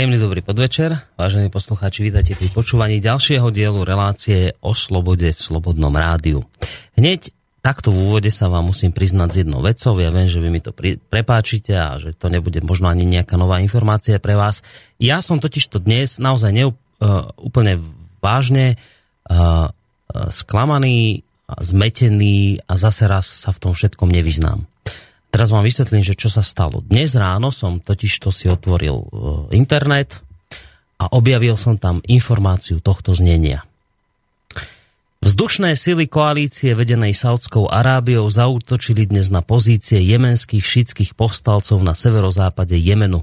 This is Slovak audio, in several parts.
Príjemný dobrý podvečer, vážení poslucháči, vítajte pri počúvaní ďalšieho dielu relácie o slobode v Slobodnom rádiu. Hneď takto v úvode sa vám musím priznať z jednou vecou. Ja viem, že vy mi to prepáčite a že to nebude možno ani nejaká nová informácia pre vás. Ja som totiž to dnes naozaj neúplne uh, úplne vážne uh, sklamaný, zmetený a zase raz sa v tom všetkom nevyznám. Teraz vám vysvetlím, že čo sa stalo. Dnes ráno som totiž to si otvoril e, internet a objavil som tam informáciu tohto znenia. Vzdušné sily koalície vedenej Saudskou Arábiou zautočili dnes na pozície jemenských šítskych povstalcov na severozápade Jemenu.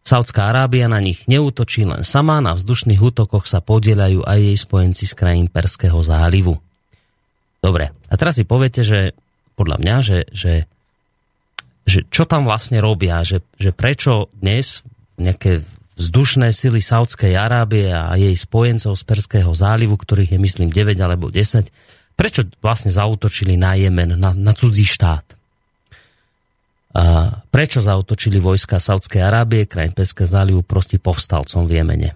Saudská Arábia na nich neútočí len sama, na vzdušných útokoch sa podielajú aj jej spojenci z krajín Perského zálivu. Dobre, a teraz si poviete, že podľa mňa, že, že že čo tam vlastne robia, že, že prečo dnes nejaké vzdušné sily Saudskej Arábie a jej spojencov z Perského zálivu, ktorých je myslím 9 alebo 10, prečo vlastne zautočili na Jemen, na, na cudzí štát? A prečo zautočili vojska Saudskej Arábie, krajín Perského zálivu proti povstalcom v Jemene?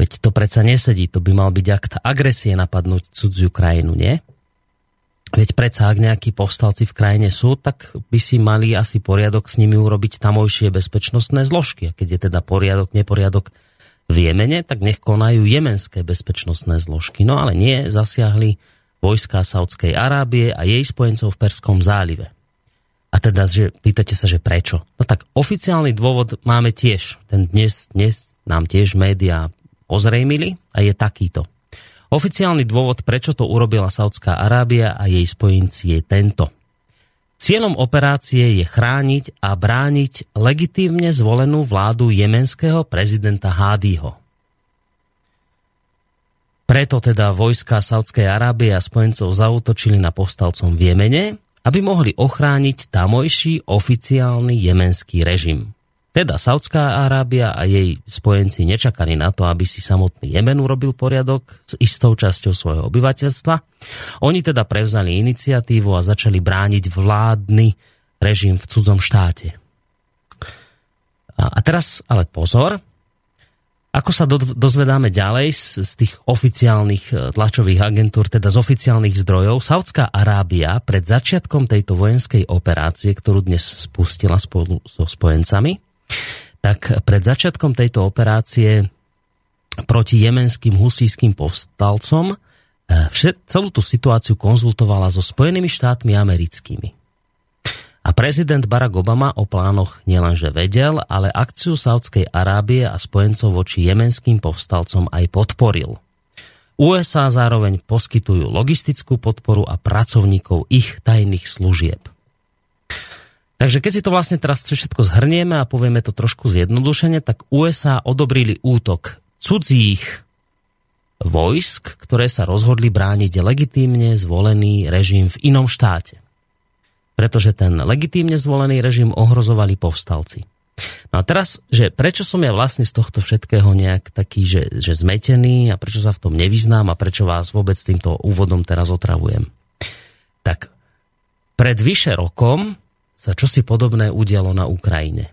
Veď to predsa nesedí, to by mal byť akt agresie napadnúť cudziu krajinu, nie? Veď predsa, ak nejakí povstalci v krajine sú, tak by si mali asi poriadok s nimi urobiť tamojšie bezpečnostné zložky. A keď je teda poriadok, neporiadok v Jemene, tak nech konajú jemenské bezpečnostné zložky. No ale nie, zasiahli vojska Saudskej Arábie a jej spojencov v Perskom zálive. A teda, že pýtate sa, že prečo? No tak oficiálny dôvod máme tiež. Ten dnes, dnes nám tiež médiá ozrejmili a je takýto. Oficiálny dôvod, prečo to urobila Saudská Arábia a jej spojenci je tento. Cieľom operácie je chrániť a brániť legitívne zvolenú vládu jemenského prezidenta Hádyho. Preto teda vojska Saudskej Arábie a spojencov zautočili na povstalcom v Jemene, aby mohli ochrániť tamojší oficiálny jemenský režim. Teda Saudská Arábia a jej spojenci nečakali na to, aby si samotný Jemen urobil poriadok s istou časťou svojho obyvateľstva. Oni teda prevzali iniciatívu a začali brániť vládny režim v cudzom štáte. A teraz ale pozor, ako sa dozvedáme ďalej z, z tých oficiálnych e, tlačových agentúr, teda z oficiálnych zdrojov, Saudská Arábia pred začiatkom tejto vojenskej operácie, ktorú dnes spustila spolu so spojencami, tak pred začiatkom tejto operácie proti jemenským husijským povstalcom eh, celú tú situáciu konzultovala so Spojenými štátmi americkými. A prezident Barack Obama o plánoch nielenže vedel, ale akciu Saudskej Arábie a spojencov voči jemenským povstalcom aj podporil. USA zároveň poskytujú logistickú podporu a pracovníkov ich tajných služieb. Takže keď si to vlastne teraz všetko zhrnieme a povieme to trošku zjednodušene, tak USA odobrili útok cudzích vojsk, ktoré sa rozhodli brániť legitímne zvolený režim v inom štáte. Pretože ten legitímne zvolený režim ohrozovali povstalci. No a teraz, že prečo som ja vlastne z tohto všetkého nejak taký, že, že zmetený a prečo sa v tom nevyznám a prečo vás vôbec týmto úvodom teraz otravujem. Tak pred vyše rokom sa čosi podobné udialo na Ukrajine.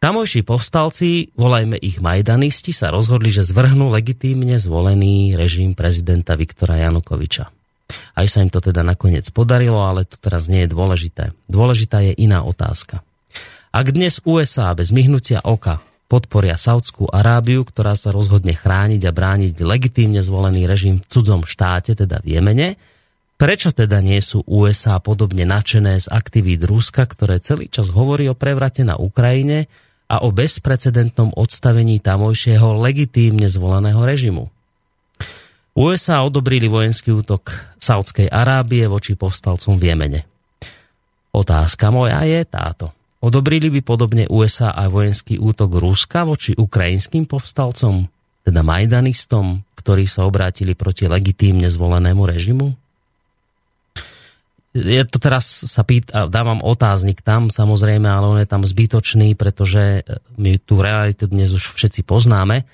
Tamojší povstalci, volajme ich majdanisti, sa rozhodli, že zvrhnú legitímne zvolený režim prezidenta Viktora Janukoviča. Aj sa im to teda nakoniec podarilo, ale to teraz nie je dôležité. Dôležitá je iná otázka. Ak dnes USA bez myhnutia oka podporia Saudskú Arábiu, ktorá sa rozhodne chrániť a brániť legitímne zvolený režim v cudzom štáte, teda v Jemene, Prečo teda nie sú USA podobne nadšené z aktivít Ruska, ktoré celý čas hovorí o prevrate na Ukrajine a o bezprecedentnom odstavení tamojšieho legitímne zvoleného režimu? USA odobrili vojenský útok Saudskej Arábie voči povstalcom v Jemene. Otázka moja je táto. Odobrili by podobne USA aj vojenský útok Ruska voči ukrajinským povstalcom, teda majdanistom, ktorí sa obrátili proti legitímne zvolenému režimu? Ja to teraz sa pýta, dávam otáznik tam samozrejme, ale on je tam zbytočný, pretože my tú realitu dnes už všetci poznáme.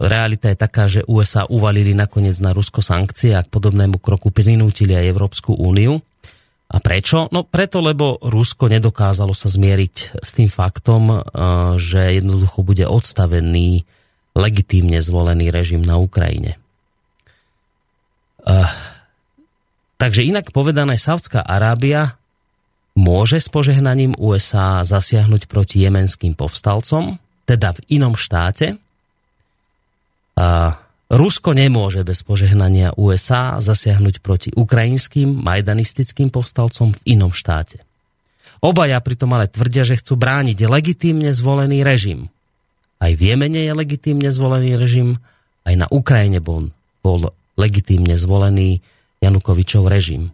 Realita je taká, že USA uvalili nakoniec na Rusko sankcie a k podobnému kroku prinútili aj Európsku úniu. A prečo? No preto, lebo Rusko nedokázalo sa zmieriť s tým faktom, že jednoducho bude odstavený legitímne zvolený režim na Ukrajine. Takže inak povedané, Saudská Arábia môže s požehnaním USA zasiahnuť proti jemenským povstalcom, teda v inom štáte. A Rusko nemôže bez požehnania USA zasiahnuť proti ukrajinským majdanistickým povstalcom v inom štáte. Obaja pritom ale tvrdia, že chcú brániť legitímne zvolený režim. Aj v Jemene je legitímne zvolený režim, aj na Ukrajine bol, bol legitímne zvolený Janukovičov režim.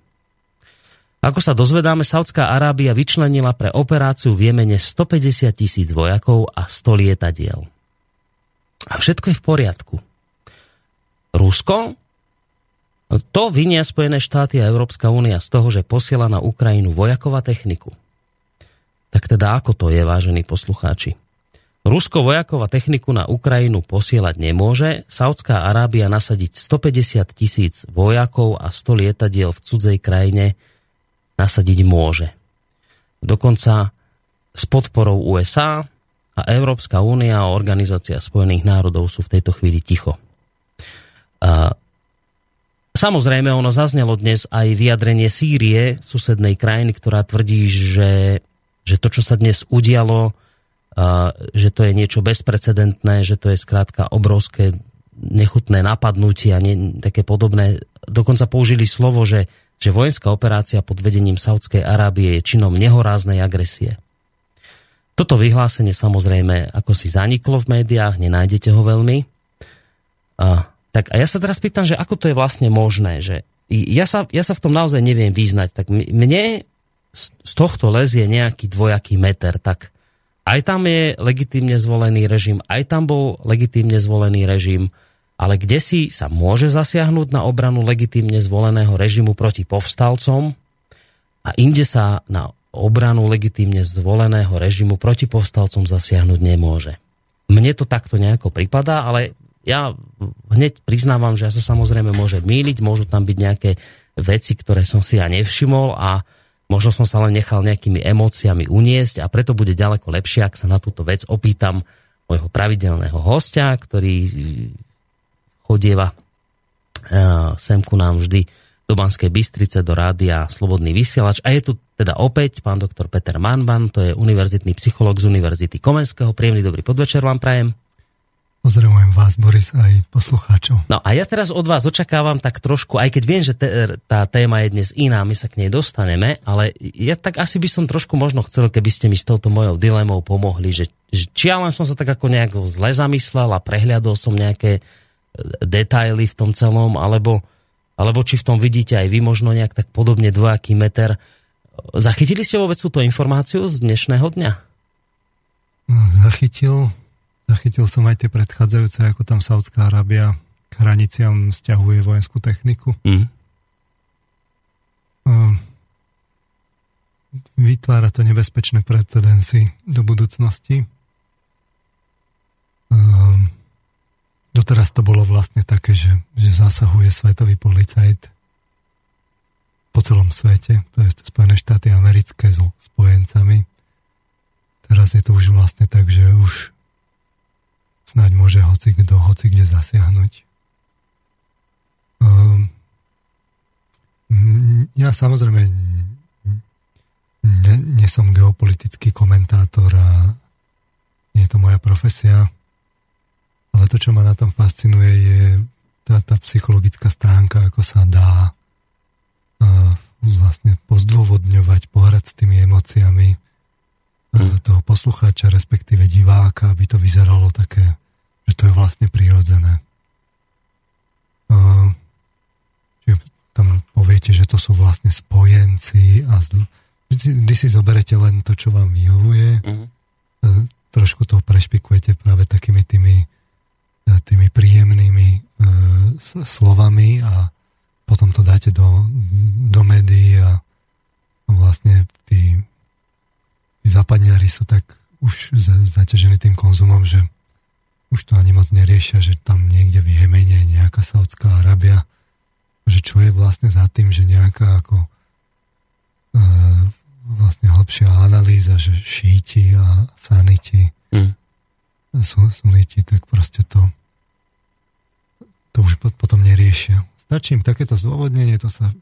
Ako sa dozvedáme, Saudská Arábia vyčlenila pre operáciu v Jemene 150 tisíc vojakov a 100 lietadiel. A všetko je v poriadku. Rusko? To vinia Spojené štáty a Európska únia z toho, že posiela na Ukrajinu vojakov techniku. Tak teda ako to je, vážení poslucháči? Rusko vojakov a techniku na Ukrajinu posielať nemôže, Saudská Arábia nasadiť 150 tisíc vojakov a 100 lietadiel v cudzej krajine nasadiť môže. Dokonca s podporou USA a Európska únia a Organizácia spojených národov sú v tejto chvíli ticho. A samozrejme, ono zaznelo dnes aj vyjadrenie Sýrie, susednej krajiny, ktorá tvrdí, že, že to, čo sa dnes udialo, že to je niečo bezprecedentné, že to je skrátka obrovské nechutné napadnutie a nie, také podobné. Dokonca použili slovo, že, že vojenská operácia pod vedením Saudskej Arábie je činom nehoráznej agresie. Toto vyhlásenie samozrejme ako si zaniklo v médiách, nenájdete ho veľmi. A tak a ja sa teraz pýtam, že ako to je vlastne možné, že ja sa, ja sa v tom naozaj neviem význať, tak mne z tohto lezie nejaký dvojaký meter, tak aj tam je legitímne zvolený režim, aj tam bol legitímne zvolený režim, ale kde si sa môže zasiahnuť na obranu legitímne zvoleného režimu proti povstalcom a inde sa na obranu legitímne zvoleného režimu proti povstalcom zasiahnuť nemôže. Mne to takto nejako pripadá, ale ja hneď priznávam, že ja sa samozrejme môže míliť, môžu tam byť nejaké veci, ktoré som si ja nevšimol a možno som sa len nechal nejakými emóciami uniesť a preto bude ďaleko lepšie, ak sa na túto vec opýtam môjho pravidelného hostia, ktorý chodieva eh, sem ku nám vždy do Banskej Bystrice, do rádia Slobodný vysielač. A je tu teda opäť pán doktor Peter Manban, to je univerzitný psycholog z Univerzity Komenského. Príjemný dobrý podvečer vám prajem. Pozdravujem vás, Boris, aj poslucháčov. No a ja teraz od vás očakávam tak trošku, aj keď viem, že te, tá téma je dnes iná, my sa k nej dostaneme, ale ja tak asi by som trošku možno chcel, keby ste mi s touto mojou dilemou pomohli, že, že či ja len som sa tak ako nejak zle zamyslel a prehľadol som nejaké e, detaily v tom celom, alebo, alebo či v tom vidíte aj vy možno nejak tak podobne dvojaký meter. Zachytili ste vôbec túto informáciu z dnešného dňa? Zachytil, Zachytil som aj tie predchádzajúce, ako tam Saudská Arábia k hraniciam stiahuje vojenskú techniku. Mm. Vytvára to nebezpečné precedensy do budúcnosti. Doteraz to bolo vlastne také, že, že zasahuje svetový policajt po celom svete, to je Spojené štáty americké so spojencami. Teraz je to už vlastne tak, že už snáď môže hoci kto, hoci kde zasiahnuť. Um, ja samozrejme nie, nie som geopolitický komentátor a nie je to moja profesia, ale to, čo ma na tom fascinuje, je tá, tá psychologická stránka, ako sa dá uh, vlastne pozdôvodňovať, pohrať s tými emóciami. Toho poslucháča, respektíve diváka, aby to vyzeralo také že to je vlastne prirodzené. Čiže tam poviete, že to sú vlastne spojenci a vždy si zoberete len to, čo vám vyhovuje. Uh-huh. Trošku to prešpikujete práve takými tými, tými príjemnými slovami a potom to dáte do, do médií a vlastne tí, tí západniari sú tak už zaťažení tým konzumom, že už to ani moc neriešia, že tam niekde v Jemene nejaká Saudská Arábia, že čo je vlastne za tým, že nejaká ako vlastne hlbšia analýza, že šíti a saniti mm. sú, suniti, tak proste to to už potom neriešia. Stačí im takéto zdôvodnenie, to sa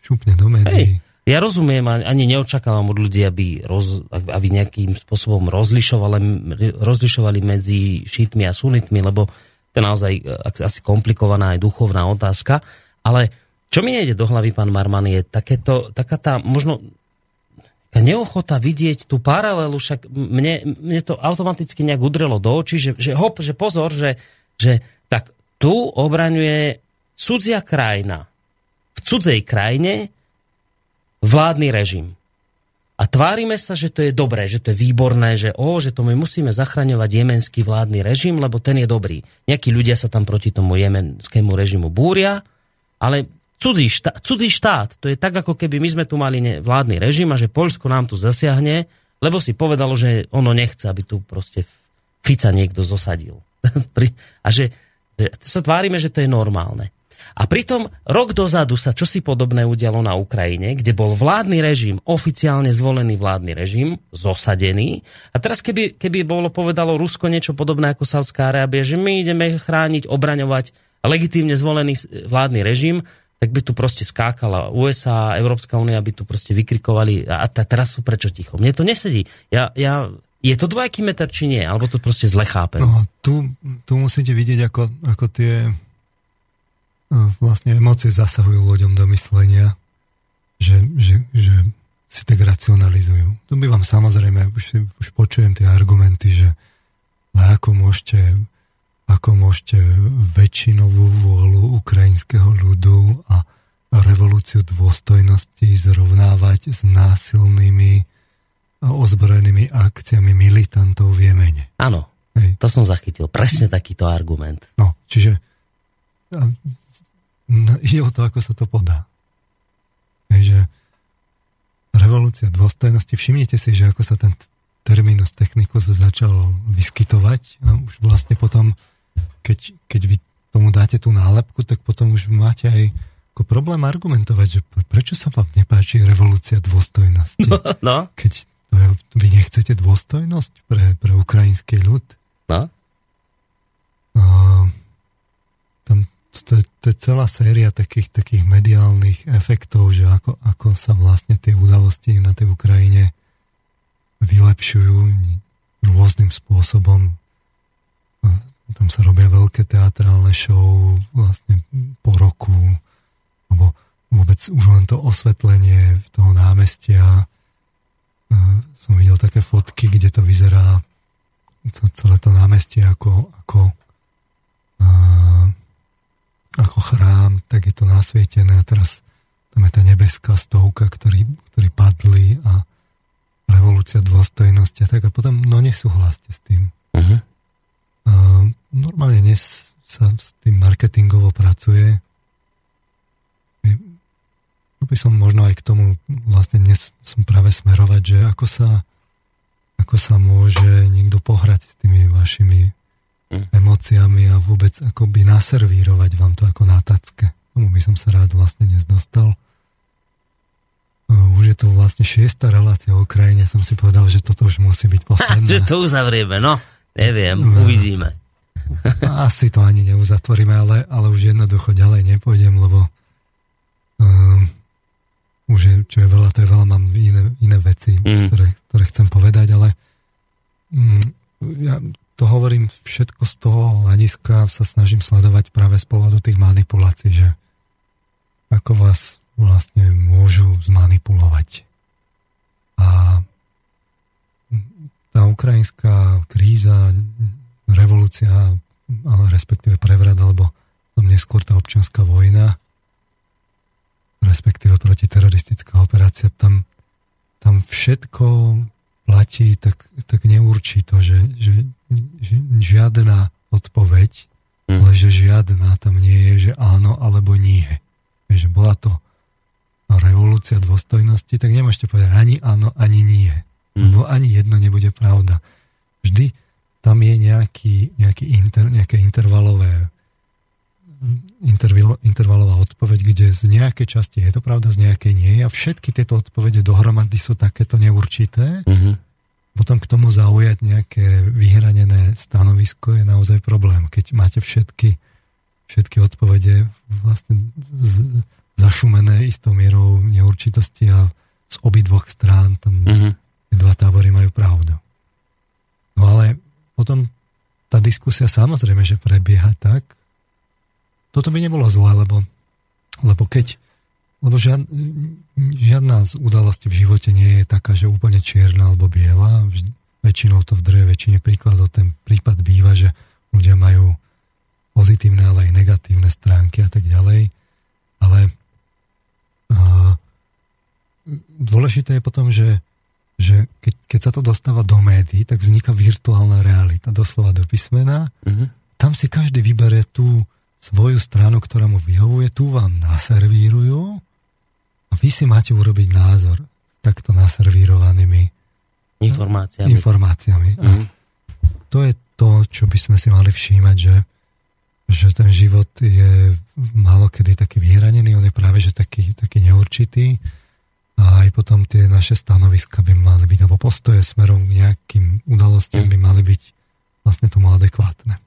šupne do médií. Hej. Ja rozumiem, ani neočakávam od ľudí, aby, roz, aby nejakým spôsobom rozlišovali, rozlišovali medzi šítmi a sunitmi, lebo to je naozaj asi komplikovaná aj duchovná otázka. Ale čo mi nejde do hlavy, pán Marman, je takéto, taká tá možno tá neochota vidieť tú paralelu, však mne, mne to automaticky nejak udrelo do očí, že, že hop, že pozor, že, že tak tu obraňuje cudzia krajina. V cudzej krajine vládny režim. A tvárime sa, že to je dobré, že to je výborné, že o, že to my musíme zachraňovať jemenský vládny režim, lebo ten je dobrý. Nejakí ľudia sa tam proti tomu jemenskému režimu búria, ale cudzí štát, cudzí štát, to je tak, ako keby my sme tu mali vládny režim a že Poľsko nám tu zasiahne, lebo si povedalo, že ono nechce, aby tu proste Fica niekto zosadil. a že, že sa tvárime, že to je normálne. A pritom rok dozadu sa čosi podobné udialo na Ukrajine, kde bol vládny režim, oficiálne zvolený vládny režim, zosadený. A teraz keby, keby bolo povedalo Rusko niečo podobné ako Saudská Arábia, že my ideme chrániť, obraňovať legitímne zvolený vládny režim, tak by tu proste skákala USA, Európska únia by tu proste vykrikovali a, a teraz sú prečo ticho. Mne to nesedí. Ja, ja, je to dvojaký meter, či nie? Alebo to proste zle chápem? No, tu, tu musíte vidieť, ako, ako tie vlastne emócie zasahujú ľuďom do myslenia, že, že, že si tak racionalizujú. Tu by vám samozrejme, už, už počujem tie argumenty, že ako môžete, ako môžete väčšinovú vôľu ukrajinského ľudu a revolúciu dôstojnosti zrovnávať s násilnými ozbrojenými akciami militantov v Jemene. Áno, to som zachytil. Presne takýto argument. No, čiže ide o to, ako sa to podá. Hej, že revolúcia dôstojnosti, všimnite si, že ako sa ten terminus technicus začal vyskytovať a už vlastne potom, keď, keď vy tomu dáte tú nálepku, tak potom už máte aj ako problém argumentovať, že prečo sa vám nepáči revolúcia dôstojnosti. No, no. Keď to je, vy nechcete dôstojnosť pre, pre ukrajinský ľud. No. A, to je, to je celá séria takých, takých mediálnych efektov, že ako, ako sa vlastne tie udalosti na tej Ukrajine vylepšujú rôznym spôsobom. Tam sa robia veľké teatrálne show vlastne po roku, alebo vôbec už len to osvetlenie toho námestia. Som videl také fotky, kde to vyzerá celé to námestie ako, ako ako chrám, tak je to nasvietené a teraz tam je tá nebeská stovka, ktorí, ktorí padli a revolúcia dôstojnosti a tak a potom no nesúhlaste s tým. Uh-huh. A normálne dnes sa s tým marketingovo pracuje. To by som možno aj k tomu vlastne dnes som práve smerovať, že ako sa, ako sa môže niekto pohrať s tými vašimi mm. emóciami a vôbec akoby naservírovať vám to ako na tacke. Tomu by som sa rád vlastne dnes dostal. Už je to vlastne šiesta relácia o Ukrajine. Som si povedal, že toto už musí byť posledná. že to uzavrieme, no. Neviem, no, uvidíme. Asi to ani neuzatvoríme, ale, ale už jednoducho ďalej nepôjdem, lebo um, už je, čo je veľa, to je veľa, mám iné, iné veci, mm. ktoré, ktoré chcem povedať, ale um, ja to hovorím všetko z toho hľadiska, sa snažím sledovať práve z pohľadu tých manipulácií, že ako vás vlastne môžu zmanipulovať. A tá ukrajinská kríza, revolúcia, ale respektíve prevrat, alebo tam neskôr tá občianská vojna, respektíve protiteroristická operácia, tam, tam všetko platí, tak, tak neurčí to, že, že, žiadna odpoveď, hmm. ale že žiadna tam nie je, že áno alebo nie. Že bola to revolúcia dôstojnosti, tak nemôžete povedať ani áno, ani nie. Hmm. Lebo ani jedno nebude pravda. Vždy tam je nejaký, nejaký inter, nejaké intervalové intervalová odpoveď, kde z nejakej časti je to pravda, z nejakej nie a všetky tieto odpovede dohromady sú takéto neurčité. Uh-huh. Potom k tomu zaujať nejaké vyhranené stanovisko je naozaj problém. Keď máte všetky, všetky odpovede vlastne z, zašumené istou mierou neurčitosti a z obidvoch strán tam uh-huh. dva tábory majú pravdu. No ale potom tá diskusia samozrejme, že prebieha tak. Toto by nebolo zlé, lebo, lebo keď lebo žiad, žiadna z udalostí v živote nie je taká, že úplne čierna alebo biela. Väčšinou to v druhej väčšine príkladov ten prípad býva, že ľudia majú pozitívne, ale aj negatívne stránky a tak ďalej. Ale uh, dôležité je potom, že že keď, keď sa to dostáva do médií, tak vzniká virtuálna realita, doslova do písmena. Uh-huh. Tam si každý vybere tú svoju stranu, ktorá mu vyhovuje, tu vám naservírujú a vy si máte urobiť názor takto naservírovanými informáciami. informáciami. Uh-huh. A to je to, čo by sme si mali všímať, že, že ten život je malokedy taký vyhranený, on je práve že taký, taký neurčitý a aj potom tie naše stanoviska by mali byť, alebo postoje smerom k nejakým udalostiam by mali byť vlastne tomu adekvátne.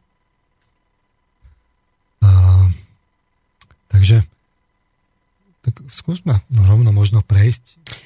A, takže tak skúsme rovno možno prejsť.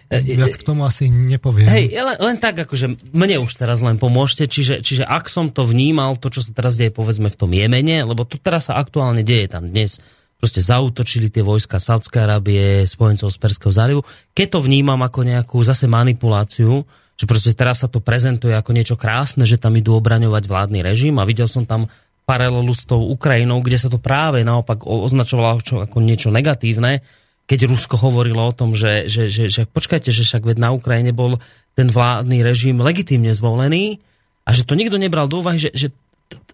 E, e, Viac k tomu asi nepoviem. Hej, len, len tak, akože mne už teraz len pomôžte, čiže, čiže ak som to vnímal, to, čo sa teraz deje, povedzme v tom Jemene, lebo to teraz sa aktuálne deje tam dnes proste zautočili tie vojska Saudskej Arábie, spojencov z Perského zálivu. Keď to vnímam ako nejakú zase manipuláciu, že proste teraz sa to prezentuje ako niečo krásne, že tam idú obraňovať vládny režim a videl som tam paralelu s tou Ukrajinou, kde sa to práve naopak označovalo ako niečo negatívne, keď Rusko hovorilo o tom, že, že, že, že počkajte, že však na Ukrajine bol ten vládny režim legitímne zvolený a že to nikto nebral do úvahy, že, že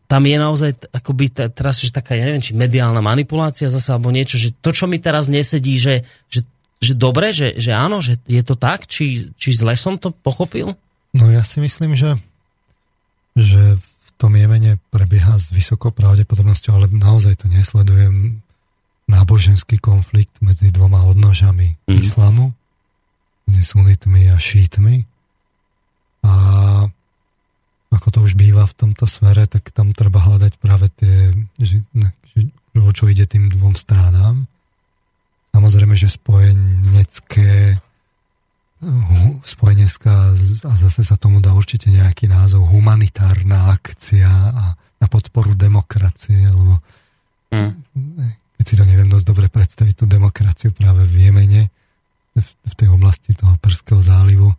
tam je naozaj akoby teraz že taká, ja neviem, či mediálna manipulácia zase, alebo niečo, že to, čo mi teraz nesedí, že, že, že dobre, že, že áno, že je to tak, či, či zle som to pochopil? No ja si myslím, že, že v tom Jemene prebieha s vysokou pravdepodobnosťou, ale naozaj to nesledujem, náboženský konflikt medzi dvoma odnožami mm. islamu, medzi sunitmi a šítmi. A ako to už býva v tomto smere, tak tam treba hľadať práve tie, že, že, o čo ide tým dvom stranám. Samozrejme, že spojenecké spojenecká a zase sa tomu dá určite nejaký názov humanitárna akcia a na podporu demokracie, alebo mm. Keď si to neviem dosť dobre predstaviť, tú demokraciu práve v Jemene, v, v tej oblasti toho Perského zálivu,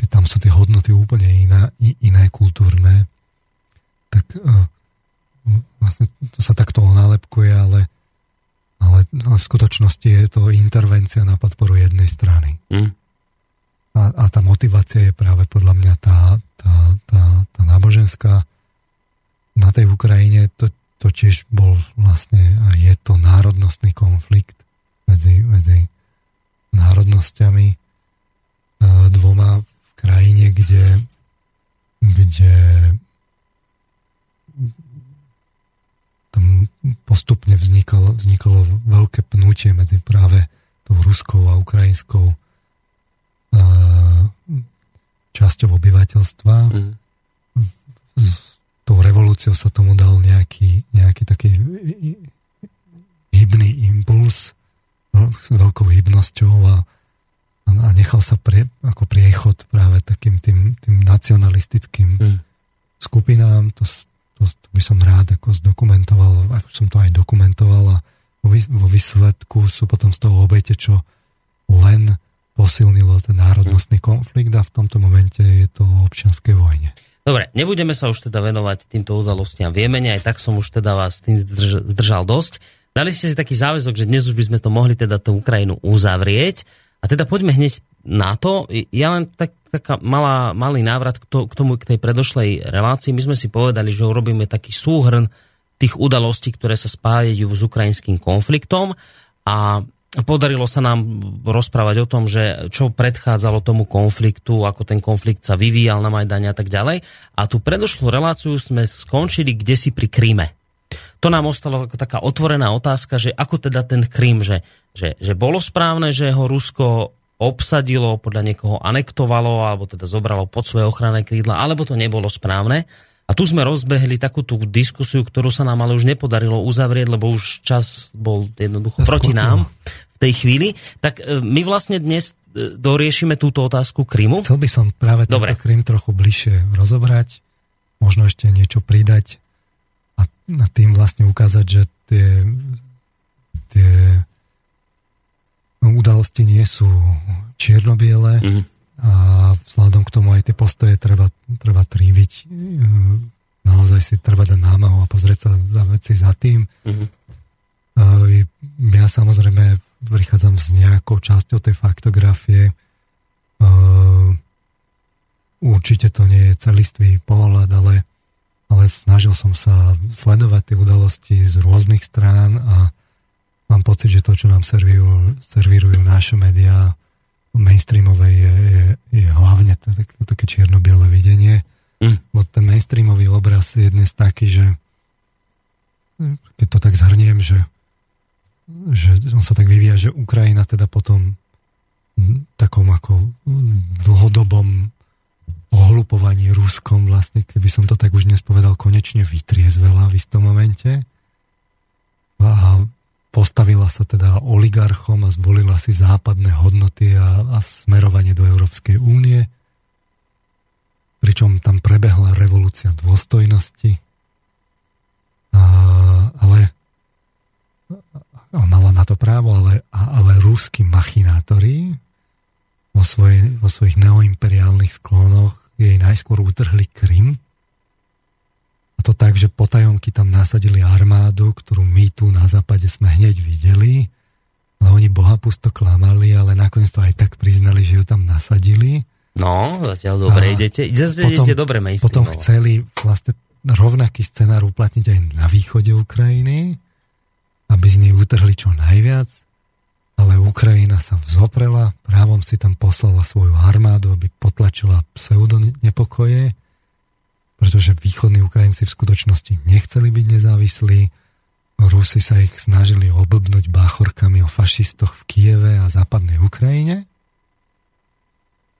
keď tam sú tie hodnoty úplne iná, iné kultúrne, tak uh, vlastne to sa takto onálepkuje, ale, ale, ale v skutočnosti je to intervencia na podporu jednej strany. Mm. A, a tá motivácia je práve podľa mňa tá, tá, tá, tá náboženská. Na tej Ukrajine to, to tiež bol vlastne a je to národnostný konflikt medzi, medzi národnosťami dvoma krajine, kde, kde tam postupne vznikalo, vznikalo veľké pnutie medzi práve tou ruskou a ukrajinskou časťou obyvateľstva. Mm. S tou revolúciou sa tomu dal nejaký, nejaký taký hybný impuls s veľkou hybnosťou a a nechal sa pre, ako priechod práve takým tým, tým nacionalistickým hmm. skupinám. To, to, to by som rád ako zdokumentoval, a som to aj dokumentoval a vo, výsledku sú potom z toho obete, čo len posilnilo ten národnostný konflikt a v tomto momente je to o občianskej vojne. Dobre, nebudeme sa už teda venovať týmto udalostiam v Jemene, aj tak som už teda vás tým zdrž, zdržal dosť. Dali ste si taký záväzok, že dnes už by sme to mohli teda tú Ukrajinu uzavrieť. A teda poďme hneď na to. Ja len tak, taká malá, malý návrat k, to, k tomu, k tej predošlej relácii. My sme si povedali, že urobíme taký súhrn tých udalostí, ktoré sa spájajú s ukrajinským konfliktom a podarilo sa nám rozprávať o tom, že čo predchádzalo tomu konfliktu, ako ten konflikt sa vyvíjal na Majdane a tak ďalej. A tú predošlú reláciu sme skončili kde si pri Kríme. to nám ostalo ako taká otvorená otázka, že ako teda ten Krym, že, že, že bolo správne, že ho Rusko obsadilo, podľa niekoho anektovalo, alebo teda zobralo pod svoje ochranné krídla, alebo to nebolo správne. A tu sme rozbehli takú tú diskusiu, ktorú sa nám ale už nepodarilo uzavrieť, lebo už čas bol jednoducho proti nám tej chvíli. Tak e, my vlastne dnes e, doriešime túto otázku Krymu. Chcel by som práve tento Krym trochu bližšie rozobrať, možno ešte niečo pridať a na tým vlastne ukázať, že tie, tie udalosti nie sú čierno-biele, mm-hmm a vzhľadom k tomu aj tie postoje treba, treba tríviť. E, naozaj si treba dať námahu a pozrieť sa za veci za tým. Mm-hmm. Ja samozrejme prichádzam s nejakou časťou tej faktografie. E, určite to nie je celistvý pohľad, ale, ale snažil som sa sledovať tie udalosti z rôznych strán a mám pocit, že to, čo nám servírujú, servírujú naše médiá, mainstreamovej je, je, je hlavne to, tak, také čierno-biele videnie. Mm. Bo ten mainstreamový obraz je dnes taký, že keď to tak zhrniem, že, že on sa tak vyvíja, že Ukrajina teda potom takom ako dlhodobom ohlupovaní Ruskom vlastne, keby som to tak už dnes povedal, konečne vytriezvela v istom momente. A postavila sa teda oligarchom a zvolila si západné hodnoty a, a smerovanie do Európskej únie. Pričom tam prebehla revolúcia dôstojnosti. A, ale a mala na to právo, ale, ale rúskí machinátori vo, svoj, vo svojich neoimperiálnych sklonoch jej najskôr utrhli Krym to tak, že potajomky tam nasadili armádu, ktorú my tu na západe sme hneď videli, ale oni bohapusto klamali, ale nakoniec to aj tak priznali, že ju tam nasadili. No, zatiaľ dobre a idete. Zatiaľ idete dobre Potom chceli vlastne rovnaký scenár uplatniť aj na východe Ukrajiny, aby z nej utrhli čo najviac, ale Ukrajina sa vzoprela, právom si tam poslala svoju armádu, aby potlačila pseudo nepokoje pretože východní Ukrajinci v skutočnosti nechceli byť nezávislí. Rusi sa ich snažili oblbnúť báchorkami o fašistoch v Kieve a západnej Ukrajine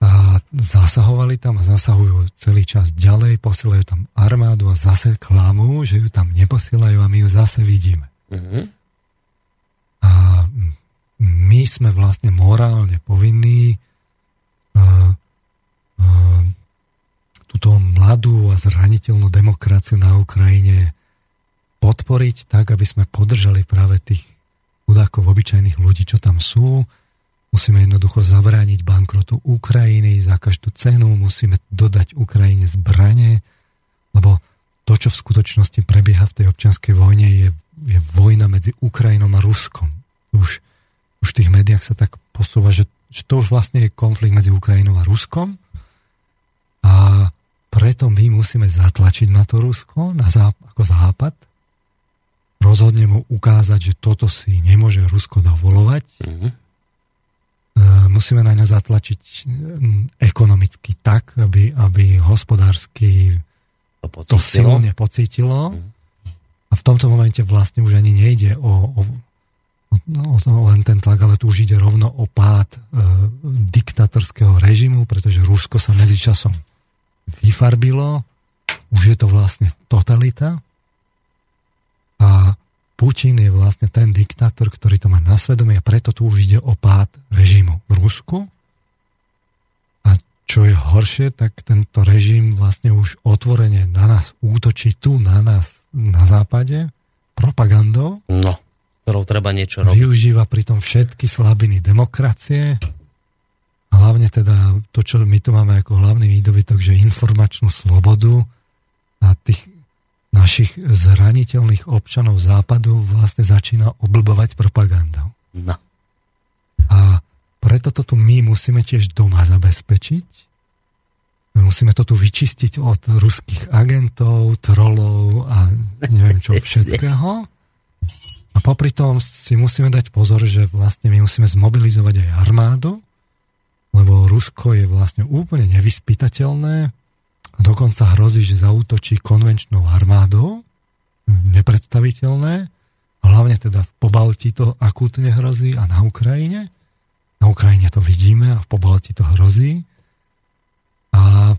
a zasahovali tam a zasahujú celý čas ďalej, posielajú tam armádu a zase klamú, že ju tam neposielajú a my ju zase vidíme. Mm-hmm. A my sme vlastne morálne povinní uh, uh, túto mladú a zraniteľnú demokraciu na Ukrajine podporiť tak, aby sme podržali práve tých chudákov obyčajných ľudí, čo tam sú. Musíme jednoducho zabrániť bankrotu Ukrajiny za každú cenu, musíme dodať Ukrajine zbranie, lebo to, čo v skutočnosti prebieha v tej občianskej vojne, je, je vojna medzi Ukrajinou a Ruskom. Už, už v tých médiách sa tak posúva, že, že to už vlastne je konflikt medzi Ukrajinou a Ruskom a preto my musíme zatlačiť na to Rusko, na záp- ako Západ, rozhodne mu ukázať, že toto si nemôže Rusko dovolovať. Mm-hmm. Musíme na ňa zatlačiť ekonomicky tak, aby, aby hospodársky to, to silne pocítilo. Mm-hmm. A v tomto momente vlastne už ani nejde o, o, o, o len ten tlak, ale tu už ide rovno o pád e, diktatorského režimu, pretože Rusko sa medzičasom vyfarbilo, už je to vlastne totalita a Putin je vlastne ten diktátor, ktorý to má na svedomie a preto tu už ide o pád režimu v Rusku. Čo je horšie, tak tento režim vlastne už otvorene na nás útočí tu, na nás, na západe, propagandou. No, ktorou treba niečo robiť. Využíva pritom všetky slabiny demokracie, hlavne teda to, čo my tu máme ako hlavný výdobytok, že informačnú slobodu a tých našich zraniteľných občanov západu vlastne začína oblbovať propagandou. No. A preto to tu my musíme tiež doma zabezpečiť. My musíme to tu vyčistiť od ruských agentov, trolov a neviem čo všetkého. A popri tom si musíme dať pozor, že vlastne my musíme zmobilizovať aj armádu, lebo Rusko je vlastne úplne nevyspytateľné a dokonca hrozí, že zautočí konvenčnou armádou nepredstaviteľné. Hlavne teda v Pobalti to akútne hrozí a na Ukrajine. Na Ukrajine to vidíme a v Pobalti to hrozí. A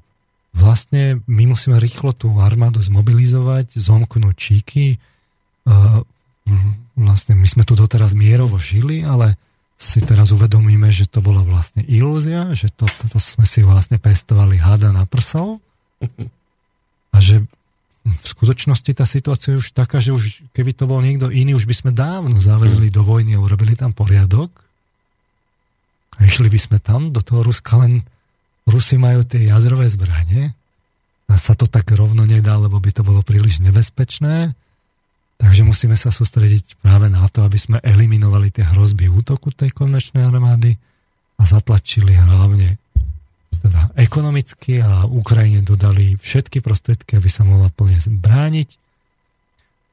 vlastne my musíme rýchlo tú armádu zmobilizovať, zomknúť číky. E, vlastne my sme tu doteraz mierovo žili, ale si teraz uvedomíme, že to bola vlastne ilúzia, že to, to, to sme si vlastne pestovali hada na prsov a že v skutočnosti tá situácia je už taká, že už keby to bol niekto iný, už by sme dávno zavreli do vojny a urobili tam poriadok. A išli by sme tam do toho Ruska, len Rusi majú tie jadrové zbranie a sa to tak rovno nedá, lebo by to bolo príliš nebezpečné. Takže musíme sa sústrediť práve na to, aby sme eliminovali tie hrozby útoku tej konvenčnej armády a zatlačili hlavne teda ekonomicky a Ukrajine dodali všetky prostriedky, aby sa mohla plne zbrániť.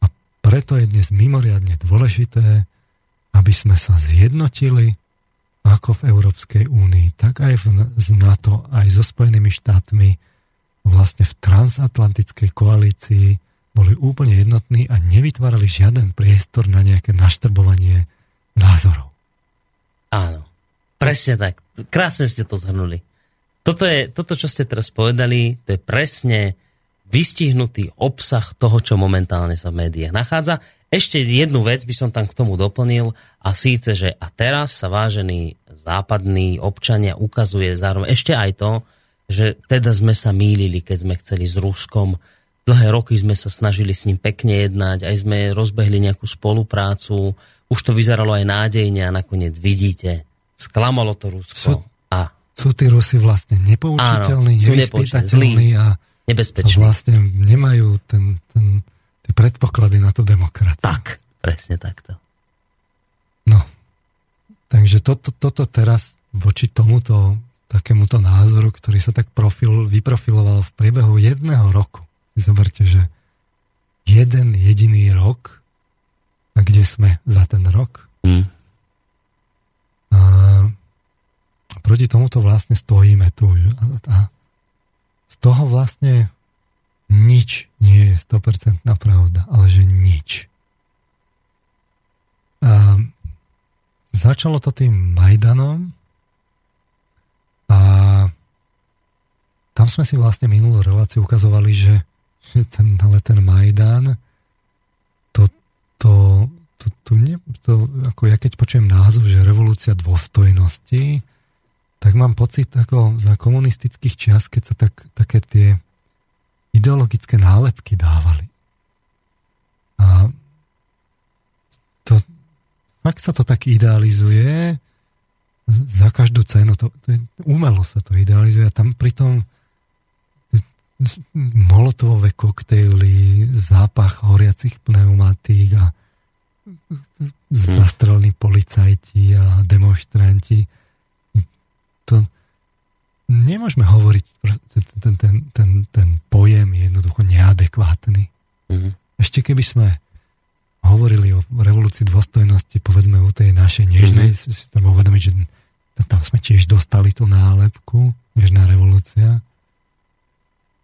A preto je dnes mimoriadne dôležité, aby sme sa zjednotili ako v Európskej únii, tak aj v, z NATO, aj so Spojenými štátmi, vlastne v transatlantickej koalícii boli úplne jednotní a nevytvárali žiaden priestor na nejaké naštrbovanie názorov. Áno, presne tak. Krásne ste to zhrnuli. Toto, je, toto, čo ste teraz povedali, to je presne vystihnutý obsah toho, čo momentálne sa v médiách nachádza. Ešte jednu vec by som tam k tomu doplnil a síce, že a teraz sa vážení západní občania ukazuje zároveň ešte aj to, že teda sme sa mýlili, keď sme chceli s Ruskom. Dlhé roky sme sa snažili s ním pekne jednať, aj sme rozbehli nejakú spoluprácu, už to vyzeralo aj nádejne a nakoniec vidíte, sklamalo to Rusko. Sú, sú tí Rusi vlastne nepoučiteľní, nevyspytateľní a, nebezpeční. a vlastne nemajú ten, ten, tie predpoklady na tú demokraciu. Tak, presne takto. No, takže toto, toto teraz voči tomuto takémuto názoru, ktorý sa tak profil, vyprofiloval v priebehu jedného roku. Si zoberte, že jeden jediný rok a kde sme za ten rok? Mm. A proti tomuto vlastne stojíme tu. A z toho vlastne nič nie je 100% pravda, ale že nič. A začalo to tým Majdanom a tam sme si vlastne minulú reláciu ukazovali, že, ten, ale ten Majdan to, to, to, to, nie, to, ako ja keď počujem názov, že revolúcia dôstojnosti, tak mám pocit ako za komunistických čias, keď sa tak, také tie ideologické nálepky dávali. A to, fakt sa to tak idealizuje za každú cenu. To, to, umelo sa to idealizuje a tam pritom molotovové koktejly, zápach horiacich pneumatík a zastrelní policajti a demonstranti to nemôžeme hovoriť, ten, ten, ten, ten pojem je jednoducho neadekvátny. Mm-hmm. Ešte keby sme hovorili o revolúcii dôstojnosti, povedzme o tej našej nežnej, mm-hmm. si treba uvedomiť, že tam sme tiež dostali tú nálepku, nežná revolúcia.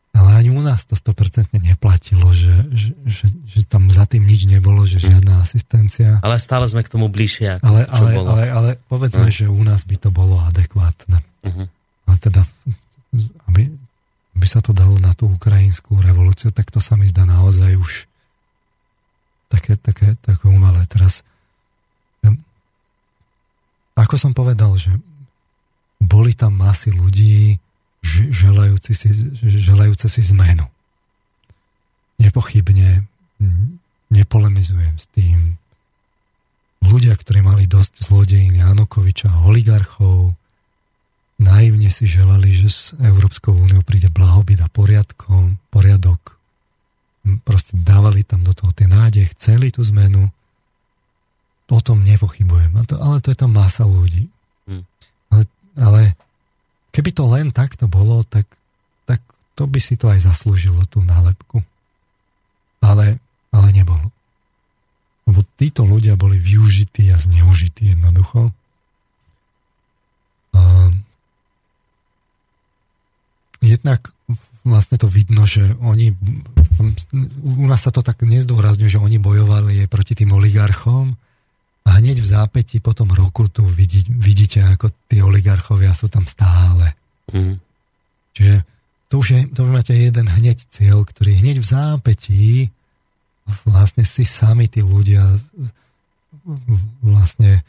Ale ani u nás to 100% neplatilo, že, že, že, že tam za tým nič nebolo, že žiadna asistencia. Ale stále sme k tomu bližšie. Ako ale, ale, bolo. ale, ale povedzme, uh. že u nás by to bolo adekvátne. Uh-huh. A teda, aby, aby sa to dalo na tú ukrajinskú revolúciu, tak to sa mi zdá naozaj už také, také, také umelé. Teraz, ako som povedal, že boli tam masy ľudí, želajúci si, želajúce si zmenu. Nepochybne nepolemizujem s tým. Ľudia, ktorí mali dosť zlodejín Janukoviča, oligarchov, naivne si želali, že s Európskou úniou príde blahobyt a poriadkom, poriadok. Proste dávali tam do toho tie nádej, chceli tú zmenu. O tom nepochybujem. Ale to je tam masa ľudí. Hmm. Ale, ale Keby to len takto bolo, tak, tak to by si to aj zaslúžilo, tú nálepku. Ale, ale nebolo. Lebo títo ľudia boli využití a zneužití jednoducho. A jednak vlastne to vidno, že oni, u nás sa to tak nezdôrazňuje, že oni bojovali proti tým oligarchom a hneď v zápäti po tom roku tu vidí, vidíte, ako tí oligarchovia sú tam stále. Mm. Čiže to už, je, to už máte jeden hneď cieľ, ktorý hneď v zápätí vlastne si sami tí ľudia vlastne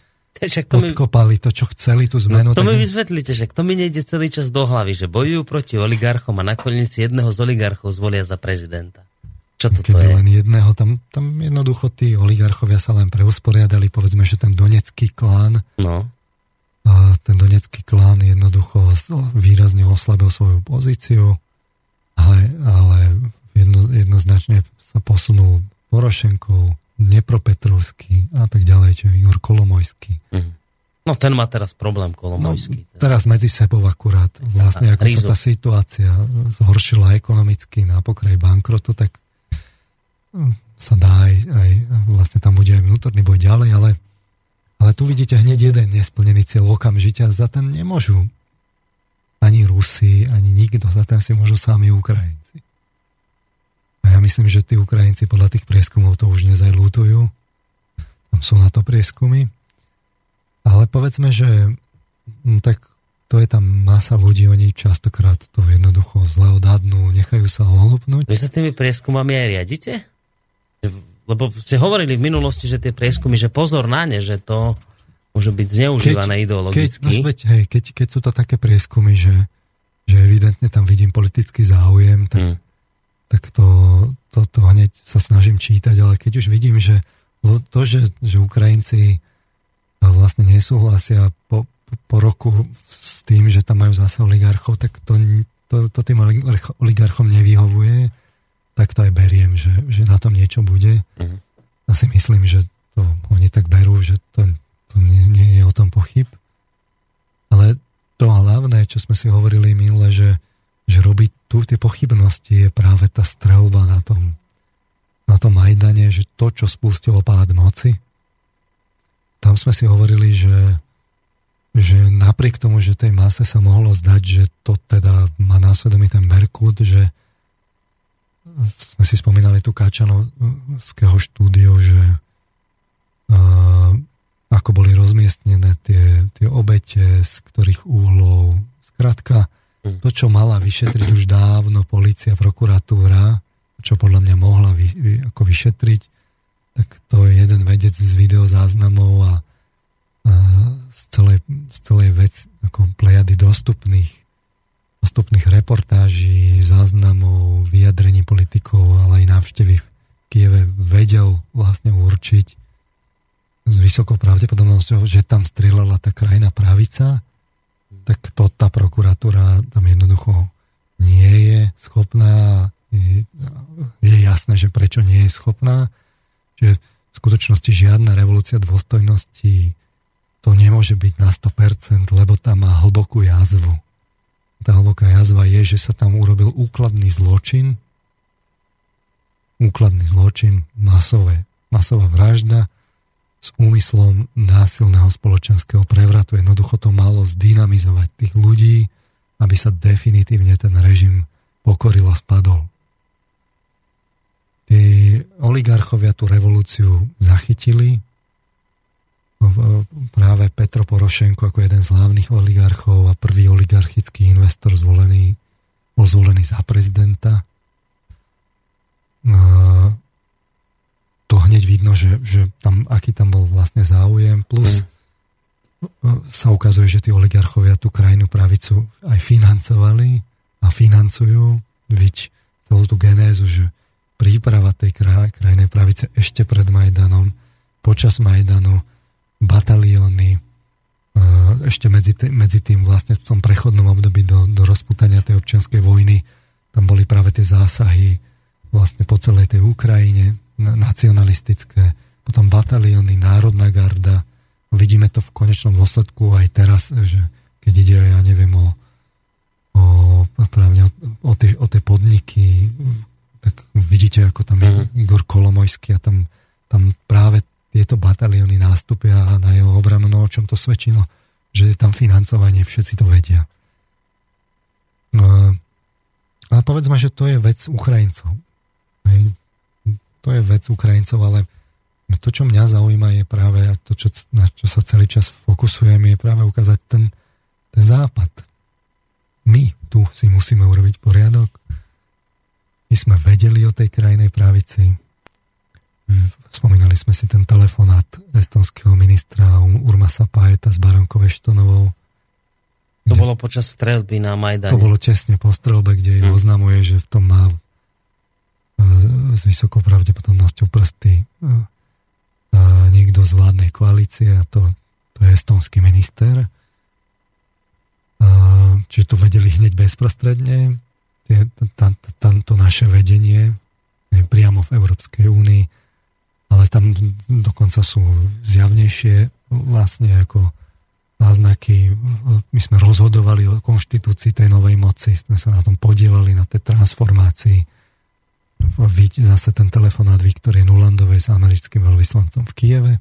však to odkopali to, čo chceli, tú zmenu. No, to mi vysvetlíte, že to mi nejde celý čas do hlavy, že bojujú proti oligarchom a nakoniec jedného z oligarchov zvolia za prezidenta. Čo to, Keby to je? len jedného, tam, tam jednoducho tí oligarchovia sa len preusporiadali, povedzme, že ten donecký klán, no. a ten donecký klán jednoducho výrazne oslabil svoju pozíciu, ale, ale jedno, jednoznačne sa posunul Porošenkov, Dnepropetrovský a tak ďalej, čiže Jur Kolomojský. Mm. No ten má teraz problém Kolomojský. No, teraz medzi sebou akurát. Vlastne ako sa tá situácia zhoršila ekonomicky na pokraj bankrotu, tak hm, sa dá aj, aj vlastne tam bude aj vnútorný boj ďalej, ale, ale tu vidíte hneď jeden nesplnený cieľ okamžite a za ten nemôžu ani Rusi, ani nikto, za ten si môžu sami Ukrajinci. A ja myslím, že tí Ukrajinci podľa tých prieskumov už nezajlútujú. Tam sú na to prieskumy. Ale povedzme, že no, tak to je tam masa ľudí, oni častokrát to jednoducho zle odhadnú, nechajú sa ohlupnúť. Vy sa tými prieskumami aj riadite? Lebo ste hovorili v minulosti, že tie prieskumy, že pozor na ne, že to môže byť zneužívané keď, ideologicky. Keď, no, veď, hej, keď, keď sú to také prieskumy, že, že evidentne tam vidím politický záujem, tak hmm tak to, to, to hneď sa snažím čítať, ale keď už vidím, že to, že, že Ukrajinci vlastne nesúhlasia po, po roku s tým, že tam majú zase oligarchov, tak to, to, to tým oligarchom nevyhovuje, tak to aj beriem, že, že na tom niečo bude. Uh-huh. Ja si myslím, že to oni tak berú, že to, to nie, nie je o tom pochyb. Ale to hlavné, čo sme si hovorili minule, že, že robiť tu tie pochybnosti je práve tá strelba na tom, na tom Majdane, že to, čo spustilo pád moci, tam sme si hovorili, že, že napriek tomu, že tej mase sa mohlo zdať, že to teda má násvedomý ten Berkut, že sme si spomínali tu Káčanovského štúdio, že uh, ako boli rozmiestnené tie, tie obete, z ktorých úhlov. Skrátka, to, čo mala vyšetriť už dávno policia, prokuratúra, čo podľa mňa mohla vy, vy, ako vyšetriť, tak to je jeden vedec z videozáznamov a, a z, celej, z celej vec ako plejady dostupných dostupných reportáží, záznamov, vyjadrení politikov, ale aj návštevy v Kieve vedel vlastne určiť s vysokou pravdepodobnosťou, že tam strieľala tá krajina pravica tak to tá prokuratúra tam jednoducho nie je schopná. Je, je jasné, že prečo nie je schopná. Že v skutočnosti žiadna revolúcia dôstojnosti to nemôže byť na 100%, lebo tam má hlbokú jazvu. Tá hlboká jazva je, že sa tam urobil úkladný zločin, úkladný zločin, masové, masová vražda, s úmyslom násilného spoločenského prevratu. Jednoducho to malo zdynamizovať tých ľudí, aby sa definitívne ten režim pokoril a spadol. Tí oligarchovia tú revolúciu zachytili. Práve Petro Porošenko ako jeden z hlavných oligarchov a prvý oligarchický investor zvolený, bol zvolený za prezidenta to hneď vidno, že, že tam, aký tam bol vlastne záujem, plus mm. sa ukazuje, že tí oligarchovia tú krajinu pravicu aj financovali a financujú, viď celú tú genézu, že príprava tej kraj, krajnej pravice ešte pred Majdanom, počas Majdanu, batalióny, e, ešte medzi, tým, medzi tým vlastne v tom prechodnom období do, do rozputania tej občianskej vojny, tam boli práve tie zásahy vlastne po celej tej Ukrajine, nacionalistické, potom batalióny, Národná garda. Vidíme to v konečnom dôsledku aj teraz, že keď ide, ja neviem, o, o, právne, o, o, tie, o tie podniky, tak vidíte, ako tam je uh-huh. Igor Kolomojský a tam, tam práve tieto batalióny nástupia na jeho obranu, no o čom to svedčilo, že je tam financovanie, všetci to vedia. No, Ale povedzme, že to je vec Ukrajincov. Hej. To je vec Ukrajincov, ale to, čo mňa zaujíma, je práve to, čo, na čo sa celý čas fokusujem, je práve ukázať ten, ten západ. My tu si musíme urobiť poriadok. My sme vedeli o tej krajnej pravici. Spomínali sme si ten telefonát estonského ministra Urmasa Paeta s Baronkou Eštonovou. To bolo počas strelby na Majdane. To bolo tesne po strelbe, kde hmm. oznamuje, že v tom má s vysokou pravdepodobnosťou prsty e, e, niekto z vládnej koalície a to, to je estonský minister. Čiže to vedeli hneď bezprostredne. To naše vedenie priamo v Európskej únii ale tam dokonca sú zjavnejšie vlastne ako náznaky. My sme rozhodovali o konštitúcii tej novej moci, sme sa na tom podielali, na tej transformácii. Zase ten telefonát Viktorie Nulandovej s americkým veľvyslancom v Kieve.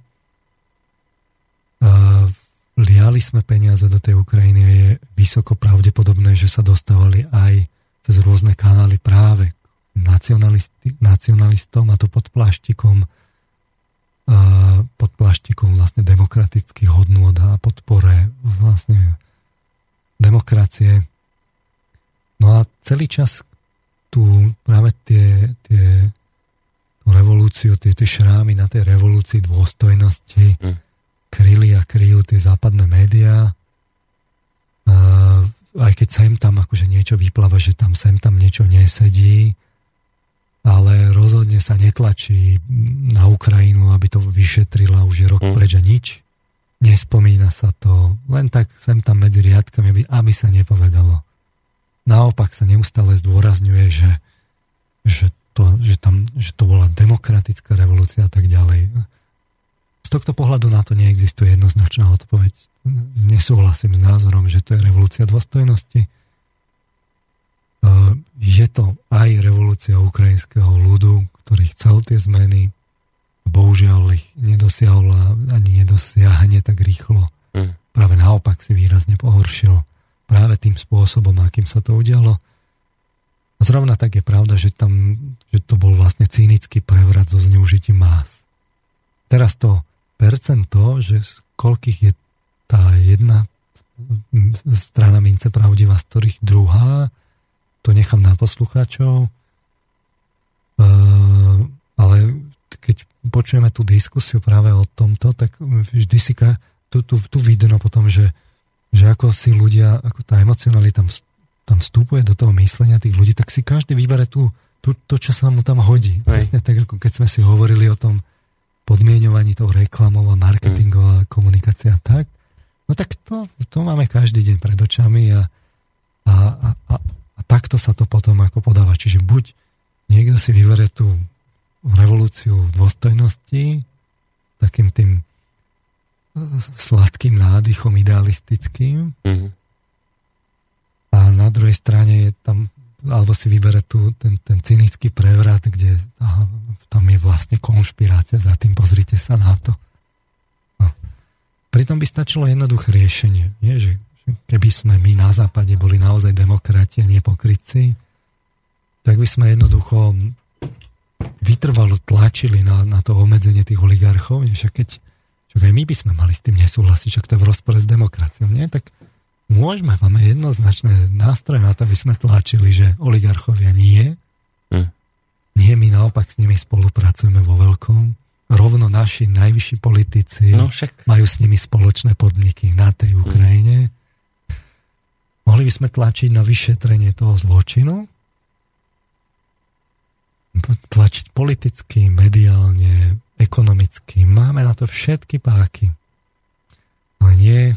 Liali sme peniaze do tej Ukrajiny a je vysoko pravdepodobné, že sa dostávali aj cez rôzne kanály práve nacionalistom a to pod pláštikom pod plaštikom vlastne demokratických hodnôt a podpore vlastne demokracie. No a celý čas tu práve tie, tie tú revolúciu, tie, tie šrámy na tej revolúcii dôstojnosti mm. kryli a kryjú tie západné médiá. aj keď sem tam akože niečo vypláva, že tam sem tam niečo nesedí, ale rozhodne sa netlačí na Ukrajinu, aby to vyšetrila už je rok mm. preč a nič. Nespomína sa to, len tak sem tam medzi riadkami, aby, aby sa nepovedalo. Naopak sa neustále zdôrazňuje, že, že, to, že, tam, že to bola demokratická revolúcia a tak ďalej. Z tohto pohľadu na to neexistuje jednoznačná odpoveď. Nesúhlasím s názorom, že to je revolúcia dôstojnosti Eh, je to aj revolúcia ukrajinského ľudu, ktorý chcel tie zmeny, bohužiaľ ich nedosiahol ani nedosiahne tak rýchlo. Mm. Práve naopak si výrazne pohoršil práve tým spôsobom, akým sa to udialo. Zrovna tak je pravda, že, tam, že to bol vlastne cynický prevrat so zneužitím más. Teraz to percento, že z koľkých je tá jedna strana mince pravdivá, z ktorých druhá, to nechám na poslucháčov. Uh, ale keď počujeme tú diskusiu práve o tomto, tak vždy si tu, tu, tu vidno potom, že, že ako si ľudia, ako tá emocionalita tam, vstupuje do toho myslenia tých ľudí, tak si každý vybere tú, tú, to, čo sa mu tam hodí. Aj. Presne tak, ako keď sme si hovorili o tom podmienovaní tou reklamou a marketingová mm. komunikácia tak, no tak to, to máme každý deň pred očami a, a, a, a a takto sa to potom ako podáva. Čiže buď niekto si vyberie tú revolúciu dôstojnosti takým tým sladkým nádychom idealistickým mm-hmm. a na druhej strane je tam alebo si vybere tu ten, ten cynický prevrat, kde aha, tam je vlastne konšpirácia za tým, pozrite sa na to. No. Pritom by stačilo jednoduché riešenie. Nie, že keby sme my na západe boli naozaj demokrati a nepokrytci, tak by sme jednoducho vytrvalo tlačili na, na to obmedzenie tých oligarchov, však keď však aj my by sme mali s tým nesúhlasiť, však to je v rozpore s demokraciou, nie? Tak môžeme, máme jednoznačné nástroje na to, aby sme tlačili, že oligarchovia nie. Hm. Nie, my naopak s nimi spolupracujeme vo veľkom. Rovno naši najvyšší politici no, však. majú s nimi spoločné podniky na tej Ukrajine. Hm. Mohli by sme tlačiť na vyšetrenie toho zločinu, tlačiť politicky, mediálne, ekonomicky. Máme na to všetky páky. Ale nie,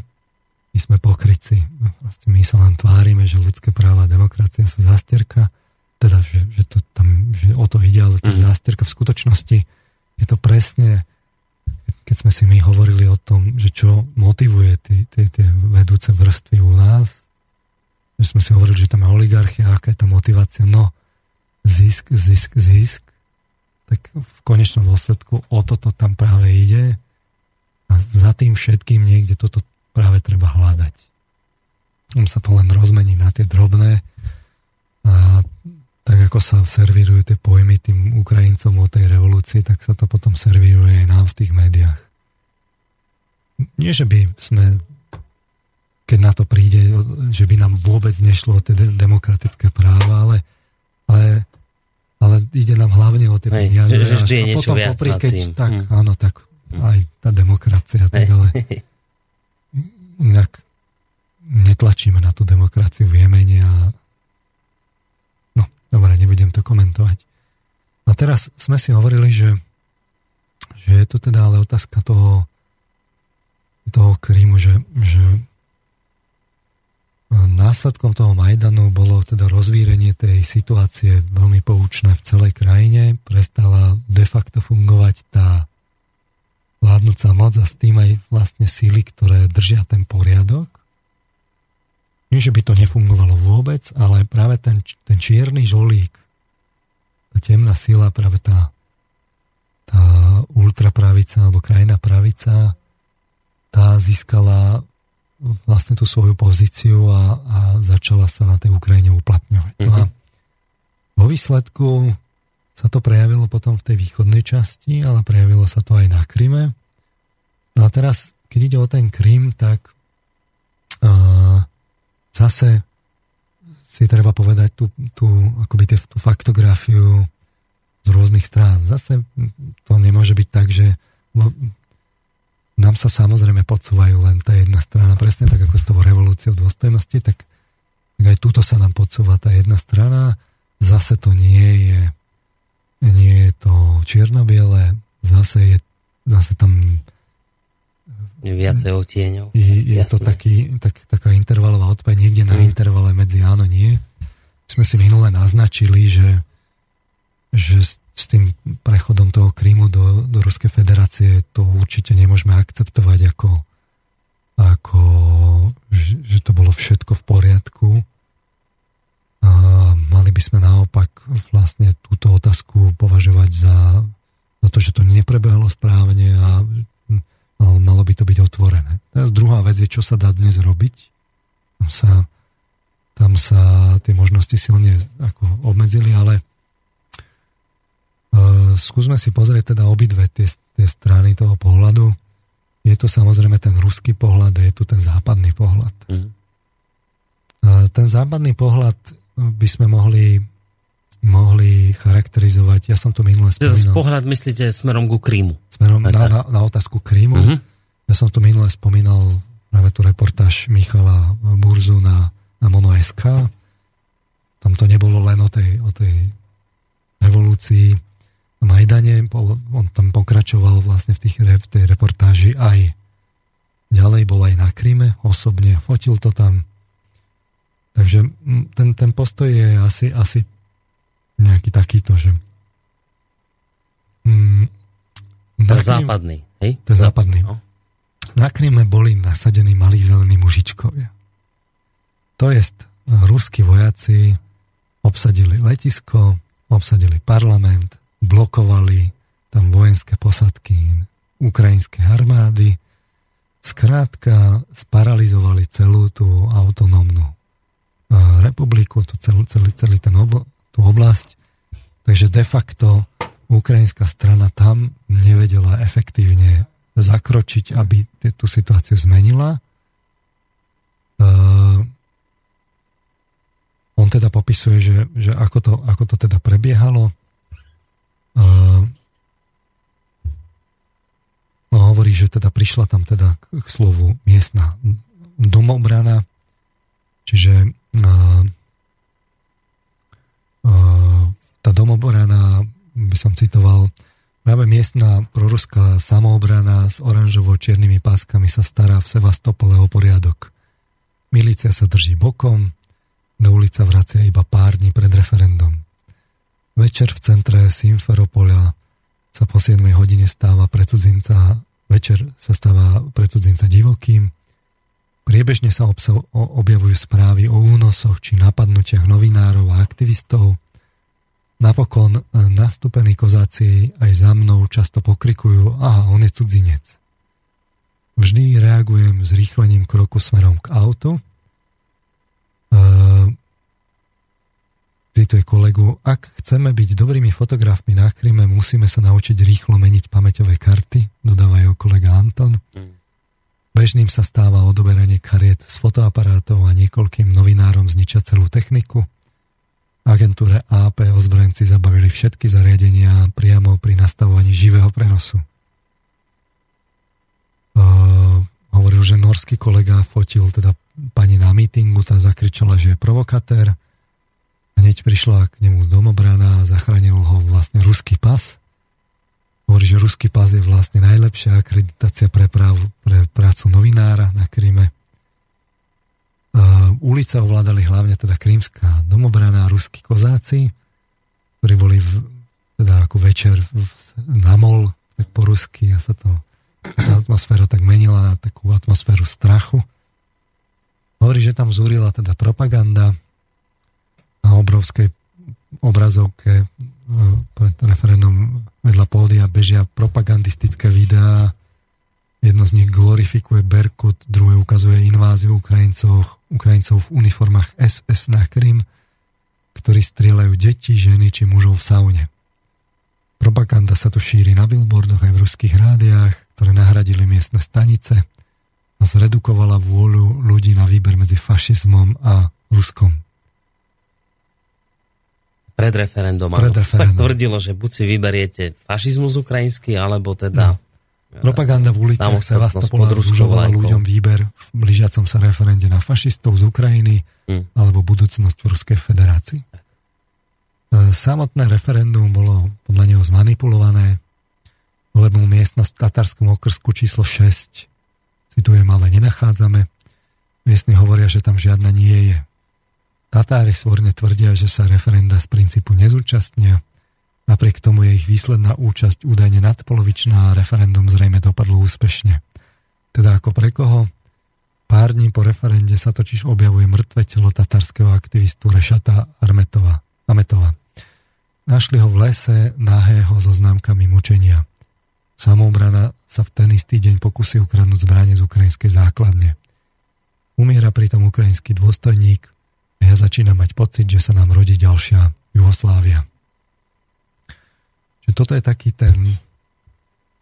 my sme pokryci. Proste my sa len tvárime, že ľudské práva a demokracia sú zastierka. Teda, že, že, to tam, že o to ide, ale to mm. zastierka. V skutočnosti je to presne, keď sme si my hovorili o tom, že čo motivuje tie vedúce vrstvy u nás, že sme si hovorili, že tam je oligarchia, aká je tá motivácia, no zisk, zisk, zisk, tak v konečnom dôsledku o toto tam práve ide a za tým všetkým niekde toto práve treba hľadať. On sa to len rozmení na tie drobné a tak ako sa servírujú tie pojmy tým Ukrajincom o tej revolúcii, tak sa to potom servíruje aj nám v tých médiách. Nie, že by sme, keď na to príde, že by nám vôbec nešlo o tie demokratické práva, ale, ale, ale ide nám hlavne o tie peniaze. že vždy je niečo potom viac popri, keď, tým. Tak, Hm. áno, tak aj tá demokracia, tak, ale inak netlačíme na tú demokraciu v Jemene a no, dobre, nebudem to komentovať. A teraz sme si hovorili, že, že je to teda ale otázka toho, toho Krímu, že, že následkom toho Majdanu bolo teda rozvírenie tej situácie veľmi poučné v celej krajine. Prestala de facto fungovať tá vládnúca moc a s tým aj vlastne síly, ktoré držia ten poriadok. Nie, že by to nefungovalo vôbec, ale práve ten, ten čierny žolík, tá temná sila, práve tá, tá ultrapravica alebo krajná pravica, tá získala vlastne tú svoju pozíciu a, a začala sa na tej Ukrajine uplatňovať. No a vo výsledku sa to prejavilo potom v tej východnej časti, ale prejavilo sa to aj na Kryme. No a teraz, keď ide o ten Krym, tak uh, zase si treba povedať tú, tú, akoby tú faktografiu z rôznych strán. Zase to nemôže byť tak, že nám sa samozrejme podsúvajú len tá jedna strana, presne tak ako s tou revolúciou dôstojnosti, tak, tak aj túto sa nám podsúva tá jedna strana. Zase to nie je nie je to čierno-biele, zase je zase tam je viacej otieňov. Je, je to taký, tak, taká intervalová odpoveď, niekde na mm. intervale medzi áno, nie. Sme si minule naznačili, že, že s, tým prechodom toho Krímu do, do Ruskej federácie to určite nemôžeme akceptovať ako, ako že, to bolo všetko v poriadku. A mali by sme naopak vlastne túto otázku považovať za, za to, že to neprebehlo správne a malo by to byť otvorené. Teraz druhá vec je, čo sa dá dnes robiť. Tam sa, tam sa tie možnosti silne ako obmedzili, ale skúsme si pozrieť teda obidve tie, tie strany toho pohľadu. Je tu samozrejme ten ruský pohľad a je tu ten západný pohľad. Mm. Ten západný pohľad by sme mohli mohli charakterizovať. Ja som to minule spomínal. Pohľad myslíte smerom ku Krímu? Smerom na, na, na otázku Krímu. Uh-huh. Ja som to minule spomínal práve tú reportáž Michala Burzu na, na Mono.sk. Tam to nebolo len o tej, o tej revolúcii Majdane. On tam pokračoval vlastne v, tých, v tej reportáži aj ďalej, bol aj na Kríme osobne, fotil to tam. Takže ten, ten postoj je asi, asi nejaký takýto, že mm, to je západný, hej? To je západný. No. Na Kryme boli nasadení malí zelení mužičkovia. To jest, ruskí vojaci obsadili letisko, obsadili parlament, blokovali tam vojenské posadky ukrajinskej armády, skrátka sparalizovali celú tú autonómnu republiku, tú celý, celý, celý ten obl- tú oblasť. Takže de facto ukrajinská strana tam nevedela efektívne zakročiť, aby tú situáciu zmenila. Uh, on teda popisuje, že, že ako, to, ako to teda prebiehalo. Uh, hovorí, že teda prišla tam teda k slovu miestna domobrana, čiže uh, tá domobrana, by som citoval, práve miestna proruská samoobrana s oranžovo-čiernymi páskami sa stará v Sevastopole o poriadok. Milícia sa drží bokom, do ulica vracia iba pár dní pred referendum. Večer v centre Simferopolia sa po 7 hodine stáva pre cudzinca, večer sa stáva pre cudzinca divokým, Priebežne sa objavujú správy o únosoch či napadnutiach novinárov a aktivistov. Napokon e, nastúpení kozáci aj za mnou často pokrikujú, aha, on je cudzinec. Vždy reagujem s rýchlením kroku smerom k autu. E, cituje kolegu, ak chceme byť dobrými fotografmi na Kryme, musíme sa naučiť rýchlo meniť pamäťové karty, dodáva jeho kolega Anton. Mm. Bežným sa stáva odoberanie kariet z fotoaparátov a niekoľkým novinárom zničia celú techniku. Agentúre AP ozbrojenci zabavili všetky zariadenia priamo pri nastavovaní živého prenosu. Uh, hovoril, že norský kolega fotil teda pani na mítingu, tá zakričala, že je provokatér Hneď prišla k nemu domobrana a zachránil ho vlastne ruský pas. Hovorí, že ruský pas je vlastne najlepšia akreditácia pre, práv, pre prácu novinára na Kríme. Uh, ulice ovládali hlavne teda krímska domobrana a ruskí kozáci, ktorí boli v, teda ako večer v, na mol, tak po rusky a sa to tá atmosféra tak menila na takú atmosféru strachu. Hovorí, že tam zúrila teda propaganda, na obrovskej obrazovke e, pred referendum vedľa pódia bežia propagandistické videá. Jedno z nich glorifikuje Berkut, druhé ukazuje inváziu Ukrajincov, Ukrajincov v uniformách SS na Krym, ktorí strieľajú deti, ženy či mužov v saune. Propaganda sa tu šíri na billboardoch aj v ruských rádiách, ktoré nahradili miestne stanice a zredukovala vôľu ľudí na výber medzi fašizmom a Ruskom pred referendum. Pred referendum. tak tvrdilo, že buď si vyberiete fašizmus ukrajinský, alebo teda... No. Propaganda v uliciach Sevastopola zúžovala ľuďom výber v blížiacom sa referende na fašistov z Ukrajiny hmm. alebo budúcnosť Ruskej federácii. E, samotné referendum bolo podľa neho zmanipulované. Volebnú miestnosť v Tatarskom okrsku číslo 6 citujem, ale nenachádzame. Miestni hovoria, že tam žiadna nie je. Tatári svorne tvrdia, že sa referenda z princípu nezúčastnia. Napriek tomu je ich výsledná účasť údajne nadpolovičná a referendum zrejme dopadlo úspešne. Teda ako pre koho? Pár dní po referende sa totiž objavuje mŕtve telo tatárskeho aktivistu Rešata Armetova, Ametova. Našli ho v lese nahého so známkami mučenia. Samoobrana sa v ten istý deň pokusí ukradnúť zbranie z ukrajinskej základne. Umiera pritom ukrajinský dôstojník, ja začínam mať pocit, že sa nám rodí ďalšia Jugoslávia. Že toto je taký ten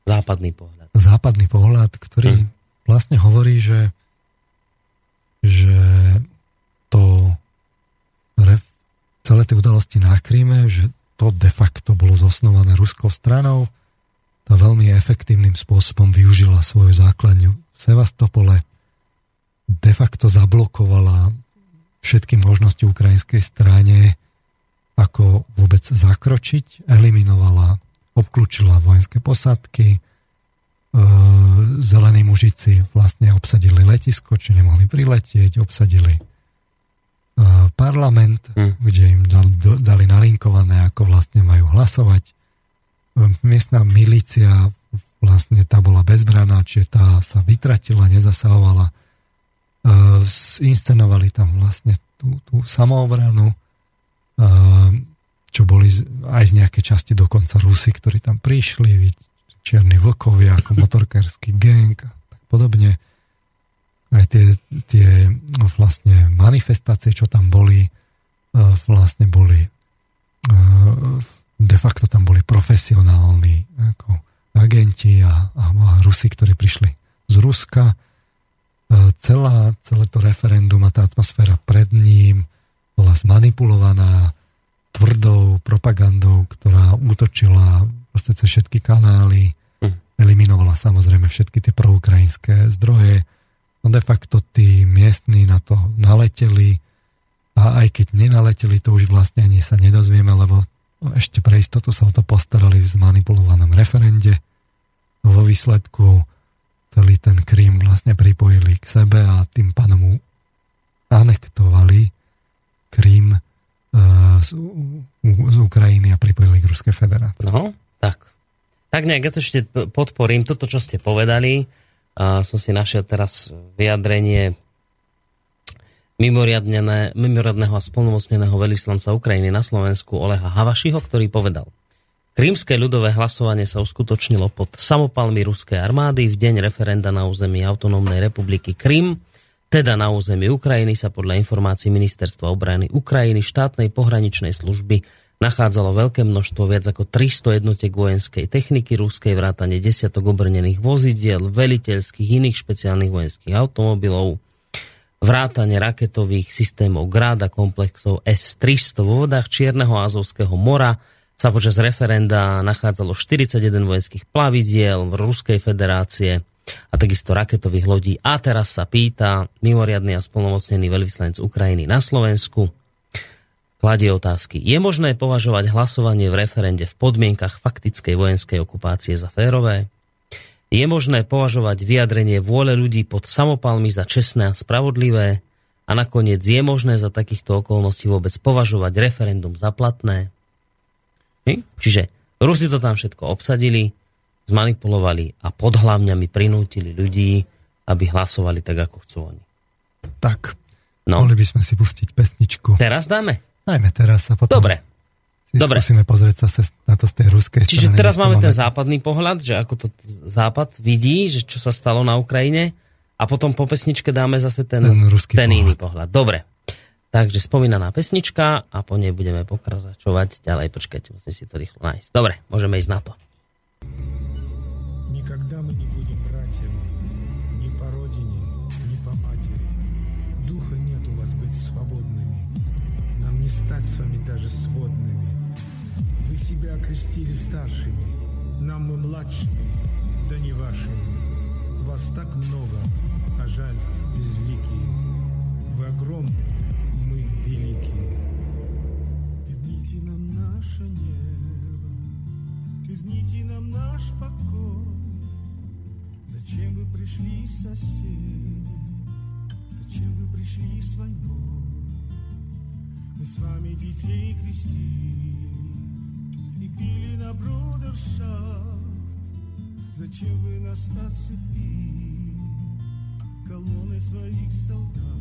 západný pohľad. Západný pohľad, ktorý hm. vlastne hovorí, že, že to ref, celé tie udalosti na Kríme, že to de facto bolo zosnované ruskou stranou, to veľmi efektívnym spôsobom využila svoju základňu v Sevastopole, de facto zablokovala všetky možnosti ukrajinskej strane, ako vôbec zakročiť, eliminovala, obklúčila vojenské posadky, e, zelení mužici vlastne obsadili letisko, či nemohli priletieť, obsadili e, parlament, hmm. kde im dali, nalinkované, ako vlastne majú hlasovať. E, miestna milícia vlastne tá bola bezbraná, čiže tá sa vytratila, nezasahovala inscenovali tam vlastne tú, tú samoobranu, uh, čo boli aj z nejakej časti dokonca Rusy, ktorí tam prišli, čierni vlkovia ako motorkerský gang a tak podobne. Aj tie, tie vlastne manifestácie, čo tam boli, uh, vlastne boli de facto tam boli profesionálni ako agenti a, a, Rusi, ktorí prišli z Ruska celá, celé to referendum a tá atmosféra pred ním bola zmanipulovaná tvrdou propagandou, ktorá útočila proste cez všetky kanály, hm. eliminovala samozrejme všetky tie proukrajinské zdroje. No de facto tí miestni na to naleteli a aj keď nenaleteli, to už vlastne ani sa nedozvieme, lebo ešte pre istotu sa o to postarali v zmanipulovanom referende. Vo výsledku celý ten Krím vlastne pripojili k sebe a tým pádom anektovali Krím e, z, z Ukrajiny a pripojili k Ruskej federácii. No, tak. Tak nejak ja to ešte podporím. Toto, čo ste povedali, a som si našiel teraz vyjadrenie mimoriadného a spolnomocneného veľvyslanca Ukrajiny na Slovensku Oleha Havašiho, ktorý povedal Krímske ľudové hlasovanie sa uskutočnilo pod samopalmi ruskej armády v deň referenda na území autonómnej republiky Krym. Teda na území Ukrajiny sa podľa informácií Ministerstva obrany Ukrajiny štátnej pohraničnej služby nachádzalo veľké množstvo viac ako 300 jednotiek vojenskej techniky ruskej vrátane desiatok obrnených vozidiel, veliteľských iných špeciálnych vojenských automobilov, vrátane raketových systémov Grad a komplexov S-300 vo vodách Čierneho Azovského mora sa počas referenda nachádzalo 41 vojenských plavidiel v Ruskej federácie, a takisto raketových lodí. A teraz sa pýta mimoriadný a spolnomocnený veľvyslanec Ukrajiny na Slovensku. Kladie otázky. Je možné považovať hlasovanie v referende v podmienkach faktickej vojenskej okupácie za férové? Je možné považovať vyjadrenie vôle ľudí pod samopalmi za čestné a spravodlivé? A nakoniec je možné za takýchto okolností vôbec považovať referendum za platné? Čiže Rusi to tam všetko obsadili, zmanipulovali a pod hlavňami prinútili ľudí, aby hlasovali tak, ako chcú oni. Tak, no. mohli by sme si pustiť pesničku. Teraz dáme? Dajme teraz a potom... Dobre. Si Dobre. Skúsime pozrieť sa na to z tej ruskej Čiže strany. teraz máme ten západný pohľad, že ako to západ vidí, že čo sa stalo na Ukrajine a potom po pesničke dáme zase ten, ten, ruský ten pohľad. iný pohľad. Dobre. Takže spomínaná pesnička a po nej budeme pokračovať ďalej. Počkajte, musím si to rýchlo nájsť. Dobre, môžeme ísť na to. Никогда мы не будем братьями ни по родине, ни по матери. Духа нет у вас быть свободными. Нам не стать с вами даже сводными. Вы себя окрестили старшими, нам мы младшими, да не вашими. Вас так много, а жаль, безликие. Вы огромные, мы великие. Верните нам наше небо, верните нам наш покой. Зачем вы пришли, соседи? Зачем вы пришли с войной? Мы с вами детей крестили И пили на брудершафт Зачем вы нас отцепили Колонной своих солдат?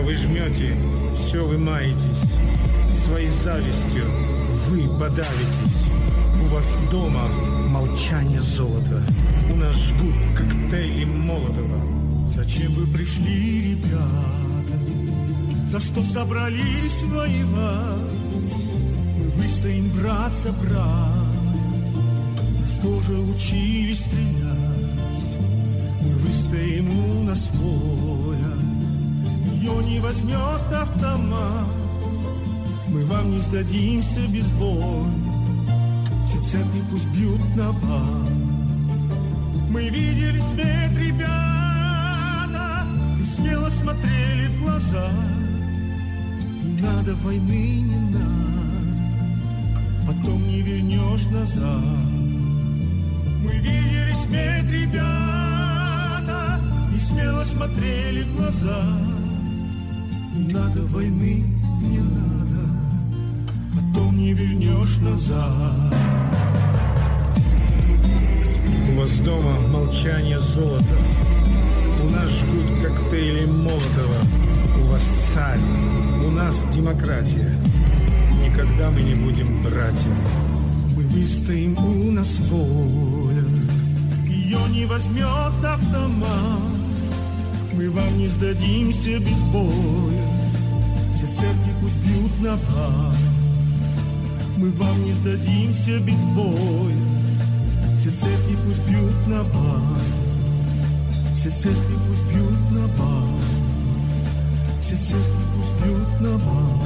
А вы жмете, все вы маетесь, своей завистью вы подавитесь. У вас дома молчание золота, у нас жгут коктейли Молотова. Зачем вы пришли, ребята? За что собрались воевать? Мы выстоим, брат за брат. Нас тоже учили стрелять. Мы выстоим, у нас воля. Ее не возьмет автомат. Мы вам не сдадимся без боя. Церкви пусть бьют на бал. Мы видели свет, ребята, и смело смотрели в глаза. Не надо войны, не надо, потом не вернешь назад. Мы видели свет, ребята, и смело смотрели в глаза. Надо войны, не надо, потом не вернешь назад вас дома молчание золота. У нас жгут коктейли Молотова. У вас царь, у нас демократия. Никогда мы не будем братьями. Мы выстоим, у нас воля. Ее не возьмет автомат. Мы вам не сдадимся без боя. Все церкви пусть бьют на бар. Мы вам не сдадимся без боя. Все церкви пусть бьют на бат, все церкви пусть бьют на бат, все церкви пусть бьют на бат,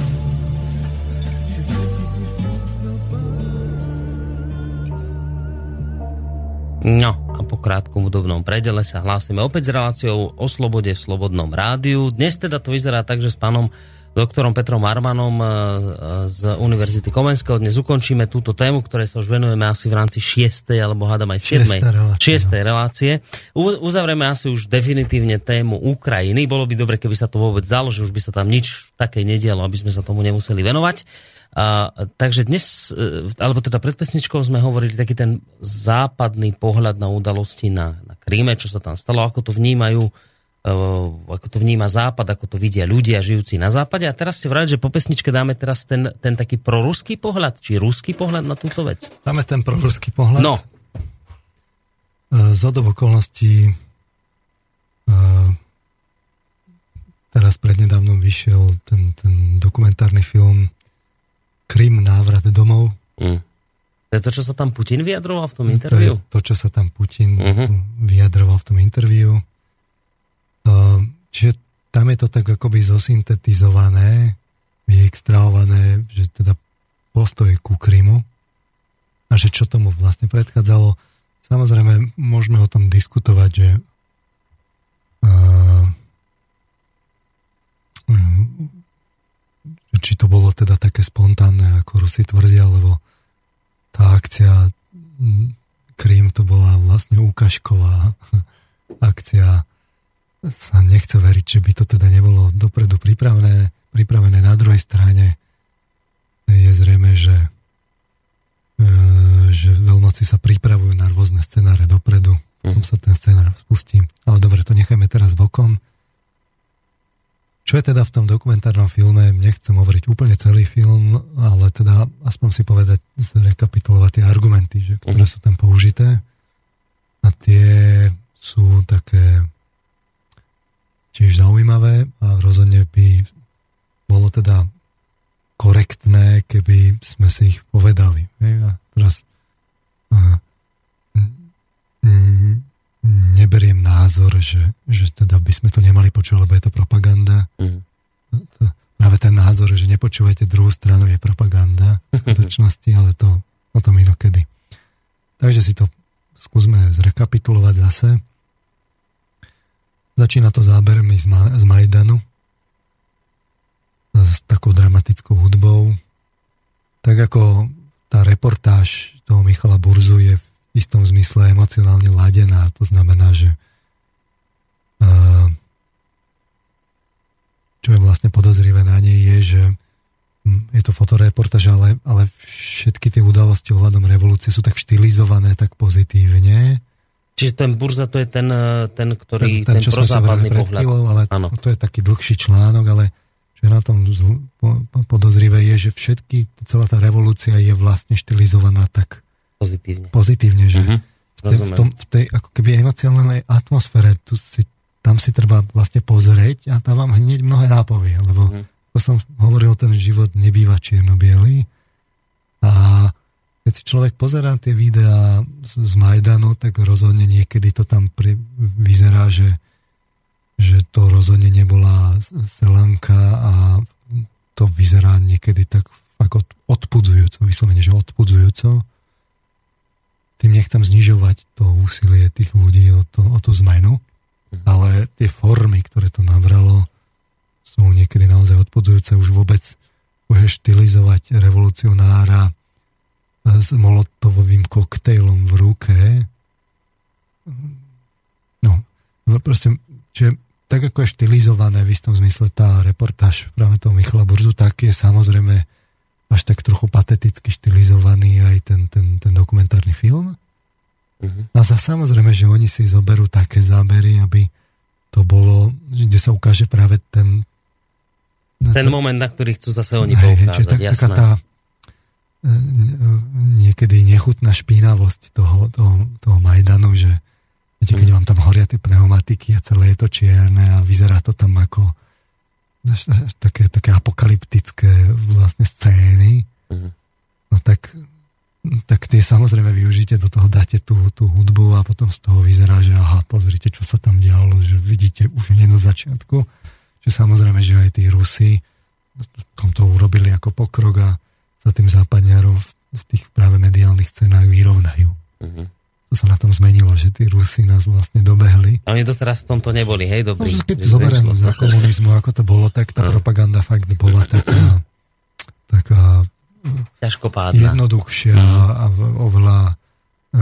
все церкви пусть бьют на бат. No, a po krátkom údobnom predele sa hlásime opäť s reláciou o slobode v Slobodnom rádiu. Dnes teda to vyzerá tak, že s pánom doktorom Petrom Armanom e, z Univerzity Komenského. Dnes ukončíme túto tému, ktoré sa už venujeme asi v rámci 6. alebo hádam aj 7. 6. relácie. Uzavrieme asi už definitívne tému Ukrajiny. Bolo by dobre, keby sa to vôbec dalo, že už by sa tam nič také nedialo, aby sme sa tomu nemuseli venovať. A, takže dnes, e, alebo teda pred pesničkou sme hovorili taký ten západný pohľad na udalosti na, na Kríme, čo sa tam stalo, ako to vnímajú e, ako to vníma Západ, ako to vidia ľudia žijúci na Západe. A teraz ste vrali, že po pesničke dáme teraz ten, ten taký proruský pohľad, či ruský pohľad na túto vec? Dáme ten proruský pohľad. No. E, z okolností teraz prednedávnom vyšiel ten, ten dokumentárny film Krym návrat domov. Mm. To je to, čo sa tam Putin vyjadroval v tom interviu? To je to, čo sa tam Putin uh-huh. vyjadroval v tom interviu. Čiže tam je to tak akoby zosyntetizované, vyextrahované, že teda postoj ku Krymu a že čo tomu vlastne predchádzalo. Samozrejme, môžeme o tom diskutovať, že uh, či to bolo teda také spontánne, ako Rusi tvrdia, lebo tá akcia Krím to bola vlastne úkažková akcia. Sa nechce veriť, že by to teda nebolo dopredu pripravené. Pripravené na druhej strane je zrejme, že, e, že veľmoci sa pripravujú na rôzne scenáre dopredu. Potom mhm. sa ten scenár spustí. Ale dobre, to nechajme teraz bokom. Čo je teda v tom dokumentárnom filme, nechcem hovoriť úplne celý film, ale teda aspoň si povedať, rekapitulovať tie argumenty, že, ktoré uh-huh. sú tam použité. A tie sú také tiež zaujímavé a rozhodne by bolo teda korektné, keby sme si ich povedali. A teraz uh, neberiem názor, že, že teda by sme to nemali počuť, lebo je to propaganda. Mm. To, práve ten názor, že nepočúvajte druhú stranu, je propaganda v skutočnosti, ale to o tom inokedy. Takže si to skúsme zrekapitulovať zase. Začína to zábermi z, Ma- z Majdanu s takou dramatickou hudbou. Tak ako tá reportáž toho Michala Burzu je v istom zmysle emocionálne ladená. To znamená, že čo je vlastne podozrivé na nej je, že je to fotoreportáž, ale, ale všetky tie udalosti ohľadom revolúcie sú tak štilizované, tak pozitívne. Čiže ten burza to je ten, ten ktorý, ten, ten, ten prozápadný pohľad. Chvíľou, ale ano. to je taký dlhší článok, ale čo je na tom podozrivé je, že všetky, celá tá revolúcia je vlastne štilizovaná tak Pozitívne. Pozitívne, že uh-huh. v, tej, v, tom, v tej ako keby emocionálnej atmosfére tu si, tam si treba vlastne pozrieť a tam vám hneď mnohé nápovie, lebo uh-huh. ako som hovoril, ten život nebýva čierno a keď si človek pozerá tie videá z, Majdanu, tak rozhodne niekedy to tam pri, vyzerá, že, že to rozhodne nebola selanka a to vyzerá niekedy tak ako odpudzujúco, vyslovene, že odpudzujúco tým nechcem znižovať to úsilie tých ľudí o, to, o tú zmenu, mhm. ale tie formy, ktoré to nabralo, sú niekedy naozaj odpodujúce už vôbec môže štilizovať revolucionára s molotovým koktejlom v ruke. No, proste, čiže tak ako je štilizované v istom zmysle tá reportáž práve toho Michala Burzu, tak je samozrejme až tak trochu pateticky štilizovaný aj ten, ten, ten dokumentárny film. Uh-huh. A za samozrejme, že oni si zoberú také zábery, aby to bolo, kde sa ukáže práve ten... Ten, ten moment, na ktorý chcú zase oni poukázať, tak, taká tá niekedy nechutná špinavosť toho, toho, toho Majdanu, že viete, keď mhm. vám tam horia tie pneumatiky a celé je to čierne a vyzerá to tam ako také, také apokalyptické vlastne scény, uh-huh. no tak, tak tie samozrejme využite, do toho dáte tú, tú hudbu a potom z toho vyzerá, že aha, pozrite, čo sa tam dialo, že vidíte už hneď do začiatku, že samozrejme, že aj tí Rusi tomto urobili ako pokrok a sa tým západňarom v, v tých práve mediálnych scénách vyrovnajú. Uh-huh. To sa na tom zmenilo, že tí Rusi nás vlastne dobehli. A oni doteraz v tomto neboli, hej, dobrý. No, keď zoberiem za komunizmu, ako to bolo, tak tá no. propaganda fakt bola taká, taká ťažkopádna. Jednoduchšia mm. a oveľa e,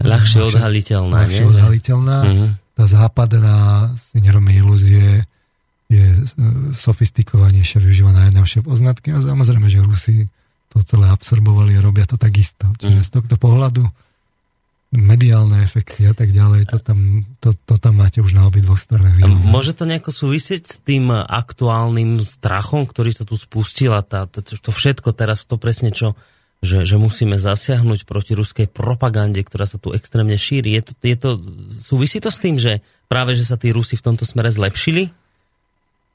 ľahšie odhaliteľná. Ľahšie nie? odhaliteľná. Mm. Tá západná, si nerobme ilúzie, je e, sofistikovanejšia, využíva najnovšie poznatky a samozrejme, že Rusi to celé absorbovali a robia to takisto. Čiže mm. z tohto pohľadu mediálne efekty a tak ďalej, to tam, to, to tam máte už na obidvoch stranách. Môže to nejako súvisieť s tým aktuálnym strachom, ktorý sa tu spustil a tá, to, to všetko teraz, to presne čo, že, že musíme zasiahnuť proti ruskej propagande, ktorá sa tu extrémne šíri. Je to, je to, súvisí to s tým, že práve, že sa tí Rusi v tomto smere zlepšili?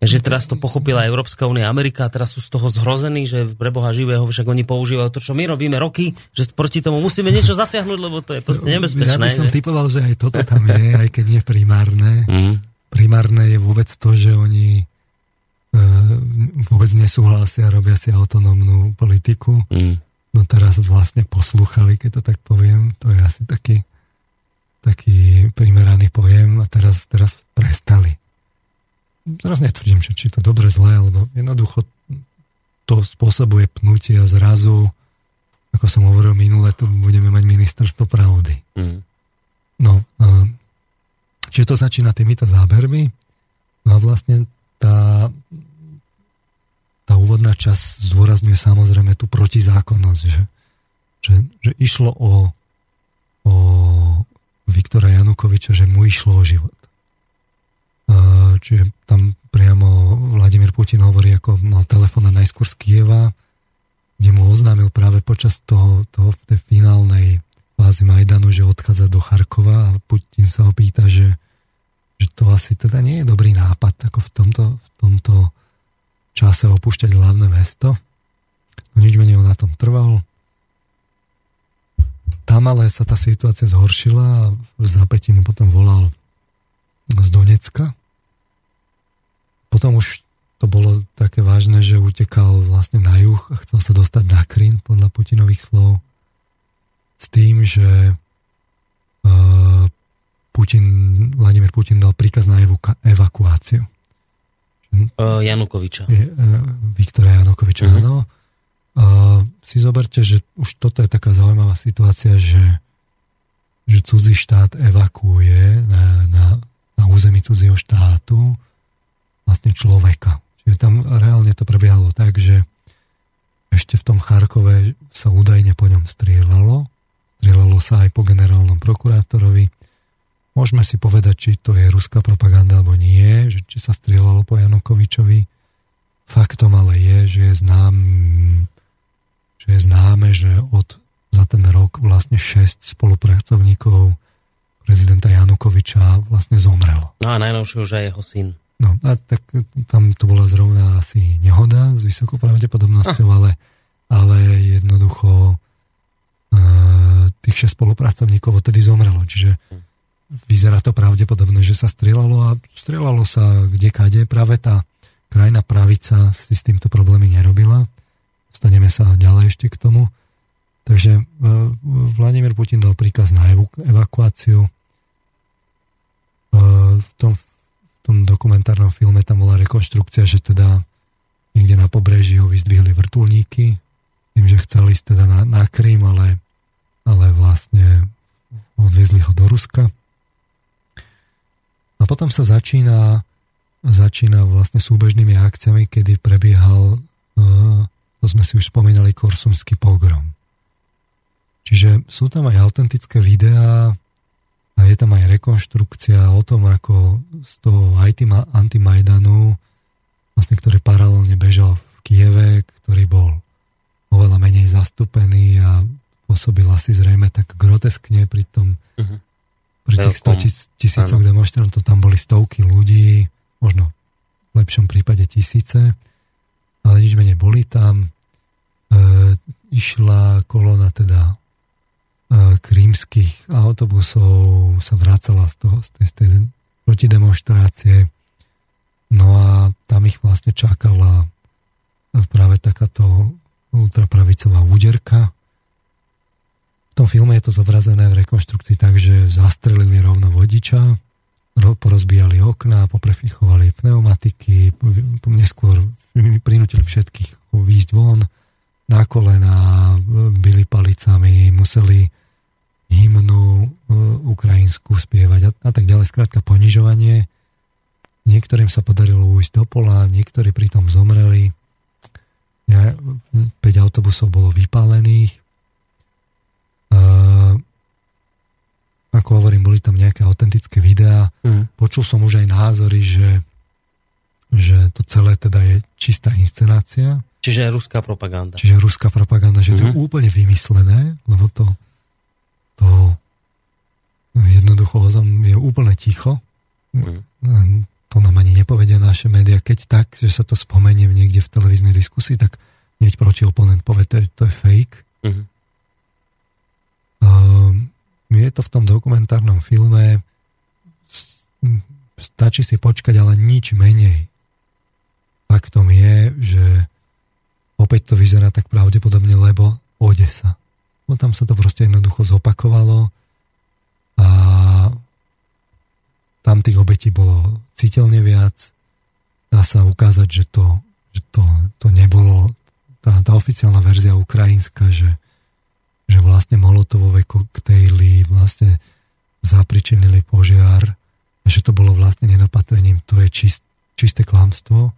Že teraz to pochopila Európska únia, Amerika a teraz sú z toho zhrození, že pre Boha živého však oni používajú to, čo my robíme roky, že proti tomu musíme niečo zasiahnuť, lebo to je proste nebezpečné. Ja by som typoval, že aj toto tam je, aj keď nie primárne. Mm. Primárne je vôbec to, že oni e, vôbec nesúhlasia, robia si autonómnu politiku. Mm. No teraz vlastne poslúchali, keď to tak poviem. To je asi taký taký primeraný pojem a teraz, teraz prestali teraz netvrdím, že či to dobre, zlé, alebo jednoducho to spôsobuje pnutie a zrazu, ako som hovoril minule, tu budeme mať ministerstvo pravdy. Mm. No, čiže to začína týmito zábermi, no a vlastne tá, tá úvodná časť zdôrazňuje samozrejme tú protizákonnosť, že, že, že išlo o, o Viktora Janukoviča, že mu išlo o život. Čiže tam priamo Vladimír Putin hovorí, ako mal telefón najskôr z Kieva, kde mu oznámil práve počas toho, toho tej finálnej fázy Majdanu, že odchádza do Charkova a Putin sa ho pýta, že, že to asi teda nie je dobrý nápad ako v tomto, v tomto čase opúšťať hlavné mesto. No nič menej on na tom trval. Tam ale sa tá situácia zhoršila a v zapätí mu potom volal z Donecka, potom už to bolo také vážne, že utekal vlastne na juh a chcel sa dostať na Krym podľa Putinových slov s tým, že uh, Putin, Vladimír Putin dal príkaz na evakuáciu. Uh, Janukoviča. Je, uh, Viktora Janukoviča, uh-huh. áno. Uh, si zoberte, že už toto je taká zaujímavá situácia, že, že cudzí štát evakuuje na, na, na území cudzieho štátu vlastne človeka. Čiže tam reálne to prebiehalo tak, že ešte v tom Charkove sa údajne po ňom strieľalo. Strieľalo sa aj po generálnom prokurátorovi. Môžeme si povedať, či to je ruská propaganda alebo nie, že či sa strieľalo po Janukovičovi. Faktom ale je, že je znám, že je známe, že od, za ten rok vlastne 6 spolupracovníkov prezidenta Janukoviča vlastne zomrelo. No a najnovšie už jeho syn. No a tak tam to bola zrovna asi nehoda s vysokou pravdepodobnosťou, ah. ale, ale jednoducho uh, tých 6 spolupracovníkov odtedy zomrelo. Čiže vyzerá to pravdepodobné, že sa strieľalo a strieľalo sa kde kade. Práve tá krajná pravica si s týmto problémy nerobila. Staneme sa ďalej ešte k tomu. Takže uh, Vladimír Putin dal príkaz na evakuáciu. Uh, v tom tom dokumentárnom filme tam bola rekonštrukcia, že teda niekde na pobreží ho vyzdvihli vrtulníky, tým, že chceli ísť teda na, na Krym, ale, ale vlastne odviezli ho do Ruska. A potom sa začína, začína vlastne súbežnými akciami, kedy prebiehal, uh, to sme si už spomínali, korsumský pogrom. Čiže sú tam aj autentické videá, a je tam aj rekonštrukcia o tom, ako z toho antimajdanu, vlastne, ktorý paralelne bežal v Kieve, ktorý bol oveľa menej zastúpený a pôsobil asi zrejme tak groteskne pri tom uh-huh. pri tých 100 tisícoch demonstrantov tam boli stovky ľudí, možno v lepšom prípade tisíce, ale nič menej boli tam. E, išla kolona teda krímskych autobusov sa vracala z, toho, z tej, z tej protidemonstrácie. No a tam ich vlastne čakala práve takáto ultrapravicová úderka. v tom filme je to zobrazené v rekonštrukcii tak, že zastrelili rovno vodiča, porozbíjali okná, poprepichovali pneumatiky, neskôr prinútili všetkých výjsť von, na kolena, byli palicami, museli hymnu e, ukrajinskú spievať a, a tak ďalej. Skrátka ponižovanie. Niektorým sa podarilo ujsť do pola, niektorí pritom zomreli. Ja, 5 autobusov bolo vypálených. E, ako hovorím, boli tam nejaké autentické videá. Mm. Počul som už aj názory, že, že to celé teda je čistá inscenácia. Čiže ruská propaganda. Čiže ruská propaganda, že mm-hmm. to je mhm. úplne vymyslené, lebo to to jednoducho je úplne ticho. Mm. To nám ani nepovedia naše médiá. Keď tak, že sa to spomenie niekde v televíznej diskusii, tak hneď proti oponent povie, to je, to je fake. Mm. Um, je to v tom dokumentárnom filme stačí si počkať, ale nič menej. Faktom je, že opäť to vyzerá tak pravdepodobne, lebo Odesa. No tam sa to proste jednoducho zopakovalo a tam tých obetí bolo citeľne viac. Dá sa ukázať, že to, že to, to nebolo tá, tá oficiálna verzia ukrajinská, že, že vlastne molotovové koktejly vlastne zapričinili požiar, že to bolo vlastne nenapatrením, to je čist, čisté klamstvo.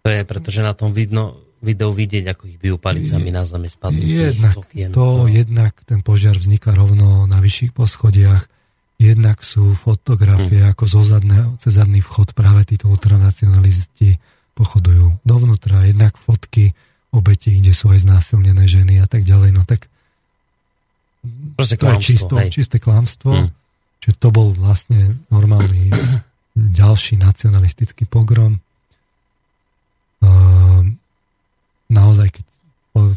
To je, pretože na tom vidno, videu vidieť, ako ich bijú palicami na zemi spadnú. Jednak to, jednak ten požiar vzniká rovno na vyšších poschodiach, jednak sú fotografie hmm. ako zo zadného, cez zadný vchod práve títo ultranacionalisti pochodujú dovnútra, jednak fotky obeti, kde sú aj znásilnené ženy a tak ďalej. No tak Proste to je čisto, hej. čisté klamstvo. Hmm. Čiže to bol vlastne normálny ďalší nacionalistický pogrom. Uh, naozaj, keď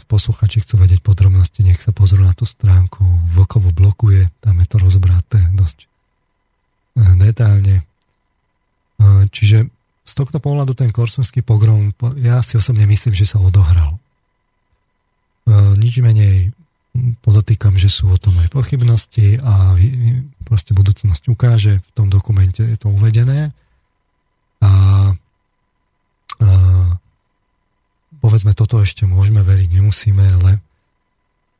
posluchači chcú vedieť podrobnosti, nech sa pozrú na tú stránku. Vlkovo blokuje, tam je to rozbraté dosť e, detálne. E, čiže z tohto pohľadu ten korsunský pogrom, ja si osobne myslím, že sa odohral. E, nič menej podotýkam, že sú o tom aj pochybnosti a proste budúcnosť ukáže, v tom dokumente je to uvedené. A, a povedzme, toto ešte môžeme veriť, nemusíme, ale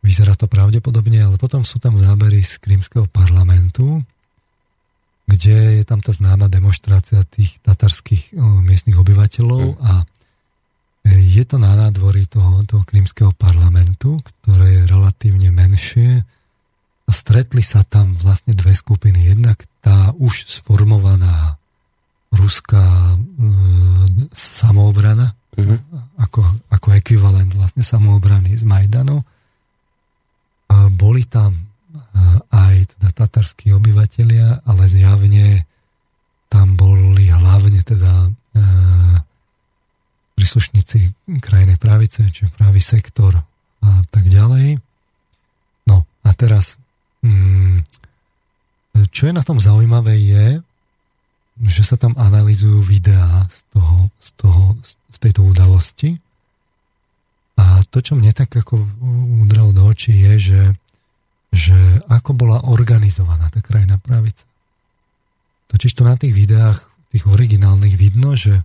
vyzerá to pravdepodobne, ale potom sú tam zábery z krímskeho parlamentu, kde je tam tá známa demonstrácia tých tatarských o, miestnych obyvateľov mm. a e, je to na nádvorí toho, toho krímskeho parlamentu, ktoré je relatívne menšie a stretli sa tam vlastne dve skupiny. Jednak tá už sformovaná ruská e, samoobrana, mm-hmm. ako, ako ekvivalent vlastne samoobrany z Majdanu. Boli tam aj teda tatarskí obyvateľia, ale zjavne tam boli hlavne teda príslušníci krajnej pravice, čiže pravý sektor a tak ďalej. No a teraz, mm, čo je na tom zaujímavé je, že sa tam analizujú videá z, toho, z, toho, z tejto udalosti. A to, čo mne tak ako udralo do očí, je, že, že ako bola organizovaná tá krajná pravica. Totiž to na tých videách, tých originálnych vidno, že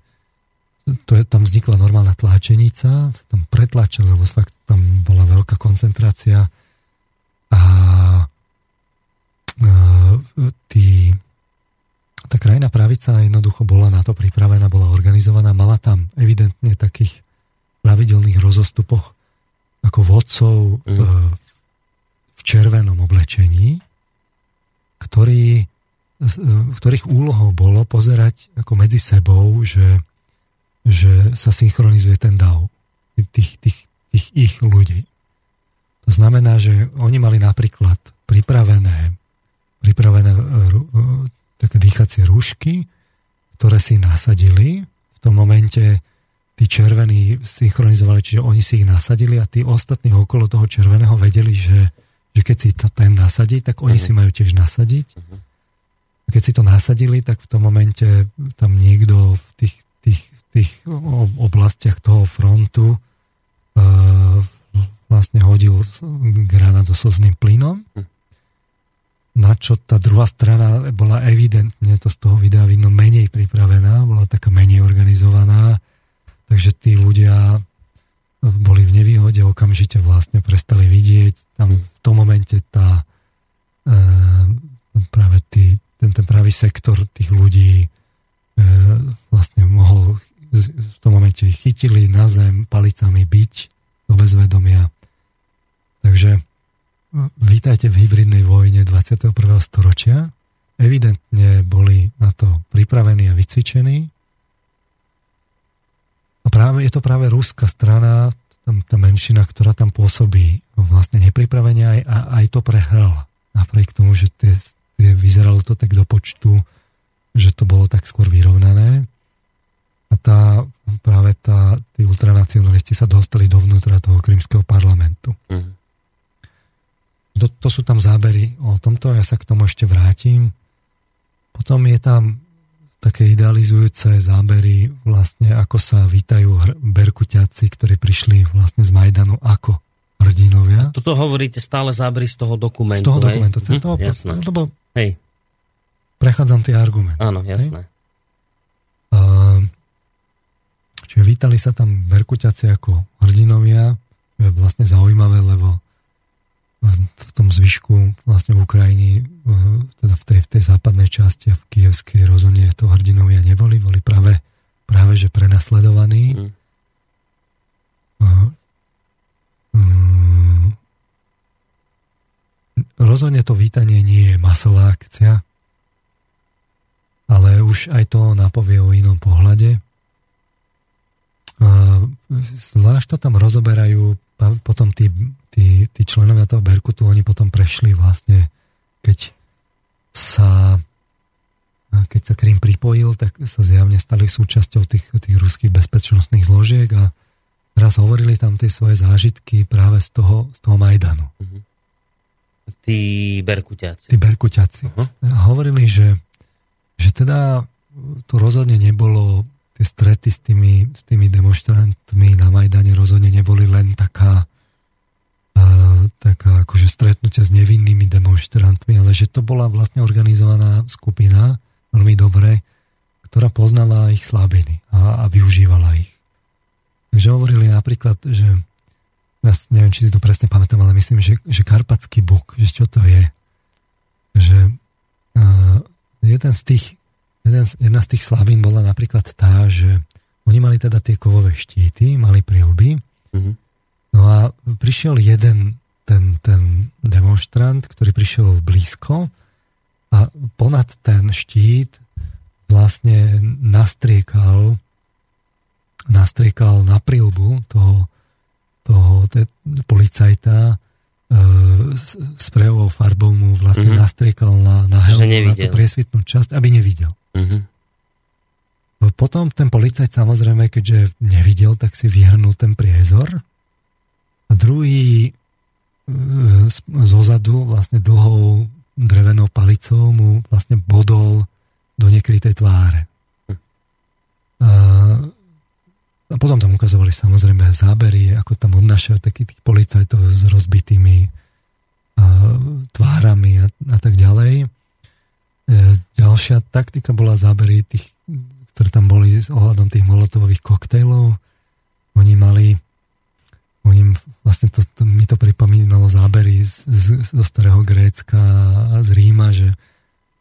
to je, tam vznikla normálna tlačenica, tam pretlačili, lebo fakt tam bola veľká koncentrácia a, a tí tá krajná pravica jednoducho bola na to pripravená, bola organizovaná, mala tam evidentne takých pravidelných rozostupoch ako vodcov mm. v červenom oblečení, ktorí, ktorých úlohou bolo pozerať ako medzi sebou, že, že sa synchronizuje ten dav tých, tých, tých ich ľudí. To znamená, že oni mali napríklad pripravené, pripravené také dýchacie rúšky, ktoré si nasadili. V tom momente tí červení synchronizovali, čiže oni si ich nasadili a tí ostatní okolo toho červeného vedeli, že, že keď si to ten nasadí, tak oni uh-huh. si majú tiež nasadiť. Uh-huh. Keď si to nasadili, tak v tom momente tam niekto v tých, tých, tých oblastiach toho frontu uh, vlastne hodil granát so slzným plynom, hm. Na čo tá druhá strana bola evidentne, to z toho videa vidno, menej pripravená, bola taká menej organizovaná, takže tí ľudia boli v nevýhode, okamžite vlastne prestali vidieť. Tam v tom momente tá e, práve tý, ten, ten pravý sektor tých ľudí e, vlastne mohol v tom momente ich chytili na zem palicami byť do bezvedomia. Takže vítajte v hybridnej vojne 21. storočia. Evidentne boli na to pripravení a vycvičení a práve, je to práve ruská strana, tam, tá menšina, ktorá tam pôsobí vlastne nepripravenia aj, a aj to prehrala. Napriek tomu, že tie, tie, vyzeralo to tak do počtu, že to bolo tak skôr vyrovnané. A tá, práve tá, tí ultranacionalisti sa dostali dovnútra toho krymského parlamentu. Mm. To, to sú tam zábery o tomto, ja sa k tomu ešte vrátim. Potom je tam také idealizujúce zábery vlastne, ako sa vítajú berkuťaci, ktorí prišli vlastne z Majdanu ako hrdinovia. A toto hovoríte stále zábery z toho dokumentu, Z toho hej? dokumentu. Hm, toho, jasné. Lebo hej. prechádzam tie argumenty. Áno, jasné. Uh, čiže vítali sa tam berkuťaci ako hrdinovia, je vlastne zaujímavé, lebo v tom zvyšku vlastne v Ukrajine, teda v tej, v tej západnej časti a v kievskej rozhodne to hrdinovia neboli, boli práve, práve že prenasledovaní. Mm. Mm, rozhodne to vítanie nie je masová akcia, ale už aj to napovie o inom pohľade. Zvlášť to tam rozoberajú potom tí, tí, tí členovia toho Berkutu, oni potom prešli vlastne, keď sa keď sa Krym pripojil, tak sa zjavne stali súčasťou tých, tých ruských bezpečnostných zložiek a teraz hovorili tam tie svoje zážitky práve z toho, z toho Majdanu. Uh-huh. Tí Berkuťáci. Tí Berkuťáci. Uh-huh. Hovorili, že, že teda to rozhodne nebolo tie strety s tými, s tými demonstrantmi na Majdane rozhodne neboli len taká, uh, taká akože stretnutia s nevinnými demonstrantmi, ale že to bola vlastne organizovaná skupina, veľmi dobre, ktorá poznala ich slabiny a, a využívala ich. Takže hovorili napríklad, že ja neviem, či si to presne pamätám, ale myslím, že, že karpatský buk, že čo to je. Že uh, jeden z tých jedna z tých slavín bola napríklad tá, že oni mali teda tie kovové štíty, mali prilby. Mm-hmm. No a prišiel jeden ten, ten demonstrant, ktorý prišiel blízko a ponad ten štít vlastne nastriekal nastriekal na prilbu toho, toho te, policajta sprejovou farbou mu vlastne mm-hmm. nastriekal na, na helmu, na tú priesvitnú časť, aby nevidel. Mm-hmm. Potom ten policajt samozrejme, keďže nevidel, tak si vyhrnul ten priezor a druhý e, zozadu vlastne dlhou drevenou palicou mu vlastne bodol do nekrytej tváre. Hm. A, a potom tam ukazovali samozrejme zábery, ako tam odnášajú takých tých policajtov s rozbitými a, tvárami a, a tak ďalej. E, ďalšia taktika bola zábery tých, ktoré tam boli s ohľadom tých molotových koktejlov. Oni mali oni vlastne to, to, mi to pripomínalo zábery z, z, zo starého Grécka a z Ríma, že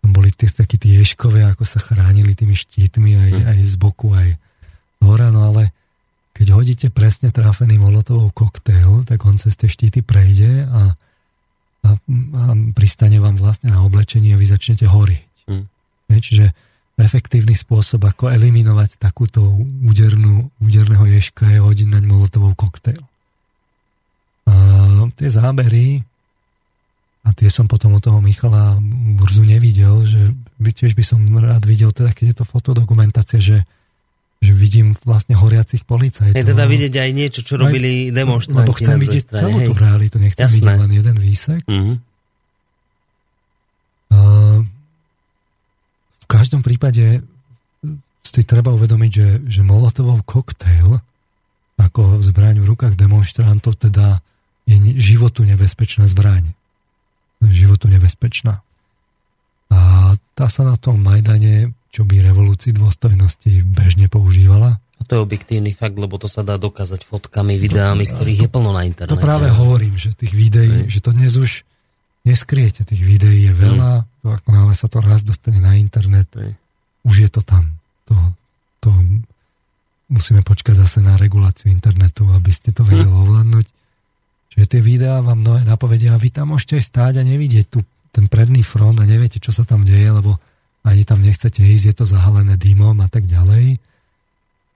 tam boli tie, takí tie ješkovia, ako sa chránili tými štítmi aj, mm. aj z boku, aj z hora, no ale keď hodíte presne trafený molotovou koktejl, tak on cez tie štíty prejde a a, a pristane vám vlastne na oblečení a vy začnete horieť. Mm. Čiže efektívny spôsob, ako eliminovať takúto údernú, úderného ješka je hodiť naň molotovou koktejl. A tie zábery a tie som potom od toho Michala Burzu nevidel, že tiež by som rád videl, teda keď je to fotodokumentácia, že že vidím vlastne horiacich policajtov. Je teda vidieť aj niečo, čo robili aj, demonstranti. Lebo chcem vidieť strane, celú hej. tú realitu, nechcem Jasné. vidieť len jeden výsek. Uh-huh. Uh, v každom prípade si treba uvedomiť, že, že Molotovov koktejl ako zbraň v rukách demonstrantov teda je životu nebezpečná zbraň. Životu nebezpečná. A tá sa na tom Majdane, čo by revolúcii dôstojnosti bežne používala. A to je objektívny fakt, lebo to sa dá dokázať fotkami, videami, to, ktorých je plno na internete. To práve hovorím, že tých videí, že to dnes už neskriete, tých videí je veľa, mm. ako náhle sa to raz dostane na internet, mm. už je to tam. To, to musíme počkať zase na reguláciu internetu, aby ste to vedeli mm. ovládnuť. Čiže tie videá vám mnohé napovedia a vy tam môžete aj stáť a nevidieť tu ten predný front a neviete, čo sa tam deje, lebo ani tam nechcete ísť, je to zahalené dymom a tak ďalej.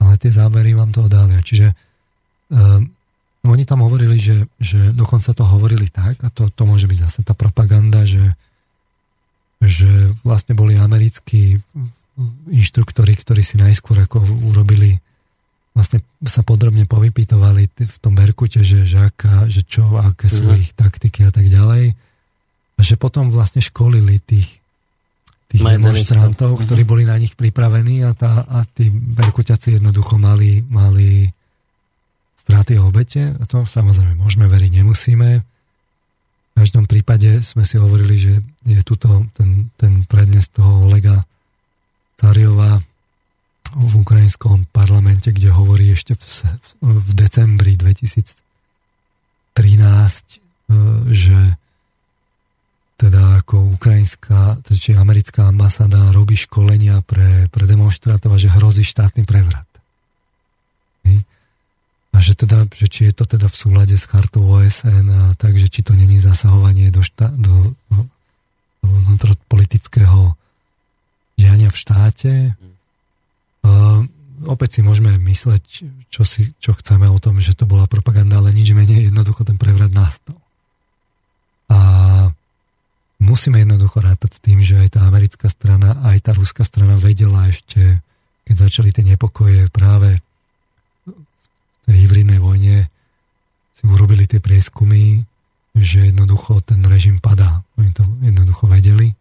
Ale tie zábery vám to odália. Čiže um, oni tam hovorili, že, že dokonca to hovorili tak, a to, to môže byť zase tá propaganda, že, že vlastne boli americkí inštruktori, ktorí si najskôr ako urobili vlastne sa podrobne povypýtovali v tom Berkute, že, že, aká, že čo, aké sú mm. ich taktiky a tak ďalej. A že potom vlastne školili tých, tých demonstrantov, ktorí mhm. boli na nich pripravení a, tá, a tí Berkuťaci jednoducho mali, mali straty a obete. A to samozrejme môžeme veriť, nemusíme. V každom prípade sme si hovorili, že je tuto ten, ten prednes toho Olega Cariova v ukrajinskom parlamente, kde hovorí ešte v, v decembri 2013, e, že teda ako ukrajinská, či americká ambasáda robí školenia pre, pre demonstrátov a že hrozí štátny prevrat. A že teda, že či je to teda v súlade s chartou OSN a takže či to není zasahovanie do, šta, do, do, do politického diania v štáte. Uh, opäť si môžeme mysleť, čo, si, čo chceme o tom, že to bola propaganda, ale nič menej jednoducho ten prevrat nastal. A musíme jednoducho rátať s tým, že aj tá americká strana, aj tá ruská strana vedela ešte, keď začali tie nepokoje práve v tej hybridnej vojne, si urobili tie prieskumy, že jednoducho ten režim padá. Oni to jednoducho vedeli.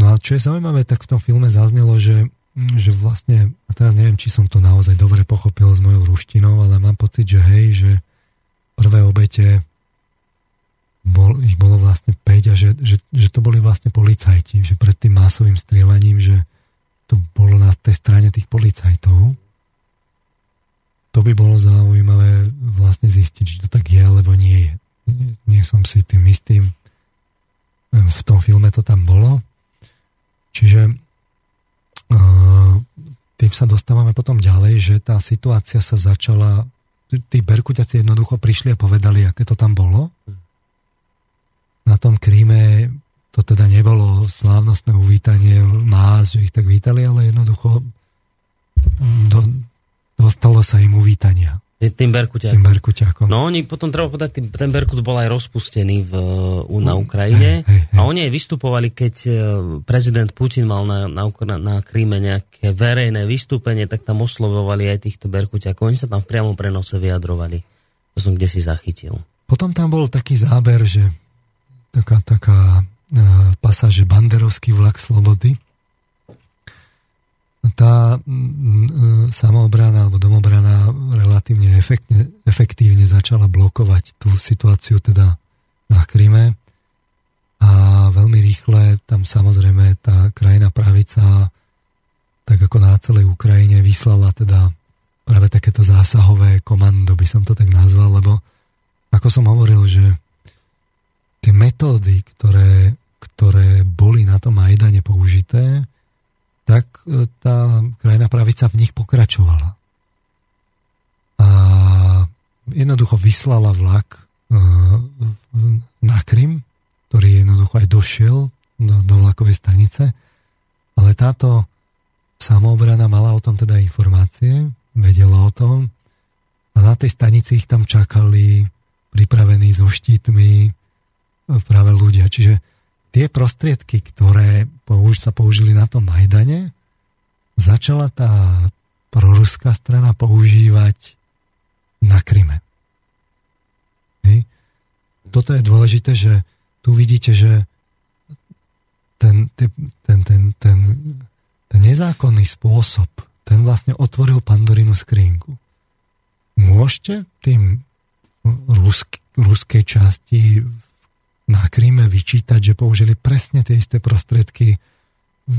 No a čo je zaujímavé, tak v tom filme zaznelo, že, že vlastne, a teraz neviem, či som to naozaj dobre pochopil s mojou ruštinou, ale mám pocit, že hej, že prvé obete bol, ich bolo vlastne 5 a že, že, že to boli vlastne policajti, že pred tým masovým strieľaním, že to bolo na tej strane tých policajtov. To by bolo zaujímavé vlastne zistiť, či to tak je, alebo nie je. Nie, som si tým istým. V tom filme to tam bolo. Čiže tým sa dostávame potom ďalej, že tá situácia sa začala, tí Berkuťaci jednoducho prišli a povedali, aké to tam bolo. Na tom Kríme to teda nebolo slávnostné uvítanie más, že ich tak vítali, ale jednoducho do, dostalo sa im uvítania. Tým Berkuťakom. Tým Berkuťakom. No oni potom, treba povedať, ten Berkut bol aj rozpustený v, na Ukrajine hey, hey, hey. a oni aj vystupovali, keď e, prezident Putin mal na, na, na Kríme nejaké verejné vystúpenie, tak tam oslovovali aj týchto Berkuťakov. Oni sa tam v priamom prenose vyjadrovali. To som kde si zachytil. Potom tam bol taký záber, že taká, taká uh, pasáž, že banderovský vlak slobody. Tá e, samoobrana alebo domobrana relatívne efektne, efektívne začala blokovať tú situáciu teda na Kryme. A veľmi rýchle tam samozrejme tá krajina pravica tak ako na celej Ukrajine vyslala teda práve takéto zásahové komando, by som to tak nazval, lebo ako som hovoril, že tie metódy, ktoré, ktoré boli na tom Majdane použité, tak e, tá krajná pravica v nich pokračovala. A jednoducho vyslala vlak e, na Krym, ktorý jednoducho aj došiel do, do vlakovej stanice, ale táto samoobrana mala o tom teda informácie, vedela o tom a na tej stanici ich tam čakali pripravení so štítmi práve ľudia. Čiže tie prostriedky, ktoré použ- sa použili na tom Majdane, začala tá proruská strana používať na Kryme. Hej. Toto je dôležité, že tu vidíte, že ten, ten, ten, ten, ten, ten nezákonný spôsob, ten vlastne otvoril Pandorinu skrinku. môžete tým rusk, ruskej časti na Kríme vyčítať, že použili presne tie isté prostriedky,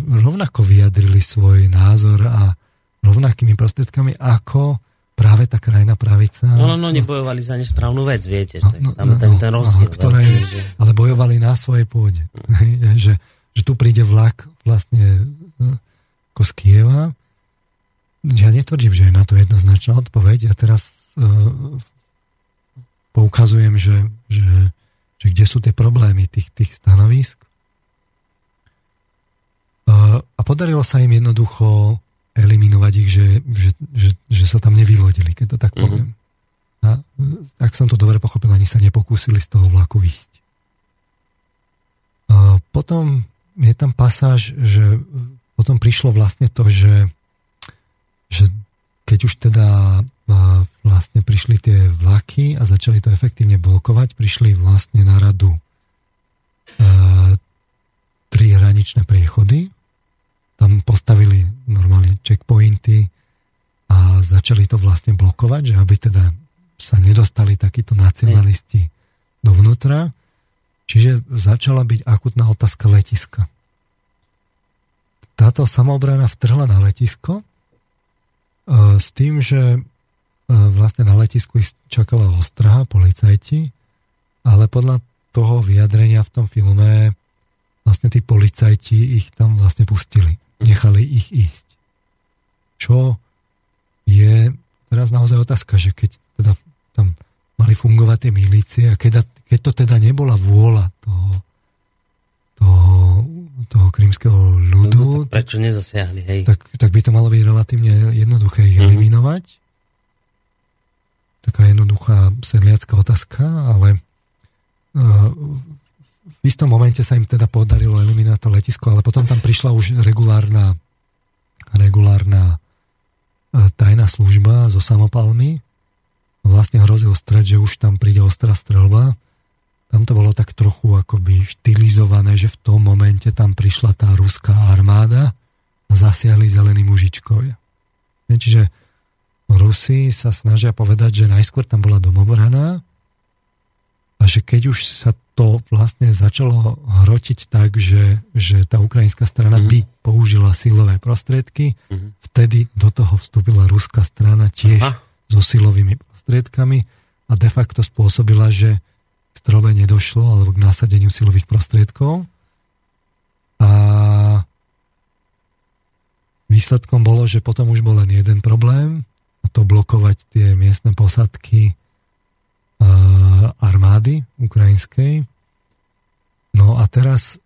rovnako vyjadrili svoj názor a rovnakými prostriedkami ako práve tá krajná pravica. No, no, no, nebojovali za nesprávnu vec, viete. No, tam no, ten, ten rozdiel. No, ktoré, veľký, že... Ale bojovali na svojej pôde. Mm. že, že tu príde vlak vlastne e, ako z Kieva. Ja netvrdím, že je na to jednoznačná odpoveď. Ja teraz uh, poukazujem, že, že, že kde sú tie problémy tých, tých stanovisk. A podarilo sa im jednoducho eliminovať ich, že, že, že, že sa tam nevylodili, keď to tak mhm. poviem. Mm-hmm. A ak som to dobre pochopil, ani sa nepokúsili z toho vlaku výjsť. A potom je tam pasáž, že potom prišlo vlastne to, že, že keď už teda vlastne prišli tie vlaky a začali to efektívne blokovať, prišli vlastne na radu tri hraničné priechody tam postavili normálne checkpointy a začali to vlastne blokovať, že aby teda sa nedostali takíto nacionalisti dovnútra. Čiže začala byť akutná otázka letiska. Táto samoobrana vtrhla na letisko e, s tým, že e, vlastne na letisku ich čakala ostraha, policajti, ale podľa toho vyjadrenia v tom filme vlastne tí policajti ich tam vlastne pustili nechali ich ísť. Čo je teraz naozaj otázka, že keď teda tam mali fungovať tie milície a keď, keď to teda nebola vôľa toho, toho, toho krímskeho ľudu... No, prečo nezasiahli, hej? Tak, tak by to malo byť relatívne jednoduché ich mm-hmm. Taká jednoduchá sedliacká otázka, ale uh, v istom momente sa im teda podarilo eliminovať to letisko, ale potom tam prišla už regulárna, regulárna e, tajná služba zo samopalmy. Vlastne hrozil stred, že už tam príde ostrá strelba. Tam to bolo tak trochu akoby štilizované, že v tom momente tam prišla tá ruská armáda a zasiahli zelení mužičkovia. Čiže Rusi sa snažia povedať, že najskôr tam bola domobrana a že keď už sa to vlastne začalo hrotiť tak, že, že tá ukrajinská strana mm-hmm. by použila silové prostriedky, mm-hmm. vtedy do toho vstúpila ruská strana tiež Aha. so silovými prostriedkami a de facto spôsobila, že k strobe nedošlo alebo k nasadeniu silových prostriedkov. A výsledkom bolo, že potom už bol len jeden problém, to blokovať tie miestne posadky armády ukrajinskej. No a teraz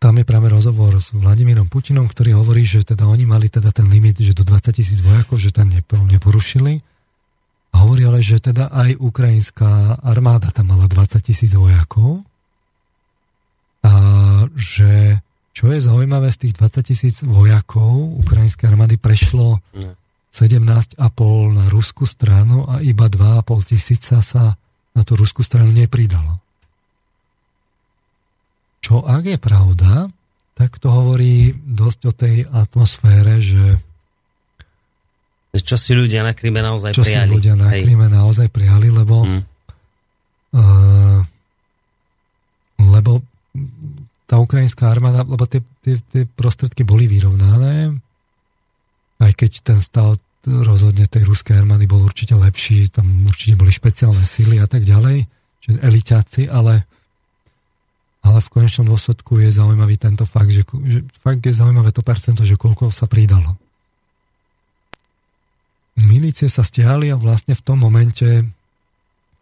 tam je práve rozhovor s Vladimírom Putinom, ktorý hovorí, že teda oni mali teda ten limit, že do 20 tisíc vojakov, že tam neporušili. A hovorí ale, že teda aj ukrajinská armáda tam mala 20 tisíc vojakov. A že čo je zaujímavé, z tých 20 tisíc vojakov ukrajinskej armády prešlo 17,5 na ruskú stranu a iba 2,5 tisíca sa na tú ruskú stranu nepridalo. Čo ak je pravda, tak to hovorí dosť o tej atmosfére, že čo si ľudia na Kryme naozaj čo prijali. Čo si ľudia na Kryme naozaj prijali, lebo hmm. uh, lebo tá ukrajinská armáda, lebo tie, tie, tie prostredky boli vyrovnané, aj keď ten stav rozhodne tej ruskej armády bol určite lepší, tam určite boli špeciálne síly a tak ďalej, čiže elitáci, ale, ale v konečnom dôsledku je zaujímavý tento fakt, že, že fakt je zaujímavé to percento, že koľko sa pridalo. Milície sa stiahli a vlastne v tom momente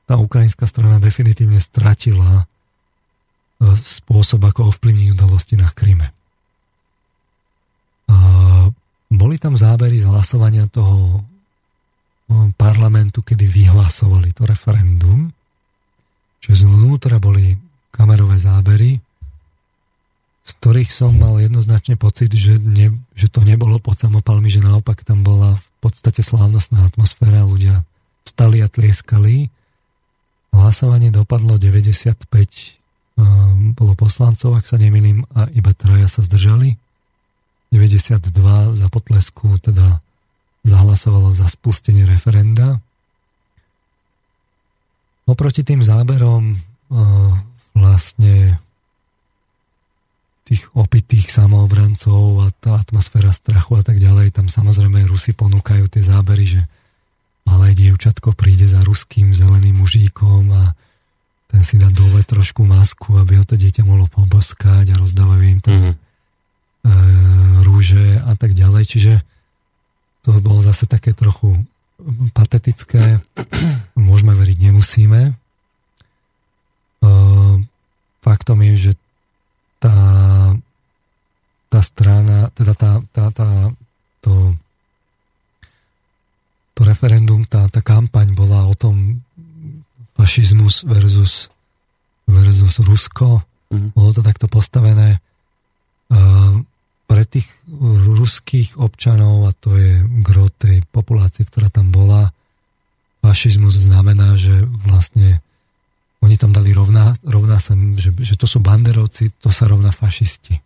tá ukrajinská strana definitívne stratila spôsob, ako ovplyvniť udalosti na Kryme. Boli tam zábery z hlasovania toho parlamentu, kedy vyhlasovali to referendum, že zvnútra boli kamerové zábery, z ktorých som mal jednoznačne pocit, že, ne, že to nebolo pod samopalmi, že naopak tam bola v podstate slávnostná atmosféra, ľudia stali a tlieskali. Hlasovanie dopadlo 95 um, bolo poslancov, ak sa nemýlim, a iba traja sa zdržali. 92 za potlesku teda zahlasovalo za spustenie referenda. Oproti tým záberom vlastne tých opitých samoobrancov a tá atmosféra strachu a tak ďalej, tam samozrejme Rusi ponúkajú tie zábery, že malé dievčatko príde za ruským zeleným mužíkom a ten si dá dole trošku masku, aby ho to dieťa mohlo poboskať a rozdávajú im tam mm-hmm. e, rúže a tak ďalej. Čiže to bolo zase také trochu patetické. Môžeme veriť, nemusíme. E, faktom je, že tá, tá strana, teda tá, tá, tá to, to referendum, tá, tá kampaň bola o tom, fašizmus versus, versus Rusko. Mm-hmm. Bolo to takto postavené. Uh, pre tých ruských občanov, a to je gro tej populácie, ktorá tam bola, fašizmus znamená, že vlastne oni tam dali rovná, rovná sa, že, že to sú banderovci, to sa rovná fašisti.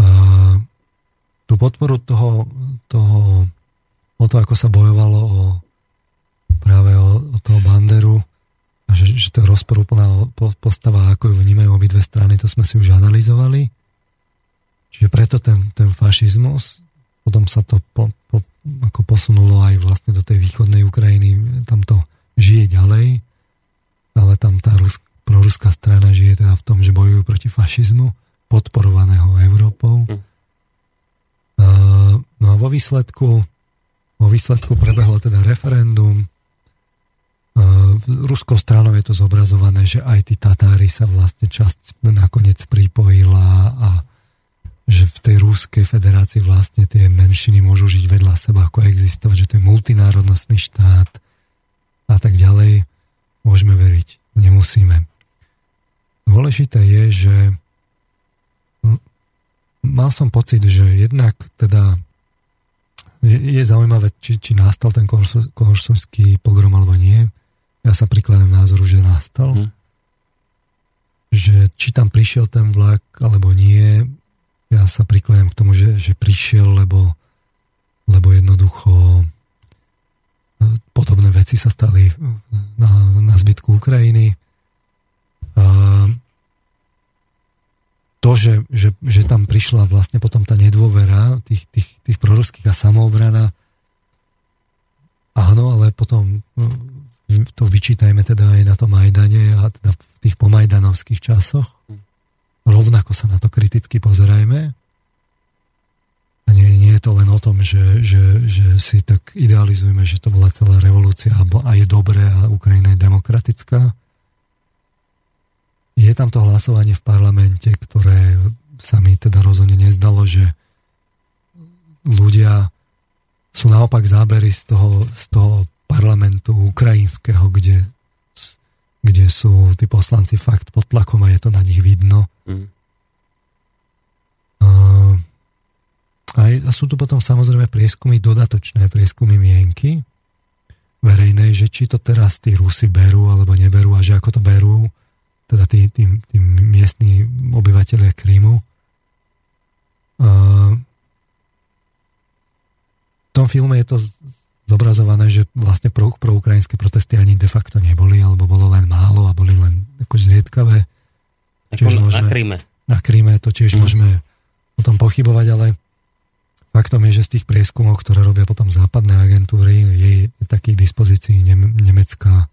Uh, tú podporu toho, toho, o to, ako sa bojovalo o práve o, o toho Banderu, že, že to je rozporúplná postava, ako ju vnímajú obidve strany, to sme si už analyzovali. Čiže preto ten, ten fašizmus, potom sa to po, po, ako posunulo aj vlastne do tej východnej Ukrajiny, tam to žije ďalej, ale tam tá Rus, proruská strana žije teda v tom, že bojujú proti fašizmu, podporovaného Európou. Hm. Uh, no a vo výsledku, vo výsledku prebehlo teda referendum, ruskou stranou je to zobrazované, že aj tí Tatári sa vlastne časť nakoniec pripojila a že v tej Ruskej federácii vlastne tie menšiny môžu žiť vedľa seba, ako existovať, že to je multinárodnostný štát a tak ďalej. Môžeme veriť, nemusíme. Dôležité je, že mal som pocit, že jednak teda je, je zaujímavé, či, či nastal ten korsovský pogrom alebo nie ja sa prikladám názoru, že nastal. Hmm. Že či tam prišiel ten vlak, alebo nie, ja sa prikladám k tomu, že, že prišiel, lebo, lebo jednoducho e, podobné veci sa stali na, na zbytku Ukrajiny. A to, že, že, že tam prišla vlastne potom tá nedôvera tých, tých, tých proruských a samoobrana, áno, ale potom to vyčítajme teda aj na tom Majdane a teda v tých pomajdanovských časoch. Rovnako sa na to kriticky pozerajme. A nie, nie je to len o tom, že, že, že si tak idealizujeme, že to bola celá revolúcia a je dobré a Ukrajina je demokratická. Je tam to hlasovanie v parlamente, ktoré sa mi teda rozhodne nezdalo, že ľudia sú naopak zábery z toho, z toho parlamentu ukrajinského, kde, kde sú tí poslanci fakt pod tlakom a je to na nich vidno. Mm. A, a sú tu potom samozrejme prieskumy, dodatočné prieskumy mienky verejnej, že či to teraz tí Rusi berú alebo neberú a že ako to berú teda tí, tí, tí miestní obyvateľia Krímu. v tom filme je to zobrazované, že vlastne pro, pro ukrajinské protesty ani de facto neboli, alebo bolo len málo a boli len akože zriedkavé. Ako môžeme, na Kríme. Na Kríme to tiež mm. môžeme o tom pochybovať, ale faktom je, že z tých prieskumov, ktoré robia potom západné agentúry, je takých dispozícií nemecká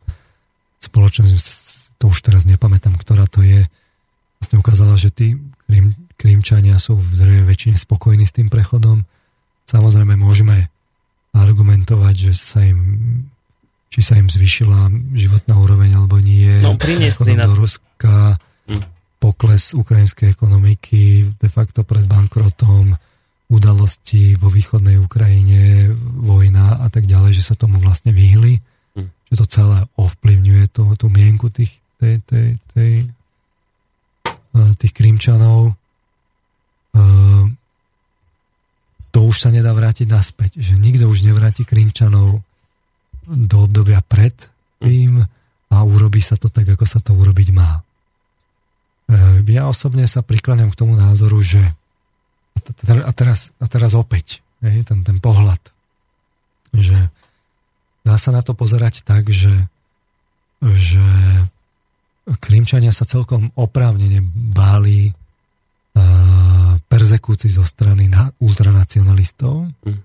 spoločnosť, to už teraz nepamätám, ktorá to je, vlastne ukázala, že tí Krím, Krímčania sú v väčšine spokojní s tým prechodom. Samozrejme môžeme argumentovať, že sa im či sa im zvyšila životná úroveň alebo nie. No, priniesli na... do Ruska, hm. pokles ukrajinskej ekonomiky, de facto pred bankrotom, udalosti vo východnej Ukrajine, vojna a tak ďalej, že sa tomu vlastne vyhli. Hm. Že to celé ovplyvňuje to, tú mienku tých, tej, tej, tej, eh, tých Krímčanov. To už sa nedá vrátiť naspäť. Že nikto už nevráti Krímčanov do obdobia pred tým a urobí sa to tak, ako sa to urobiť má. E, ja osobne sa prikláňam k tomu názoru, že a teraz, a teraz opäť, ten, ten pohľad že dá sa na to pozerať tak, že, že Krímčania sa celkom oprávnene báli uh, perzekúcií zo strany na, ultranacionalistov. Mm.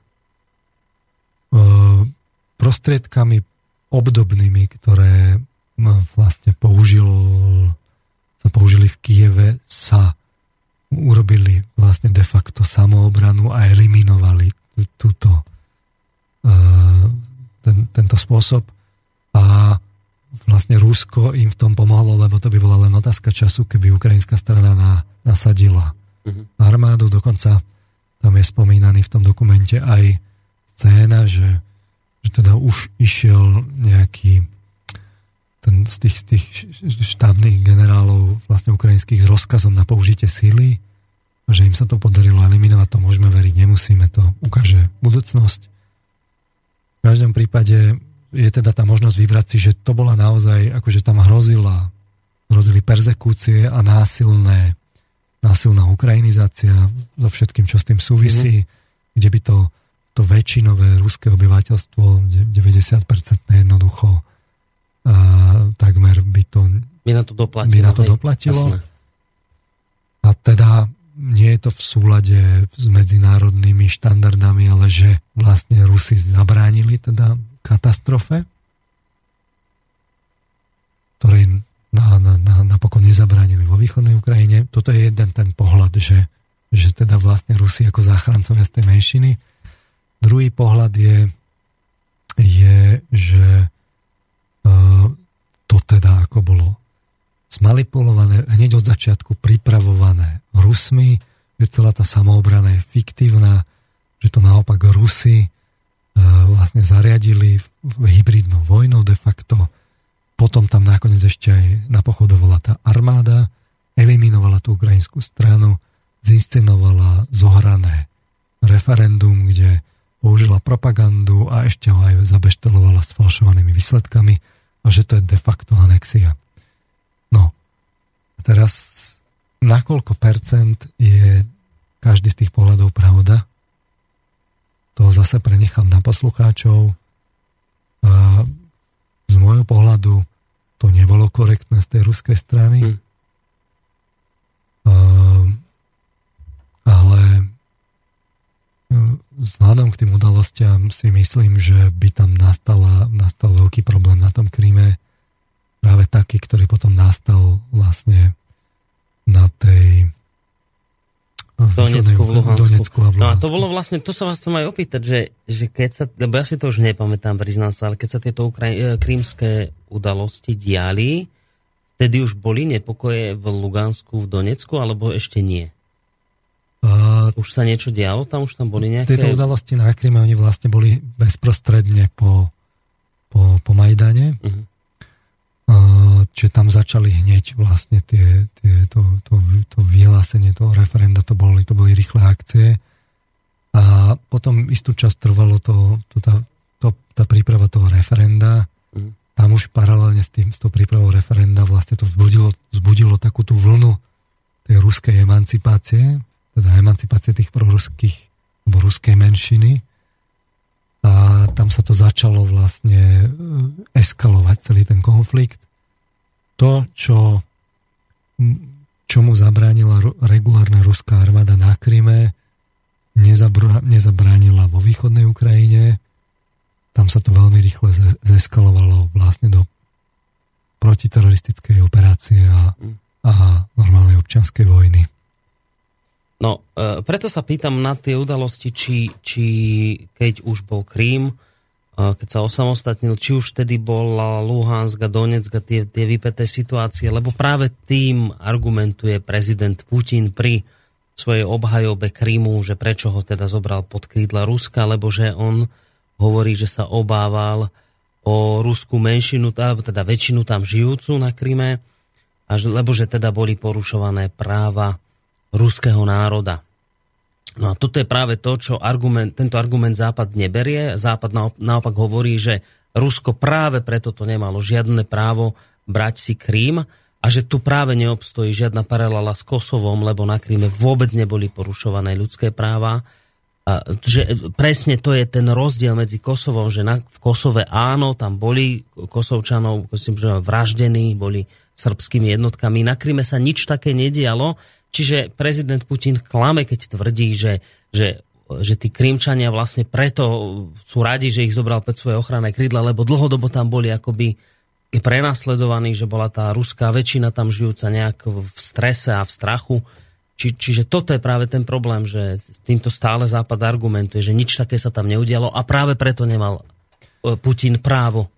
Prostriedkami obdobnými, ktoré vlastne použil, sa použili v Kieve, sa urobili vlastne de facto samoobranu a eliminovali túto, uh, ten, tento spôsob. A vlastne Rusko im v tom pomohlo, lebo to by bola len otázka času, keby ukrajinská strana na, nasadila uh-huh. armádu. Dokonca tam je spomínaný v tom dokumente aj scéna, že, že teda už išiel nejaký ten z tých, z tých štábnych generálov vlastne ukrajinských rozkazom na použitie síly a že im sa to podarilo eliminovať, to môžeme veriť, nemusíme, to ukáže budúcnosť. V každom prípade je teda tá možnosť vybrať si, že to bola naozaj, akože tam hrozila, hrozili perzekúcie a násilné, násilná ukrajinizácia so všetkým, čo s tým súvisí, mm-hmm. kde by to, to väčšinové ruské obyvateľstvo, 90% jednoducho, a, takmer by to, by na to doplatilo. By na to doplatilo. A teda nie je to v súlade s medzinárodnými štandardami, ale že vlastne Rusi zabránili teda katastrofe, ktorej na, na, na, napokon nezabránili vo východnej Ukrajine. Toto je jeden že, že teda vlastne Rusi ako záchrancovia z tej menšiny. Druhý pohľad je, je že uh, to teda ako bolo zmanipulované, hneď od začiatku pripravované Rusmi, že celá tá samoobrana je fiktívna, že to naopak Rusy vlastne zariadili hybridnou vojnou de facto. Potom tam nakoniec ešte aj napochodovala tá armáda, eliminovala tú ukrajinskú stranu, zinscenovala zohrané referendum, kde použila propagandu a ešte ho aj zabeštelovala s falšovanými výsledkami a že to je de facto anexia. No, a teraz nakoľko percent je každý z tých pohľadov pravda? to zase prenechám na poslucháčov. Z môjho pohľadu to nebolo korektné z tej ruskej strany. Hmm. Ale vzhľadom k tým udalostiam si myslím, že by tam nastala, nastal veľký problém na tom Kríme. Práve taký, ktorý potom nastal vlastne na tej Donecku, v Luhansku. Donecku a v Luhansku. No a to bolo vlastne, to sa vás chcem aj opýtať, že, že keď sa, lebo ja si to už nepamätám, priznám sa, ale keď sa tieto ukraj, e, krímske udalosti diali, vtedy už boli nepokoje v Lugansku, v Donecku, alebo ešte nie? Uh, už sa niečo dialo tam? Už tam boli nejaké... Tieto udalosti na Kríme, oni vlastne boli bezprostredne po, po, po Majdane. Uh-huh. Čiže tam začali hneď vlastne tie, tie, to, to, to vyhlásenie toho referenda, to boli, to boli rýchle akcie. A potom istú časť trvalo to, to, tá, to, tá príprava toho referenda. Mm. Tam už paralelne s, tým, s tou prípravou referenda vlastne to vzbudilo, vzbudilo takú tú vlnu tej ruskej emancipácie, teda emancipácie tých proruských, alebo ruskej menšiny. A tam sa to začalo vlastne e, eskalovať celý ten konflikt. To, čo, čomu zabránila regulárna ruská armáda na Kryme, nezabránila vo východnej Ukrajine. Tam sa to veľmi rýchle zeskalovalo vlastne do protiteroristickej operácie a, a normálnej občianskej vojny. No, e, preto sa pýtam na tie udalosti, či, či keď už bol Krím, e, keď sa osamostatnil, či už tedy bola Luhansk a Donetsk a tie, tie vypeté situácie, lebo práve tým argumentuje prezident Putin pri svojej obhajobe Krímu, že prečo ho teda zobral pod krídla Ruska, lebo že on hovorí, že sa obával o ruskú menšinu, alebo teda väčšinu tam žijúcu na Kríme, a že, lebo že teda boli porušované práva ruského národa. No a toto je práve to, čo argument, tento argument Západ neberie. Západ naopak hovorí, že Rusko práve preto to nemalo žiadne právo brať si Krím a že tu práve neobstojí žiadna paralela s Kosovom, lebo na Kríme vôbec neboli porušované ľudské práva a, že presne to je ten rozdiel medzi Kosovom, že na, v Kosove áno, tam boli Kosovčanov vraždení, boli srbskými jednotkami. Na Kryme sa nič také nedialo, čiže prezident Putin klame, keď tvrdí, že, že, že tí Krymčania vlastne preto sú radi, že ich zobral pred svoje ochranné krídla, lebo dlhodobo tam boli akoby prenasledovaní, že bola tá ruská väčšina tam žijúca nejak v strese a v strachu či, čiže toto je práve ten problém, že s týmto stále Západ argumentuje, že nič také sa tam neudialo a práve preto nemal e, Putin právo e,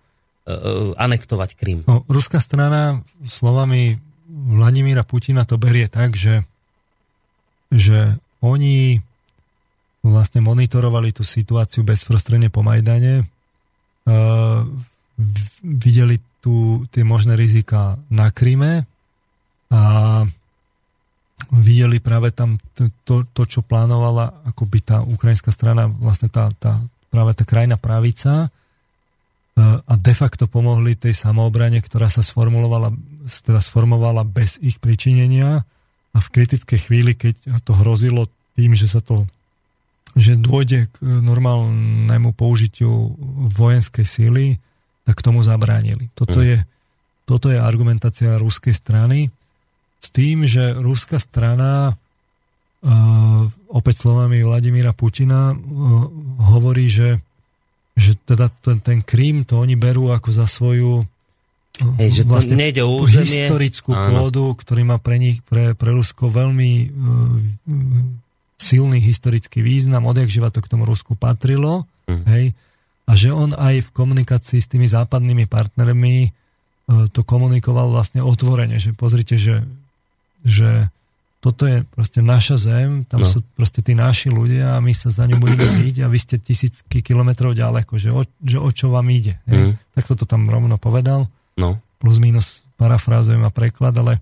e, anektovať Krym. No, ruská strana slovami Vladimíra Putina to berie tak, že, že oni vlastne monitorovali tú situáciu bezprostredne po Majdane, uh, videli tu tie možné rizika na Kryme a videli práve tam to, to, to čo plánovala akoby tá ukrajinská strana, vlastne tá, tá, práve tá krajná pravica a de facto pomohli tej samoobrane, ktorá sa sformulovala, teda sformovala bez ich pričinenia a v kritickej chvíli, keď to hrozilo tým, že sa to že dôjde k normálnemu použitiu vojenskej síly, tak tomu zabránili. Toto, mm. je, toto je argumentácia ruskej strany s tým, že ruská strana uh, opäť slovami Vladimíra Putina uh, hovorí, že, že teda ten, ten Krím to oni berú ako za svoju Hej, že to vlastne nejde o územie. historickú pôdu, ktorý má pre nich, pre, pre Rusko veľmi uh, silný historický význam, odjak živa to k tomu Rusku patrilo, mm. hej, a že on aj v komunikácii s tými západnými partnermi to komunikoval vlastne otvorene, že pozrite, že že toto je proste naša zem, tam no. sú proste tí naši ľudia a my sa za ňu budeme byť a vy ste tisícky kilometrov ďaleko, že o, že o čo vám ide. Mm. Tak toto tam rovno povedal. No. Plus minus parafrázujem a preklad, ale...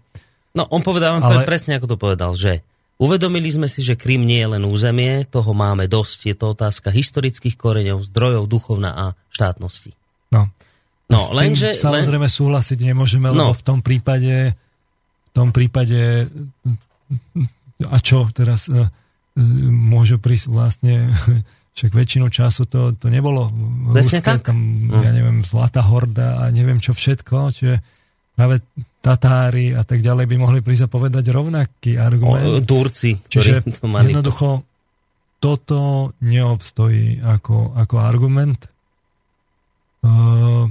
No on povedal ale... presne ako to povedal, že uvedomili sme si, že Krym nie je len územie, toho máme dosť, je to otázka historických koreňov, zdrojov, duchovna a štátnosti. No. No, lenže... Samozrejme len... súhlasiť nemôžeme, lebo no. v tom prípade tom prípade a čo teraz e, e, môže prísť vlastne však väčšinu času to, to nebolo ruské, tak? tam, no. ja neviem, Zlatá horda a neviem čo všetko, čiže práve Tatári a tak ďalej by mohli prísť a povedať rovnaký argument. O, Turci, Čiže to mali. jednoducho toto neobstojí ako, ako argument. Uh,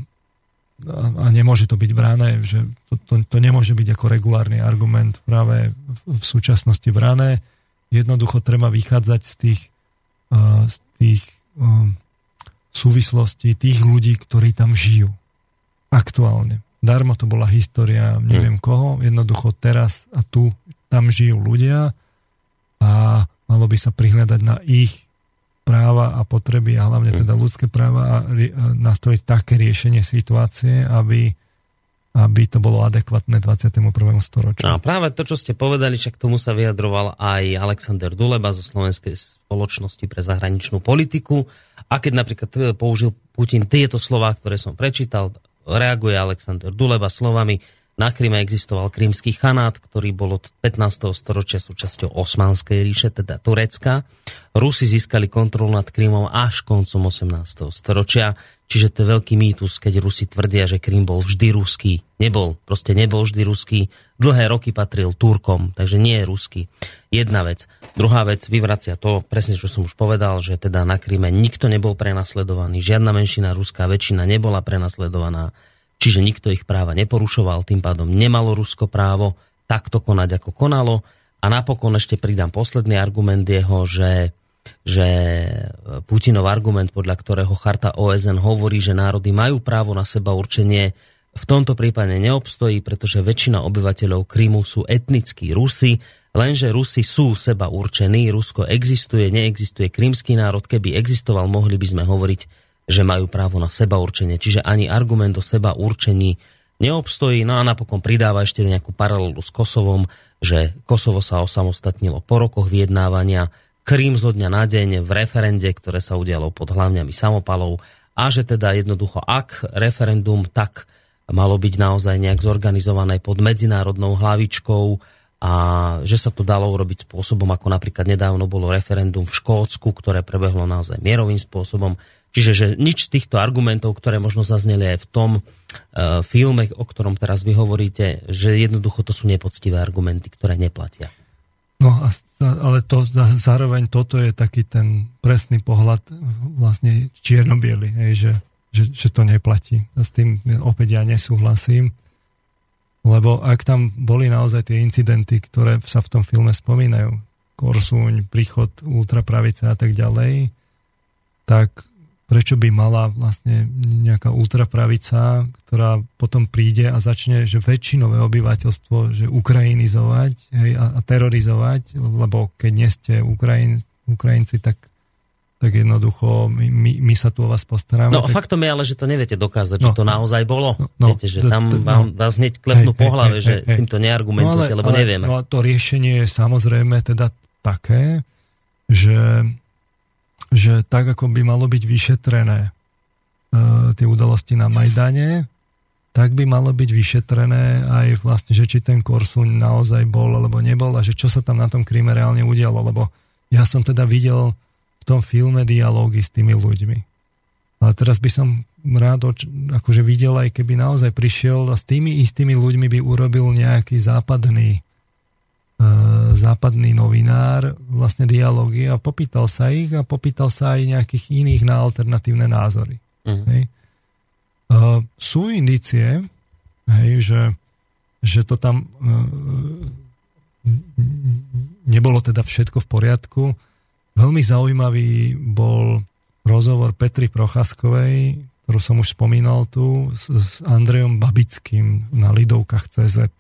a nemôže to byť brané, že to, to, to nemôže byť ako regulárny argument práve v, súčasnosti brané. Jednoducho treba vychádzať z tých, uh, z tých um, súvislostí tých ľudí, ktorí tam žijú aktuálne. Darmo to bola história neviem hm. koho, jednoducho teraz a tu tam žijú ľudia a malo by sa prihľadať na ich práva a potreby a hlavne mhm. teda ľudské práva a, nastaviť také riešenie situácie, aby, aby to bolo adekvátne 21. storočiu. No a práve to, čo ste povedali, však tomu sa vyjadroval aj Alexander Duleba zo Slovenskej spoločnosti pre zahraničnú politiku. A keď napríklad e, použil Putin tieto slova, ktoré som prečítal, reaguje Alexander Duleba slovami na Kryme existoval krymský chanát, ktorý bol od 15. storočia súčasťou Osmanskej ríše, teda Turecka. Rusi získali kontrolu nad Krymom až koncom 18. storočia, čiže to je veľký mýtus, keď Rusi tvrdia, že Krym bol vždy ruský. Nebol, proste nebol vždy ruský. Dlhé roky patril Turkom, takže nie je ruský. Jedna vec. Druhá vec vyvracia to, presne čo som už povedal, že teda na Kryme nikto nebol prenasledovaný, žiadna menšina, ruská väčšina nebola prenasledovaná Čiže nikto ich práva neporušoval, tým pádom nemalo Rusko právo takto konať, ako konalo. A napokon ešte pridám posledný argument jeho, že, že Putinov argument, podľa ktorého charta OSN hovorí, že národy majú právo na seba určenie, v tomto prípade neobstojí, pretože väčšina obyvateľov Krymu sú etnickí Rusi, lenže Rusi sú seba určení, Rusko existuje, neexistuje krymský národ, keby existoval, mohli by sme hovoriť že majú právo na seba určenie. Čiže ani argument o seba určení neobstojí. No a napokon pridáva ešte nejakú paralelu s Kosovom, že Kosovo sa osamostatnilo po rokoch vyjednávania, Krím zo dňa na deň v referende, ktoré sa udialo pod hlavňami samopalov a že teda jednoducho ak referendum, tak malo byť naozaj nejak zorganizované pod medzinárodnou hlavičkou a že sa to dalo urobiť spôsobom, ako napríklad nedávno bolo referendum v Škótsku, ktoré prebehlo naozaj mierovým spôsobom. Čiže že nič z týchto argumentov, ktoré možno zazneli aj v tom uh, filme, o ktorom teraz vy hovoríte, že jednoducho to sú nepoctivé argumenty, ktoré neplatia. No a, ale to, zároveň toto je taký ten presný pohľad vlastne čierno že, že, že to neplatí. A s tým opäť ja nesúhlasím. Lebo ak tam boli naozaj tie incidenty, ktoré sa v tom filme spomínajú, Korsuň, príchod ultrapravice a tak ďalej, tak prečo by mala vlastne nejaká ultrapravica, ktorá potom príde a začne, že väčšinové obyvateľstvo, že ukrajinizovať hej, a, a terorizovať, lebo keď nie ste Ukrajin, Ukrajinci, tak tak jednoducho my, my, my sa tu o vás postaráme. No tak... faktom je ale, že to neviete dokázať, no, že to naozaj bolo. No, no, Viete, že tam no, vám vás hneď klepnú hej, po hlave, hej, že hej, týmto neargumentujete, no, ale, lebo ale, nevieme. No to riešenie je samozrejme teda také, že, že tak, ako by malo byť vyšetrené uh, tie udalosti na Majdane, tak by malo byť vyšetrené aj vlastne, že či ten Korsun naozaj bol alebo nebol a že čo sa tam na tom Kríme reálne udialo, lebo ja som teda videl v tom filme dialógy s tými ľuďmi. Ale teraz by som rád akože videl aj keby naozaj prišiel a s tými istými ľuďmi by urobil nejaký západný e, západný novinár vlastne dialógy a popýtal sa ich a popýtal sa aj nejakých iných na alternatívne názory. Uh-huh. Hej. E, sú indície, hej, že, že to tam e, nebolo teda všetko v poriadku, Veľmi zaujímavý bol rozhovor Petry Prochaskovej, ktorú som už spomínal tu, s, s Andrejom Babickým na Lidovkách CZ.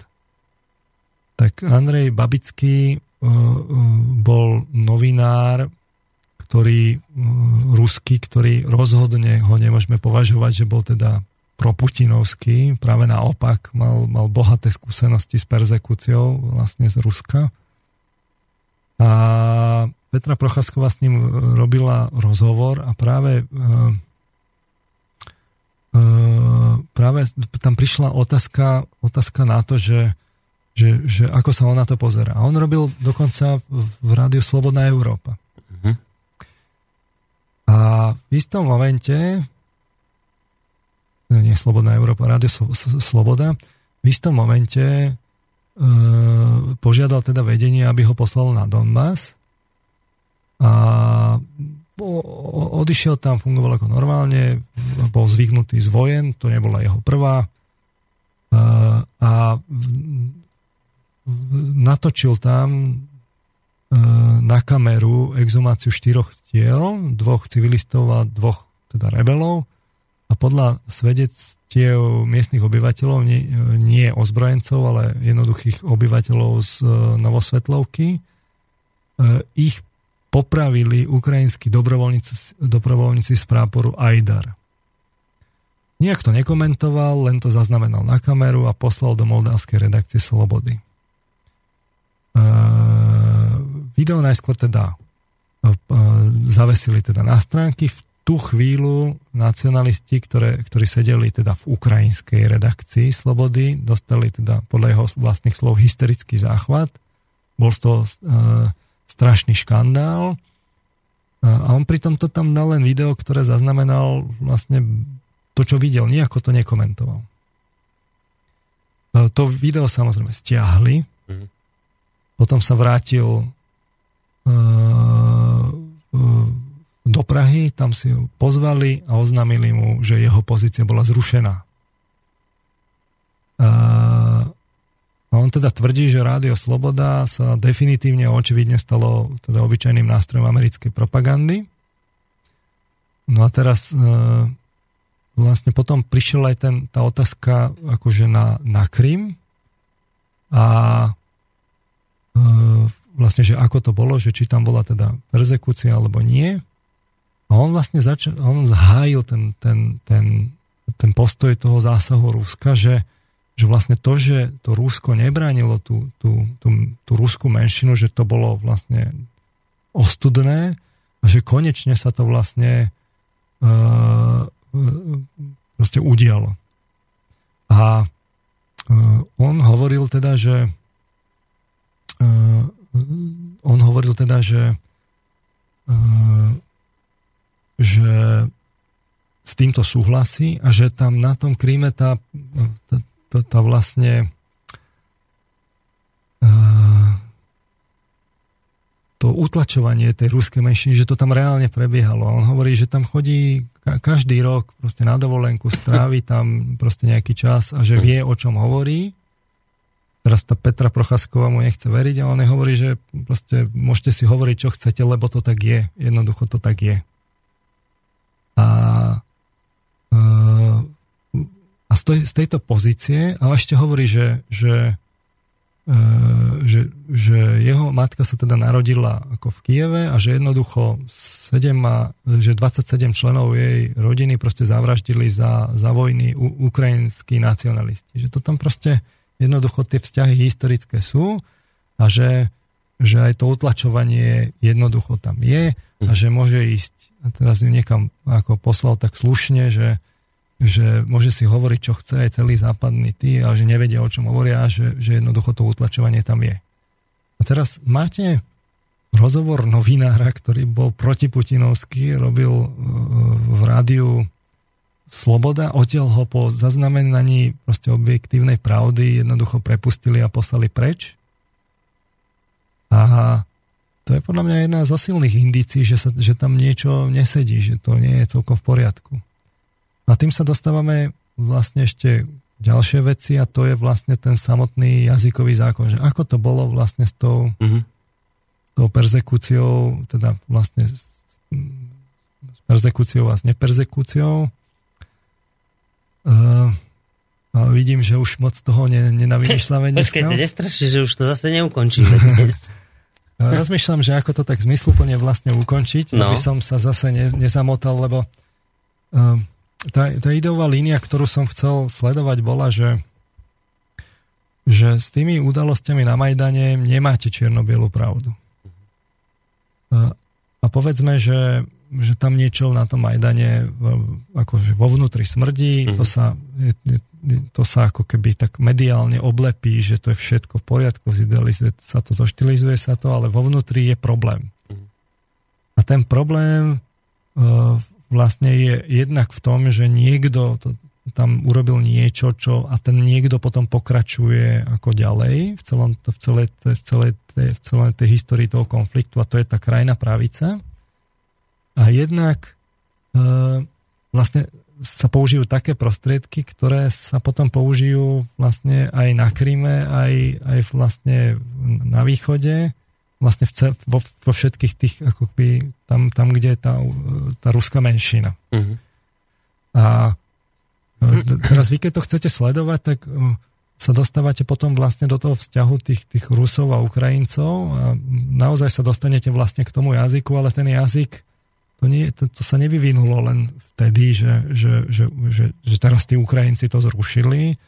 Tak Andrej Babický uh, uh, bol novinár, ktorý, uh, ruský, ktorý rozhodne ho nemôžeme považovať, že bol teda proputinovský, práve naopak, mal, mal bohaté skúsenosti s persekúciou vlastne z Ruska. A Petra Procházková s ním e, robila rozhovor a práve e, e, práve tam prišla otázka, otázka na to, že, že, že ako sa on na to pozera. A on robil dokonca v rádiu Slobodná Európa. Uh-huh. A v istom momente nie Slobodná Európa, Rádio Sloboda, v istom momente e, požiadal teda vedenie, aby ho poslal na Donbass a odišiel tam, fungoval ako normálne, bol zvyknutý z vojen, to nebola jeho prvá. A natočil tam e, na kameru exhumáciu štyroch tiel, dvoch civilistov a dvoch teda rebelov a podľa svedectiev miestnych obyvateľov, nie, nie ozbrojencov, ale jednoduchých obyvateľov z e, Novosvetlovky, e, ich popravili ukrajinskí dobrovoľníci, dobrovoľníci z práporu Aidar. Nijak to nekomentoval, len to zaznamenal na kameru a poslal do moldavskej redakcie Slobody. E, video najskôr teda e, zavesili teda na stránky. V tú chvíľu nacionalisti, ktoré, ktorí sedeli teda v ukrajinskej redakcii Slobody, dostali teda podľa jeho vlastných slov hysterický záchvat. Bol toho e, strašný škandál. A on pritom to tam dal len video, ktoré zaznamenal vlastne to, čo videl, nejako to nekomentoval. To video samozrejme stiahli, mm-hmm. Potom sa vrátil uh, uh, do Prahy, tam si ho pozvali a oznámili mu, že jeho pozícia bola zrušená. Uh, a on teda tvrdí, že Rádio Sloboda sa definitívne očividne stalo teda obyčajným nástrojom americkej propagandy. No a teraz vlastne potom prišiel aj ten, tá otázka akože na, na Krym a vlastne, že ako to bolo, že či tam bola teda persekúcia alebo nie. A on vlastne začal, on zhájil ten, ten, ten, ten postoj toho zásahu Ruska, že že vlastne to, že to Rusko nebránilo tú, tú, tú, tú ruskú menšinu, že to bolo vlastne ostudné a že konečne sa to vlastne uh, vlastne udialo. A uh, on hovoril teda, že on hovoril teda, že že s týmto súhlasí a že tam na tom Kríme tá, tá, tá, tá vlastne to utlačovanie tej ruskej menšiny, že to tam reálne prebiehalo. On hovorí, že tam chodí každý rok proste na dovolenku, strávi tam proste nejaký čas a že vie, o čom hovorí. Teraz tá Petra Prochasková mu nechce veriť a on hovorí, že proste môžete si hovoriť, čo chcete, lebo to tak je. Jednoducho to tak je. A, e, a z, tej, z tejto pozície, ale ešte hovorí, že, že E, že, že jeho matka sa teda narodila ako v Kieve a že jednoducho 7 a, že 27 členov jej rodiny proste zavraždili za, za vojny ukrajinskí nacionalisti. Že to tam proste jednoducho tie vzťahy historické sú a že, že aj to utlačovanie jednoducho tam je a že môže ísť, a teraz ju niekam ako poslal tak slušne, že, že môže si hovoriť, čo chce aj celý západný ty, ale že nevedia, o čom hovoria a že, že jednoducho to utlačovanie tam je. A teraz máte rozhovor novinára, ktorý bol protiputinovský, robil e, v rádiu Sloboda, odtiaľ ho po zaznamenaní proste objektívnej pravdy jednoducho prepustili a poslali preč. A to je podľa mňa jedna zo silných indícií, že, sa, že tam niečo nesedí, že to nie je celkom v poriadku. A tým sa dostávame vlastne ešte ďalšie veci a to je vlastne ten samotný jazykový zákon, že ako to bolo vlastne s tou, s tou persekúciou, teda vlastne s, s persekúciou a s neperzekúciou. Uh, a vidím, že už moc toho nenavymýšľame dneska. Počkajte, nestrašte, že už to zase neukončíme dnes. Rozmýšľam, že ako to tak zmysluplne vlastne ukončiť, no. aby som sa zase ne, nezamotal, lebo uh, tá, tá ideová línia, ktorú som chcel sledovať, bola, že, že s tými udalosťami na Majdane nemáte čierno-bielu pravdu. A, a povedzme, že, že tam niečo na tom Majdane akože vo vnútri smrdí, mm-hmm. to, sa, to sa ako keby tak mediálne oblepí, že to je všetko v poriadku, zidealizuje sa to, zoštilizuje sa to, ale vo vnútri je problém. Mm-hmm. A ten problém uh, vlastne je jednak v tom, že niekto to, tam urobil niečo, čo a ten niekto potom pokračuje ako ďalej v, celom, v, celej, v, celej, v celej tej histórii toho konfliktu a to je tá krajná pravica. A jednak e, vlastne sa použijú také prostriedky, ktoré sa potom použijú vlastne aj na Kryme, aj, aj vlastne na východe vlastne v, vo, vo všetkých tých, ako by, tam, tam, kde je tá, tá ruská menšina. Uh-huh. A e, teraz vy, keď to chcete sledovať, tak e, sa dostávate potom vlastne do toho vzťahu tých, tých Rusov a Ukrajincov a naozaj sa dostanete vlastne k tomu jazyku, ale ten jazyk, to, nie, to, to sa nevyvinulo len vtedy, že, že, že, že, že teraz tí Ukrajinci to zrušili,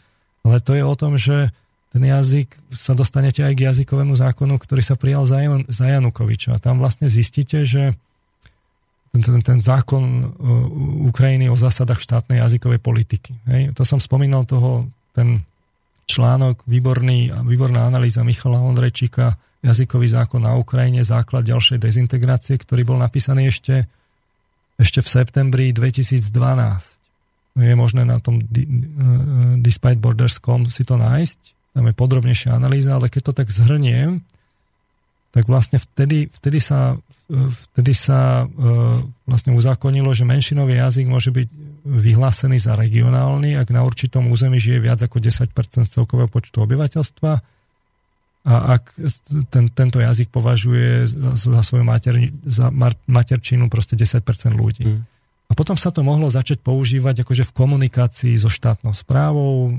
ale to je o tom, že ten jazyk sa dostanete aj k jazykovému zákonu, ktorý sa prijal za, Jan, za Janukoviča. Tam vlastne zistíte, že ten, ten, ten zákon uh, Ukrajiny o zásadách štátnej jazykovej politiky. Hej? To som spomínal toho, ten článok, výborný, výborná analýza Michala Ondrejčíka, jazykový zákon na Ukrajine, základ ďalšej dezintegrácie, ktorý bol napísaný ešte, ešte v septembri 2012. Je možné na tom uh, Despite Borders.com si to nájsť tam je podrobnejšia analýza, ale keď to tak zhrniem, tak vlastne vtedy, vtedy sa, vtedy sa e, vlastne uzákonilo, že menšinový jazyk môže byť vyhlásený za regionálny, ak na určitom území žije viac ako 10% celkového počtu obyvateľstva a ak ten, tento jazyk považuje za, za svoju mater, za materčinu proste 10% ľudí. Mm. A potom sa to mohlo začať používať akože v komunikácii so štátnou správou,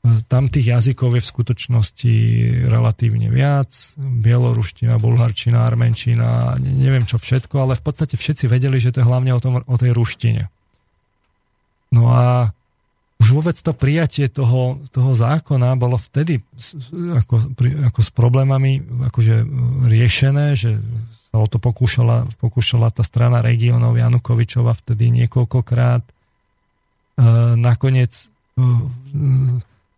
tam tých jazykov je v skutočnosti relatívne viac. Bieloruština, bulharčina, armenčina, neviem čo všetko, ale v podstate všetci vedeli, že to je hlavne o, tom, o tej ruštine. No a už vôbec to prijatie toho, toho zákona bolo vtedy ako, ako s problémami akože riešené, že sa o to pokúšala, pokúšala tá strana regionov Janukovičova vtedy niekoľkokrát. E, nakoniec e,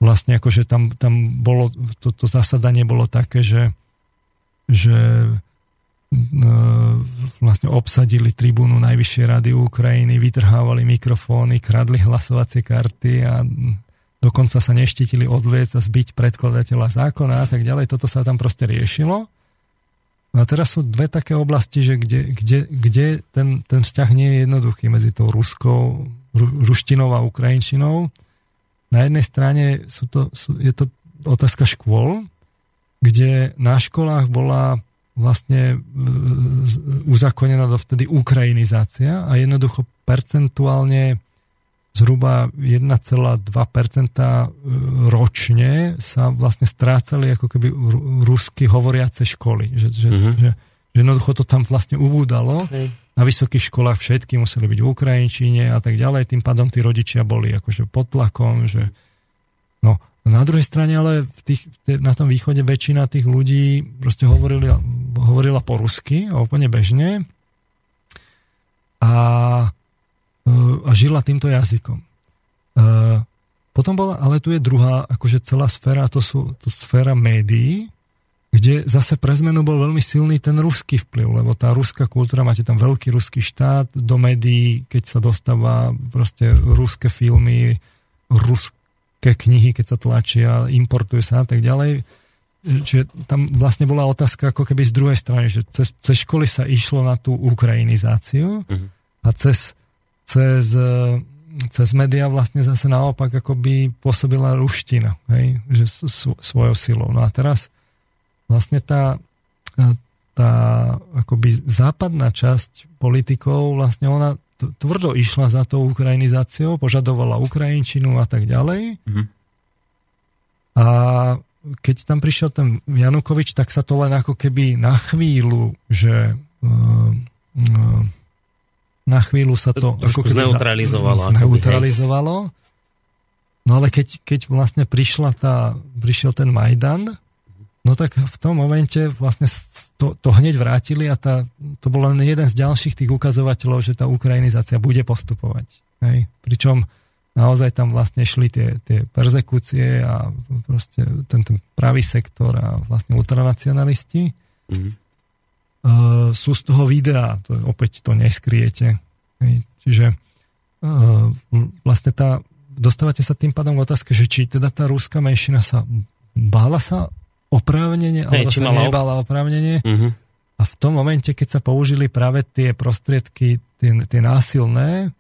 vlastne akože tam, tam bolo, to, to zasadanie bolo také, že, že vlastne obsadili tribúnu Najvyššej rady Ukrajiny, vytrhávali mikrofóny, kradli hlasovacie karty a dokonca sa neštítili odviec a zbyť predkladateľa zákona a tak ďalej. Toto sa tam proste riešilo. No a teraz sú dve také oblasti, že kde, kde, kde ten, ten vzťah nie je jednoduchý medzi tou ruskou, ru, ruštinou a ukrajinčinou. Na jednej strane sú to, sú, je to otázka škôl, kde na školách bola vlastne e, uzakonená dovtedy ukrajinizácia a jednoducho percentuálne zhruba 1,2% ročne sa vlastne strácali ako keby rusky hovoriace školy. Že, že, mm-hmm. že, že jednoducho to tam vlastne ubúdalo. Hej. Na vysokých školách všetky museli byť v Ukrajinčine a tak ďalej. Tým pádom tí rodičia boli akože pod tlakom. Že... No, na druhej strane ale v tých, na tom východe väčšina tých ľudí proste hovorili, hovorila po rusky, úplne bežne. A a žila týmto jazykom. Potom bola, ale tu je druhá, akože celá sféra, to sú to sféra médií, kde zase pre zmenu bol veľmi silný ten ruský vplyv, lebo tá ruská kultúra, máte tam veľký ruský štát, do médií, keď sa dostáva proste ruské filmy, ruské knihy, keď sa tlačia, importujú sa a tak ďalej. Čiže tam vlastne bola otázka ako keby z druhej strany, že cez, cez školy sa išlo na tú ukrajinizáciu uh-huh. a cez cez, cez médiá vlastne zase naopak akoby pôsobila ruština, hej, že svojou silou. No a teraz vlastne tá, tá akoby západná časť politikov, vlastne ona tvrdo išla za tou ukrajinizáciou, požadovala Ukrajinčinu a tak ďalej. Mm-hmm. A keď tam prišiel ten Janukovič, tak sa to len ako keby na chvíľu, že uh, uh, na chvíľu sa to trošku zneutralizovalo. Zneutralizovalo. No ale keď, keď vlastne prišla tá, prišiel ten Majdan, no tak v tom momente vlastne to, to hneď vrátili a tá, to bol len jeden z ďalších tých ukazovateľov, že tá ukrajinizácia bude postupovať. Hej? Pričom naozaj tam vlastne šli tie, tie persekúcie a proste ten, ten pravý sektor a vlastne ultranacionalisti. Mm-hmm uh, sú z toho videa, to opäť to neskriete. Hej. Čiže uh, vlastne tá, dostávate sa tým pádom k otázke, že či teda tá rúska menšina sa bála sa oprávnenie, alebo sa nebála oprávnenie. Uh-huh. A v tom momente, keď sa použili práve tie prostriedky, tie, tie násilné,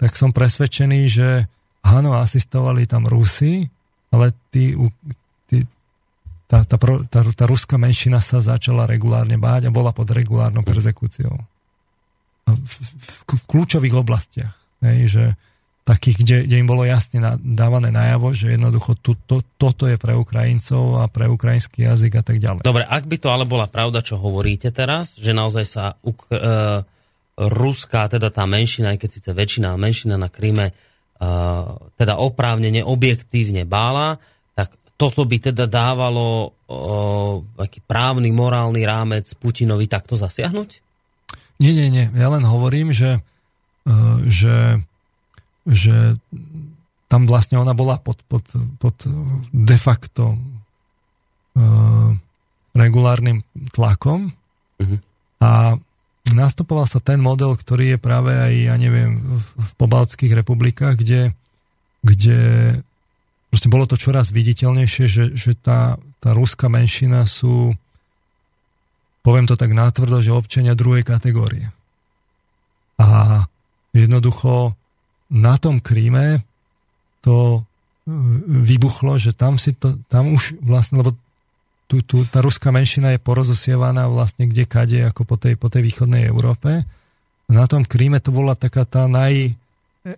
tak som presvedčený, že áno, asistovali tam Rusy, ale tí, tí, tá, tá, tá, tá ruská menšina sa začala regulárne báť a bola pod regulárnou persekúciou. V, v, v kľúčových oblastiach. Hej, že takých, kde, kde im bolo jasne dávané najavo, že jednoducho tu, to, toto je pre Ukrajincov a pre ukrajinský jazyk a tak ďalej. Dobre, ak by to ale bola pravda, čo hovoríte teraz, že naozaj sa uk- e, ruská, teda tá menšina, aj keď síce väčšina menšina na Kríme, e, teda oprávnene, objektívne bála, toto by teda dávalo o, aký právny, morálny rámec Putinovi takto zasiahnuť? Nie, nie, nie. Ja len hovorím, že, e, že, že tam vlastne ona bola pod, pod, pod de facto uh, regulárnym tlakom uh-huh. a nastupoval sa ten model, ktorý je práve aj, ja neviem, v, v pobaltských republikách, kde, kde proste bolo to čoraz viditeľnejšie, že, že tá, tá ruská menšina sú, poviem to tak nátvrdo, že občania druhej kategórie. A jednoducho na tom Kríme to e, vybuchlo, že tam si to, tam už vlastne, lebo tu, tu, tá ruská menšina je porozosievaná vlastne kde kade, ako po tej, po tej východnej Európe. Na tom Kríme to bola taká tá naj, e,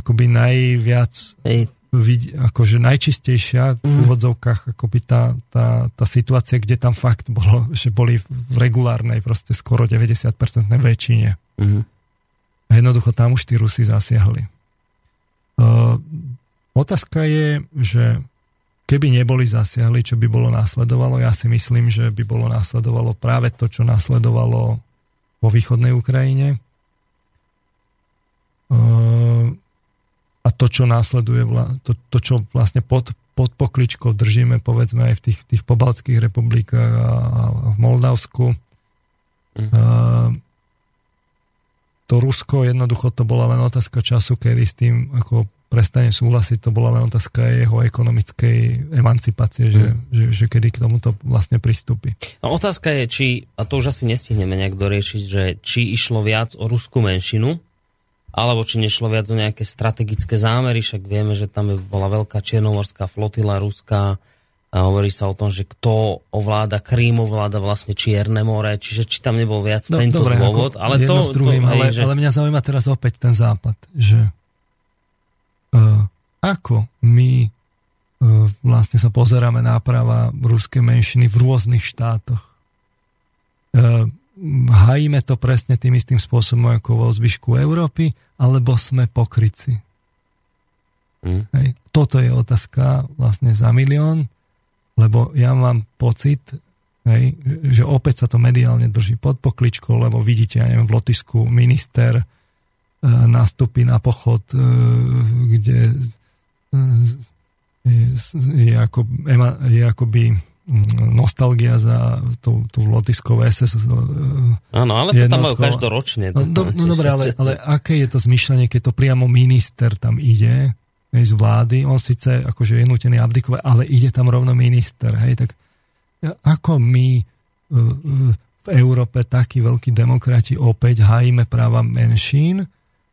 akoby najviac Hej akože najčistejšia v mm. úvodzovkách akoby tá, tá, tá situácia, kde tam fakt bolo, že boli v regulárnej proste skoro 90% väčšine. Mm. A jednoducho tam už tí Rusi zasiahli. Uh, otázka je, že keby neboli zasiahli, čo by bolo následovalo, ja si myslím, že by bolo následovalo práve to, čo následovalo vo východnej Ukrajine. A to, čo následuje, to, to čo vlastne pod, pod pokličkou držíme povedzme aj v tých, tých pobaltských republikách a, a v Moldavsku. Mm. Uh, to Rusko jednoducho to bola len otázka času, kedy s tým ako prestane súhlasiť, to bola len otázka jeho ekonomickej emancipácie, že, mm. že, že kedy k tomuto vlastne pristúpi. No otázka je, či, a to už asi nestihneme nejak doriešiť, že či išlo viac o ruskú menšinu, alebo či nešlo viac o nejaké strategické zámery, však vieme, že tam bola veľká čiernomorská flotila ruská, a hovorí sa o tom, že kto ovláda Krím, ovláda vlastne Čierne more, čiže či tam nebol viac no, tento dobre, dôvod. Ale to, s druhým, to, ale, že... ale mňa zaujíma teraz opäť ten západ, že uh, ako my uh, vlastne sa pozeráme na práva ruskej menšiny v rôznych štátoch. Uh, hajíme to presne tým istým spôsobom ako vo zvyšku Európy, alebo sme pokryci. Mm. Hej. Toto je otázka vlastne za milión lebo ja mám pocit, hej, že opäť sa to mediálne drží pod pokličkou, lebo vidíte, ja neviem, v Lotisku minister e, nastúpi na pochod, e, kde e, je, ako, je akoby nostalgia za tú, tú lotiskové SS. E, Áno, ale to tam majú každoročne. No, do, no dobre, ale, ale aké je to zmyšľanie, keď to priamo minister tam ide z vlády, on síce akože je nutený abdikovať, ale ide tam rovno minister, hej, tak ako my e, e, v Európe takí veľkí demokrati opäť hajíme práva menšín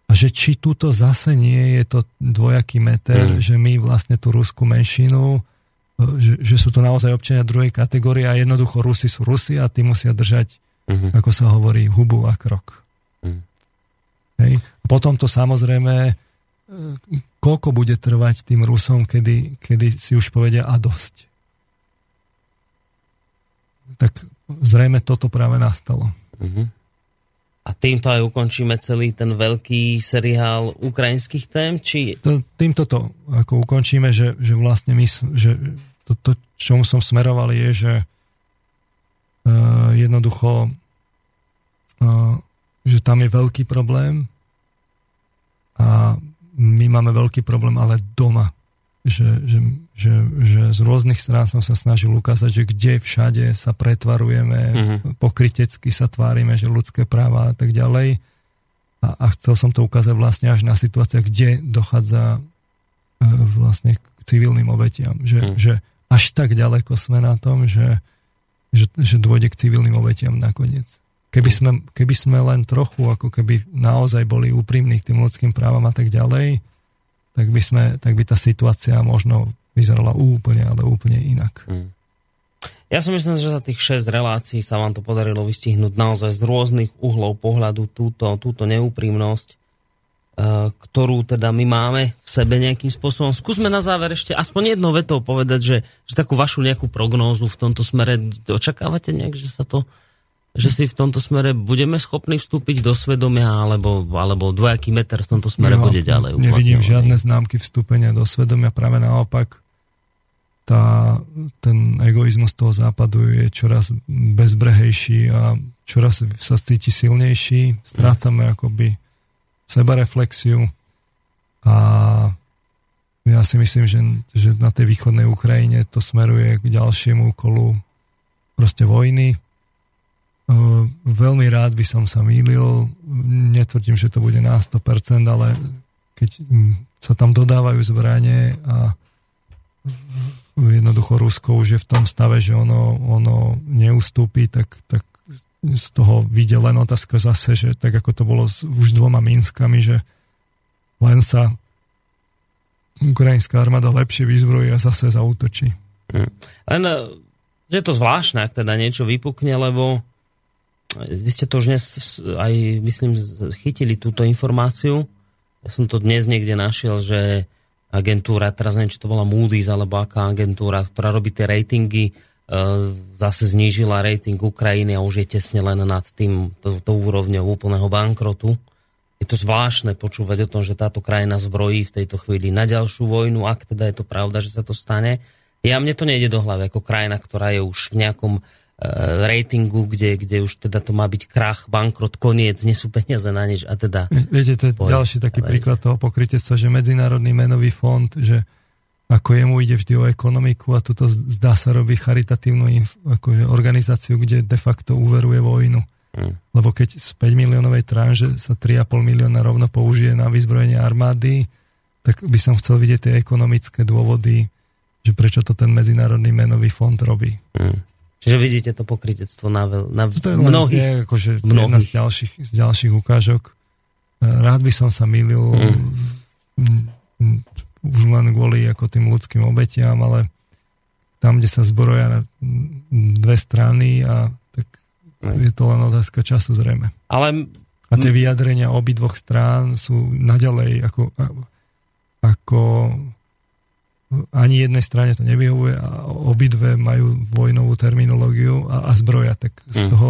a že či tuto zase nie je to dvojaký meter, mm. že my vlastne tú ruskú menšinu, e, že, že sú to naozaj občania druhej kategórie a jednoducho Rusi sú Rusi a tí musia držať, mm. ako sa hovorí, hubu a krok. Mm. Hej. A potom to samozrejme koľko bude trvať tým Rusom, kedy, kedy si už povedia a dosť. Tak zrejme toto práve nastalo. Uh-huh. A týmto aj ukončíme celý ten veľký seriál ukrajinských tém? Či... To, týmto to ako ukončíme, že, že vlastne my, že to, to, čomu som smeroval je, že uh, jednoducho uh, že tam je veľký problém a my máme veľký problém, ale doma. Že, že, že, že z rôznych strán som sa snažil ukázať, že kde všade sa pretvarujeme, mm-hmm. pokrytecky sa tvárime, že ľudské práva a tak ďalej. A, a chcel som to ukázať vlastne až na situáciách, kde dochádza e, vlastne k civilným obetiam. Že, mm. že až tak ďaleko sme na tom, že, že, že dôjde k civilným obetiam nakoniec. Keby sme, keby sme len trochu, ako keby naozaj boli úprimní k tým ľudským právam a tak ďalej, tak by, sme, tak by tá situácia možno vyzerala úplne, ale úplne inak. Hmm. Ja si myslím, že za tých 6 relácií sa vám to podarilo vystihnúť naozaj z rôznych uhlov pohľadu túto, túto neúprimnosť, eh, ktorú teda my máme v sebe nejakým spôsobom. Skúsme na záver ešte aspoň jednou vetou povedať, že, že takú vašu nejakú prognózu v tomto smere očakávate nejak, že sa to že si v tomto smere budeme schopní vstúpiť do svedomia, alebo, alebo dvojaký meter v tomto smere no, bude ďalej. Nevidím žiadne známky vstúpenia do svedomia, práve naopak tá, ten egoizmus toho západu je čoraz bezbrehejší a čoraz sa cíti silnejší, strácame akoby sebareflexiu a ja si myslím, že, že na tej východnej Ukrajine to smeruje k ďalšiemu kolu proste vojny Veľmi rád by som sa mýlil, netvrdím, že to bude na 100%, ale keď sa tam dodávajú zbranie a jednoducho Rusko už je v tom stave, že ono, ono neustúpi, tak, tak z toho vyjde len otázka zase, že tak ako to bolo s už dvoma Minskami, že len sa ukrajinská armáda lepšie vyzbrojí a zase zautočí. Hm. Len, že je to zvláštne, ak teda niečo vypukne, lebo vy ste to už dnes aj, myslím, chytili túto informáciu. Ja som to dnes niekde našiel, že agentúra, teraz neviem, či to bola Moody's alebo aká agentúra, ktorá robí tie ratingy, e, zase znížila rating Ukrajiny a už je tesne len nad tým, to, to úrovňou úplného bankrotu. Je to zvláštne počúvať o tom, že táto krajina zbrojí v tejto chvíli na ďalšiu vojnu, ak teda je to pravda, že sa to stane. Ja mne to nejde do hlavy ako krajina, ktorá je už v nejakom ratingu, kde, kde už teda to má byť krach, bankrot, koniec, nie sú peniaze na nič a teda... Viete, to je poj, ďalší taký ale... príklad toho pokrytectva, že Medzinárodný menový fond, že ako jemu ide vždy o ekonomiku a tuto zdá sa robí charitatívnu akože organizáciu, kde de facto uveruje vojnu. Mm. Lebo keď z 5 miliónovej tranže sa 3,5 milióna rovno použije na vyzbrojenie armády, tak by som chcel vidieť tie ekonomické dôvody, že prečo to ten Medzinárodný menový fond robí. Mm. Čiže vidíte to pokrytectvo na, veľ, na to je mnohých, je akože mnohých. jedna z ďalších, z ďalších ukážok. Rád by som sa milil mm už len kvôli ako tým ľudským obetiam, ale tam, kde sa zbroja na dve strany a tak je to len otázka času zrejme. Ale... A tie vyjadrenia obidvoch strán sú naďalej ako, ako ani jednej strane to nevyhovuje a obidve majú vojnovú terminológiu a, a zbroja, tak z hm. toho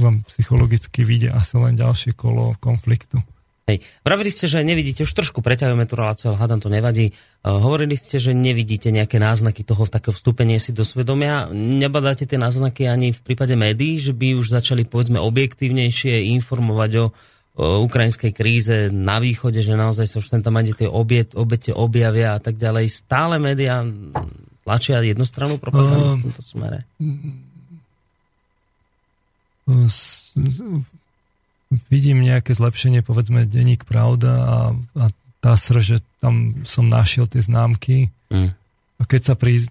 vám psychologicky vyjde asi len ďalšie kolo konfliktu. Hej. Vravili ste, že nevidíte, už trošku preťahujeme tú reláciu, ale hádam to nevadí. Uh, hovorili ste, že nevidíte nejaké náznaky toho takého vstúpenia si do svedomia. Nebadáte tie náznaky ani v prípade médií, že by už začali povedzme objektívnejšie informovať o, o ukrajinskej kríze na východe, že naozaj sa už tam ani tie obiet, obete objavia a tak ďalej. Stále médiá tlačia jednostrannú propagandu uh, v tomto smere? Uh, vidím nejaké zlepšenie, povedzme denník Pravda a, a TASR, že tam som našiel tie známky. Mm. A keď sa, priz,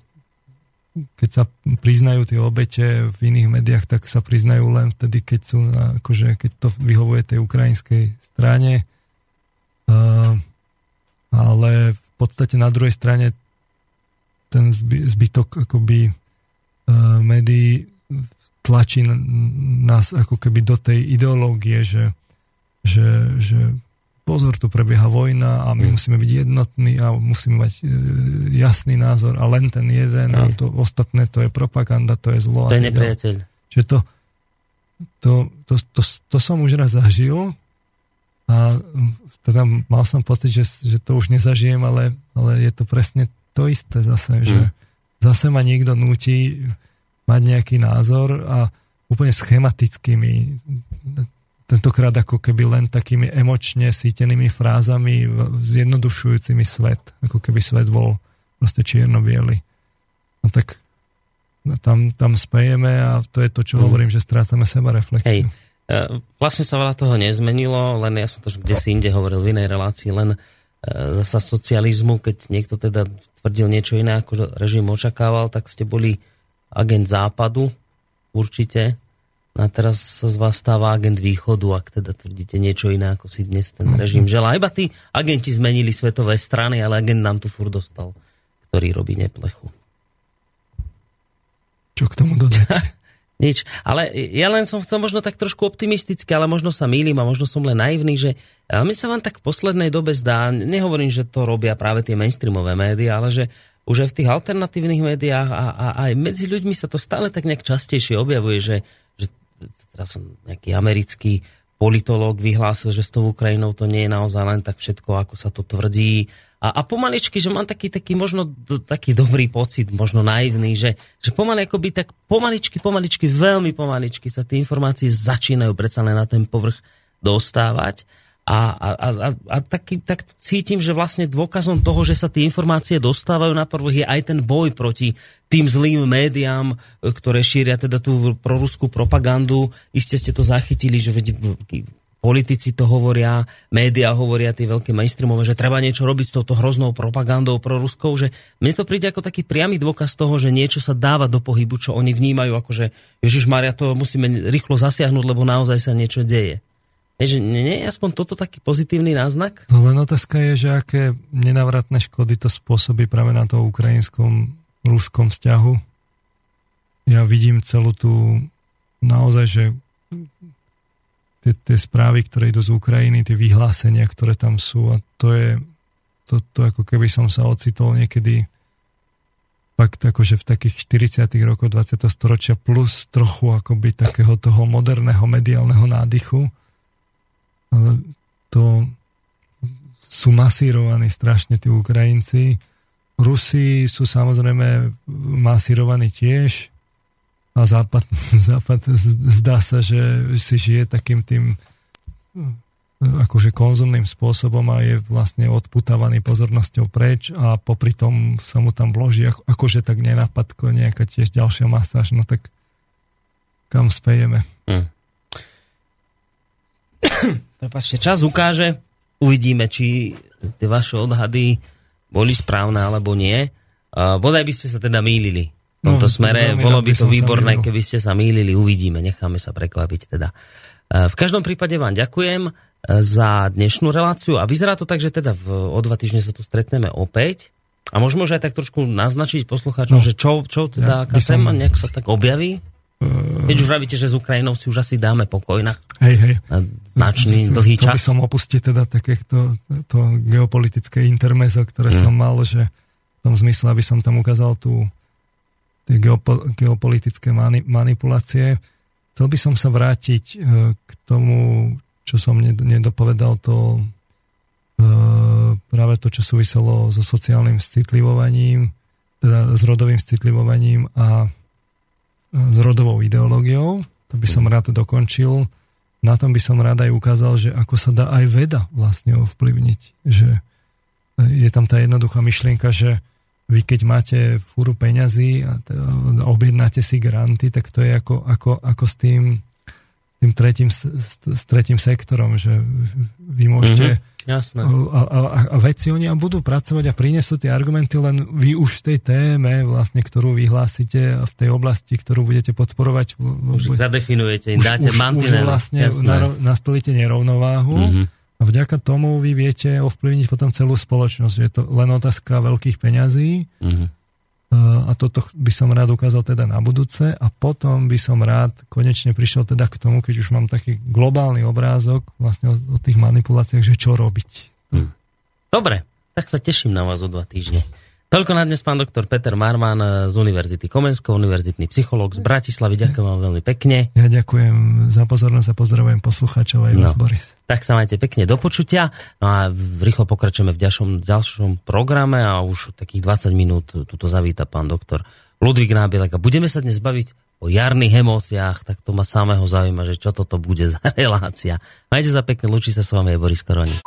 keď sa priznajú tie obete v iných médiách, tak sa priznajú len vtedy, keď, sú, akože, keď to vyhovuje tej ukrajinskej strane. Uh, ale v podstate na druhej strane ten zbytok akoby uh, médií tlačí nás ako keby do tej ideológie, že, že, že pozor, tu prebieha vojna a my mm. musíme byť jednotní a musíme mať e, jasný názor a len ten jeden mm. a to ostatné to je propaganda, to je zlo. To je nepriateľ. Čiže to, to, to, to, to som už raz zažil a teda mal som pocit, že, že to už nezažijem, ale, ale je to presne to isté zase, mm. že zase ma niekto núti mať nejaký názor a úplne schematickými, tentokrát ako keby len takými emočne sítenými frázami, zjednodušujúcimi svet, ako keby svet bol proste čierno-biely. No tak no tam, tam spejeme a to je to, čo mm. hovorím, že strácame seba reflexiu. Hej. E, vlastne sa veľa toho nezmenilo, len ja som to kde si inde hovoril v inej relácii, len e, zasa socializmu, keď niekto teda tvrdil niečo iné, ako režim očakával, tak ste boli agent západu, určite. A teraz sa z vás stáva agent východu, ak teda tvrdíte niečo iné, ako si dnes ten režim želá. Iba tí agenti zmenili svetové strany, ale agent nám tu furt dostal, ktorý robí neplechu. Čo k tomu dodať? Nič. Ale ja len som chcel možno tak trošku optimisticky, ale možno sa mýlim a možno som len naivný, že my sa vám tak v poslednej dobe zdá, nehovorím, že to robia práve tie mainstreamové médiá, ale že už aj v tých alternatívnych médiách a, a aj medzi ľuďmi sa to stále tak nejak častejšie objavuje, že teraz nejaký americký politológ vyhlásil, že s tou Ukrajinou to nie je naozaj len tak všetko, ako sa to tvrdí. A, a pomaličky, že mám taký, taký možno taký dobrý pocit, možno naivný, že, že pomaly akoby tak pomaličky, pomaličky, veľmi pomaličky sa tie informácie začínajú predsa len na ten povrch dostávať. A, a, a, a taký, tak cítim, že vlastne dôkazom toho, že sa tie informácie dostávajú na prvých, je aj ten boj proti tým zlým médiám, ktoré šíria teda tú proruskú propagandu. Iste ste to zachytili, že politici to hovoria, médiá hovoria, tie veľké mainstreamové, že treba niečo robiť s touto hroznou propagandou proruskou, že mne to príde ako taký priamy dôkaz toho, že niečo sa dáva do pohybu, čo oni vnímajú, ako že Ježiš Maria, to musíme rýchlo zasiahnuť, lebo naozaj sa niečo deje. Je, že nie, je aspoň toto taký pozitívny náznak? No len otázka je, že aké nenavratné škody to spôsobí práve na to ukrajinskom ruskom vzťahu. Ja vidím celú tú naozaj, že tie, tie správy, ktoré idú z Ukrajiny, tie vyhlásenia, ktoré tam sú a to je to, to ako keby som sa ocitol niekedy fakt akože v takých 40 rokoch 20. storočia plus trochu akoby takého toho moderného mediálneho nádychu ale to sú masírovaní strašne tí Ukrajinci. Rusi sú samozrejme masírovaní tiež a Západ, Západ zdá sa, že si žije takým tým akože konzumným spôsobom a je vlastne odputávaný pozornosťou preč a popri tom sa mu tam vloží akože tak nenapadko nejaká tiež ďalšia masáž, no tak kam spejeme. Hmm. Prepačte, čas ukáže, uvidíme, či tie vaše odhady boli správne alebo nie. Uh, bodaj by ste sa teda mýlili v tomto no, smere. Bolo by to výborné, keby ste sa mýlili, uvidíme, necháme sa prekvapiť teda. Uh, v každom prípade vám ďakujem uh, za dnešnú reláciu a vyzerá to tak, že teda v, o dva týždne sa tu stretneme opäť. A môžeme už aj tak trošku naznačiť poslucháčom, no, že čo, čo teda, ja, téma som... nejak sa tak objaví? Keď už vravíte, že s Ukrajinou si už asi dáme pokoj na hej, hej. značný dlhý čas. Chcel by som opustiť teda takéto to geopolitické intermezo, ktoré mm. som mal, že v tom zmysle, aby som tam ukázal tú tie geopo, geopolitické mani, manipulácie. Chcel by som sa vrátiť e, k tomu, čo som nedopovedal, to e, práve to, čo súviselo so sociálnym citlivovaním, teda s rodovým citlivovaním a s rodovou ideológiou. To by som rád dokončil. Na tom by som rád aj ukázal, že ako sa dá aj veda vlastne ovplyvniť. Že je tam tá jednoduchá myšlienka, že vy keď máte fúru peňazí a objednáte si granty, tak to je ako, ako, ako s tým, s tým tretím, s, s tretím sektorom, že vy môžete mm-hmm. Jasné. A, a, a veci oni budú pracovať a prinesú tie argumenty, len vy už v tej téme, vlastne, ktorú vyhlásite v tej oblasti, ktorú budete podporovať. Už buď, zadefinujete, im dáte už, už vlastne nastolíte nerovnováhu. Mm-hmm a vďaka tomu vy viete ovplyvniť potom celú spoločnosť. Je to len otázka veľkých peňazí. Uh-huh. A toto by som rád ukázal teda na budúce a potom by som rád konečne prišiel teda k tomu, keď už mám taký globálny obrázok vlastne o, o tých manipuláciách, že čo robiť. Uh-huh. Dobre, tak sa teším na vás o dva týždne. Toľko na dnes pán doktor Peter Marman z Univerzity Komensko, univerzitný psychológ z Bratislavy. Ďakujem vám veľmi pekne. Ja ďakujem za pozornosť a pozdravujem poslucháčov aj vás, no, Boris. Tak sa majte pekne do počutia. No a rýchlo pokračujeme v ďalšom, ďalšom programe a už takých 20 minút tuto zavíta pán doktor Ludvík Nábielek a budeme sa dnes baviť o jarných emóciách, tak to ma samého zaujíma, že čo toto bude za relácia. Majte sa pekne, lučí sa s vami Boris Koroni.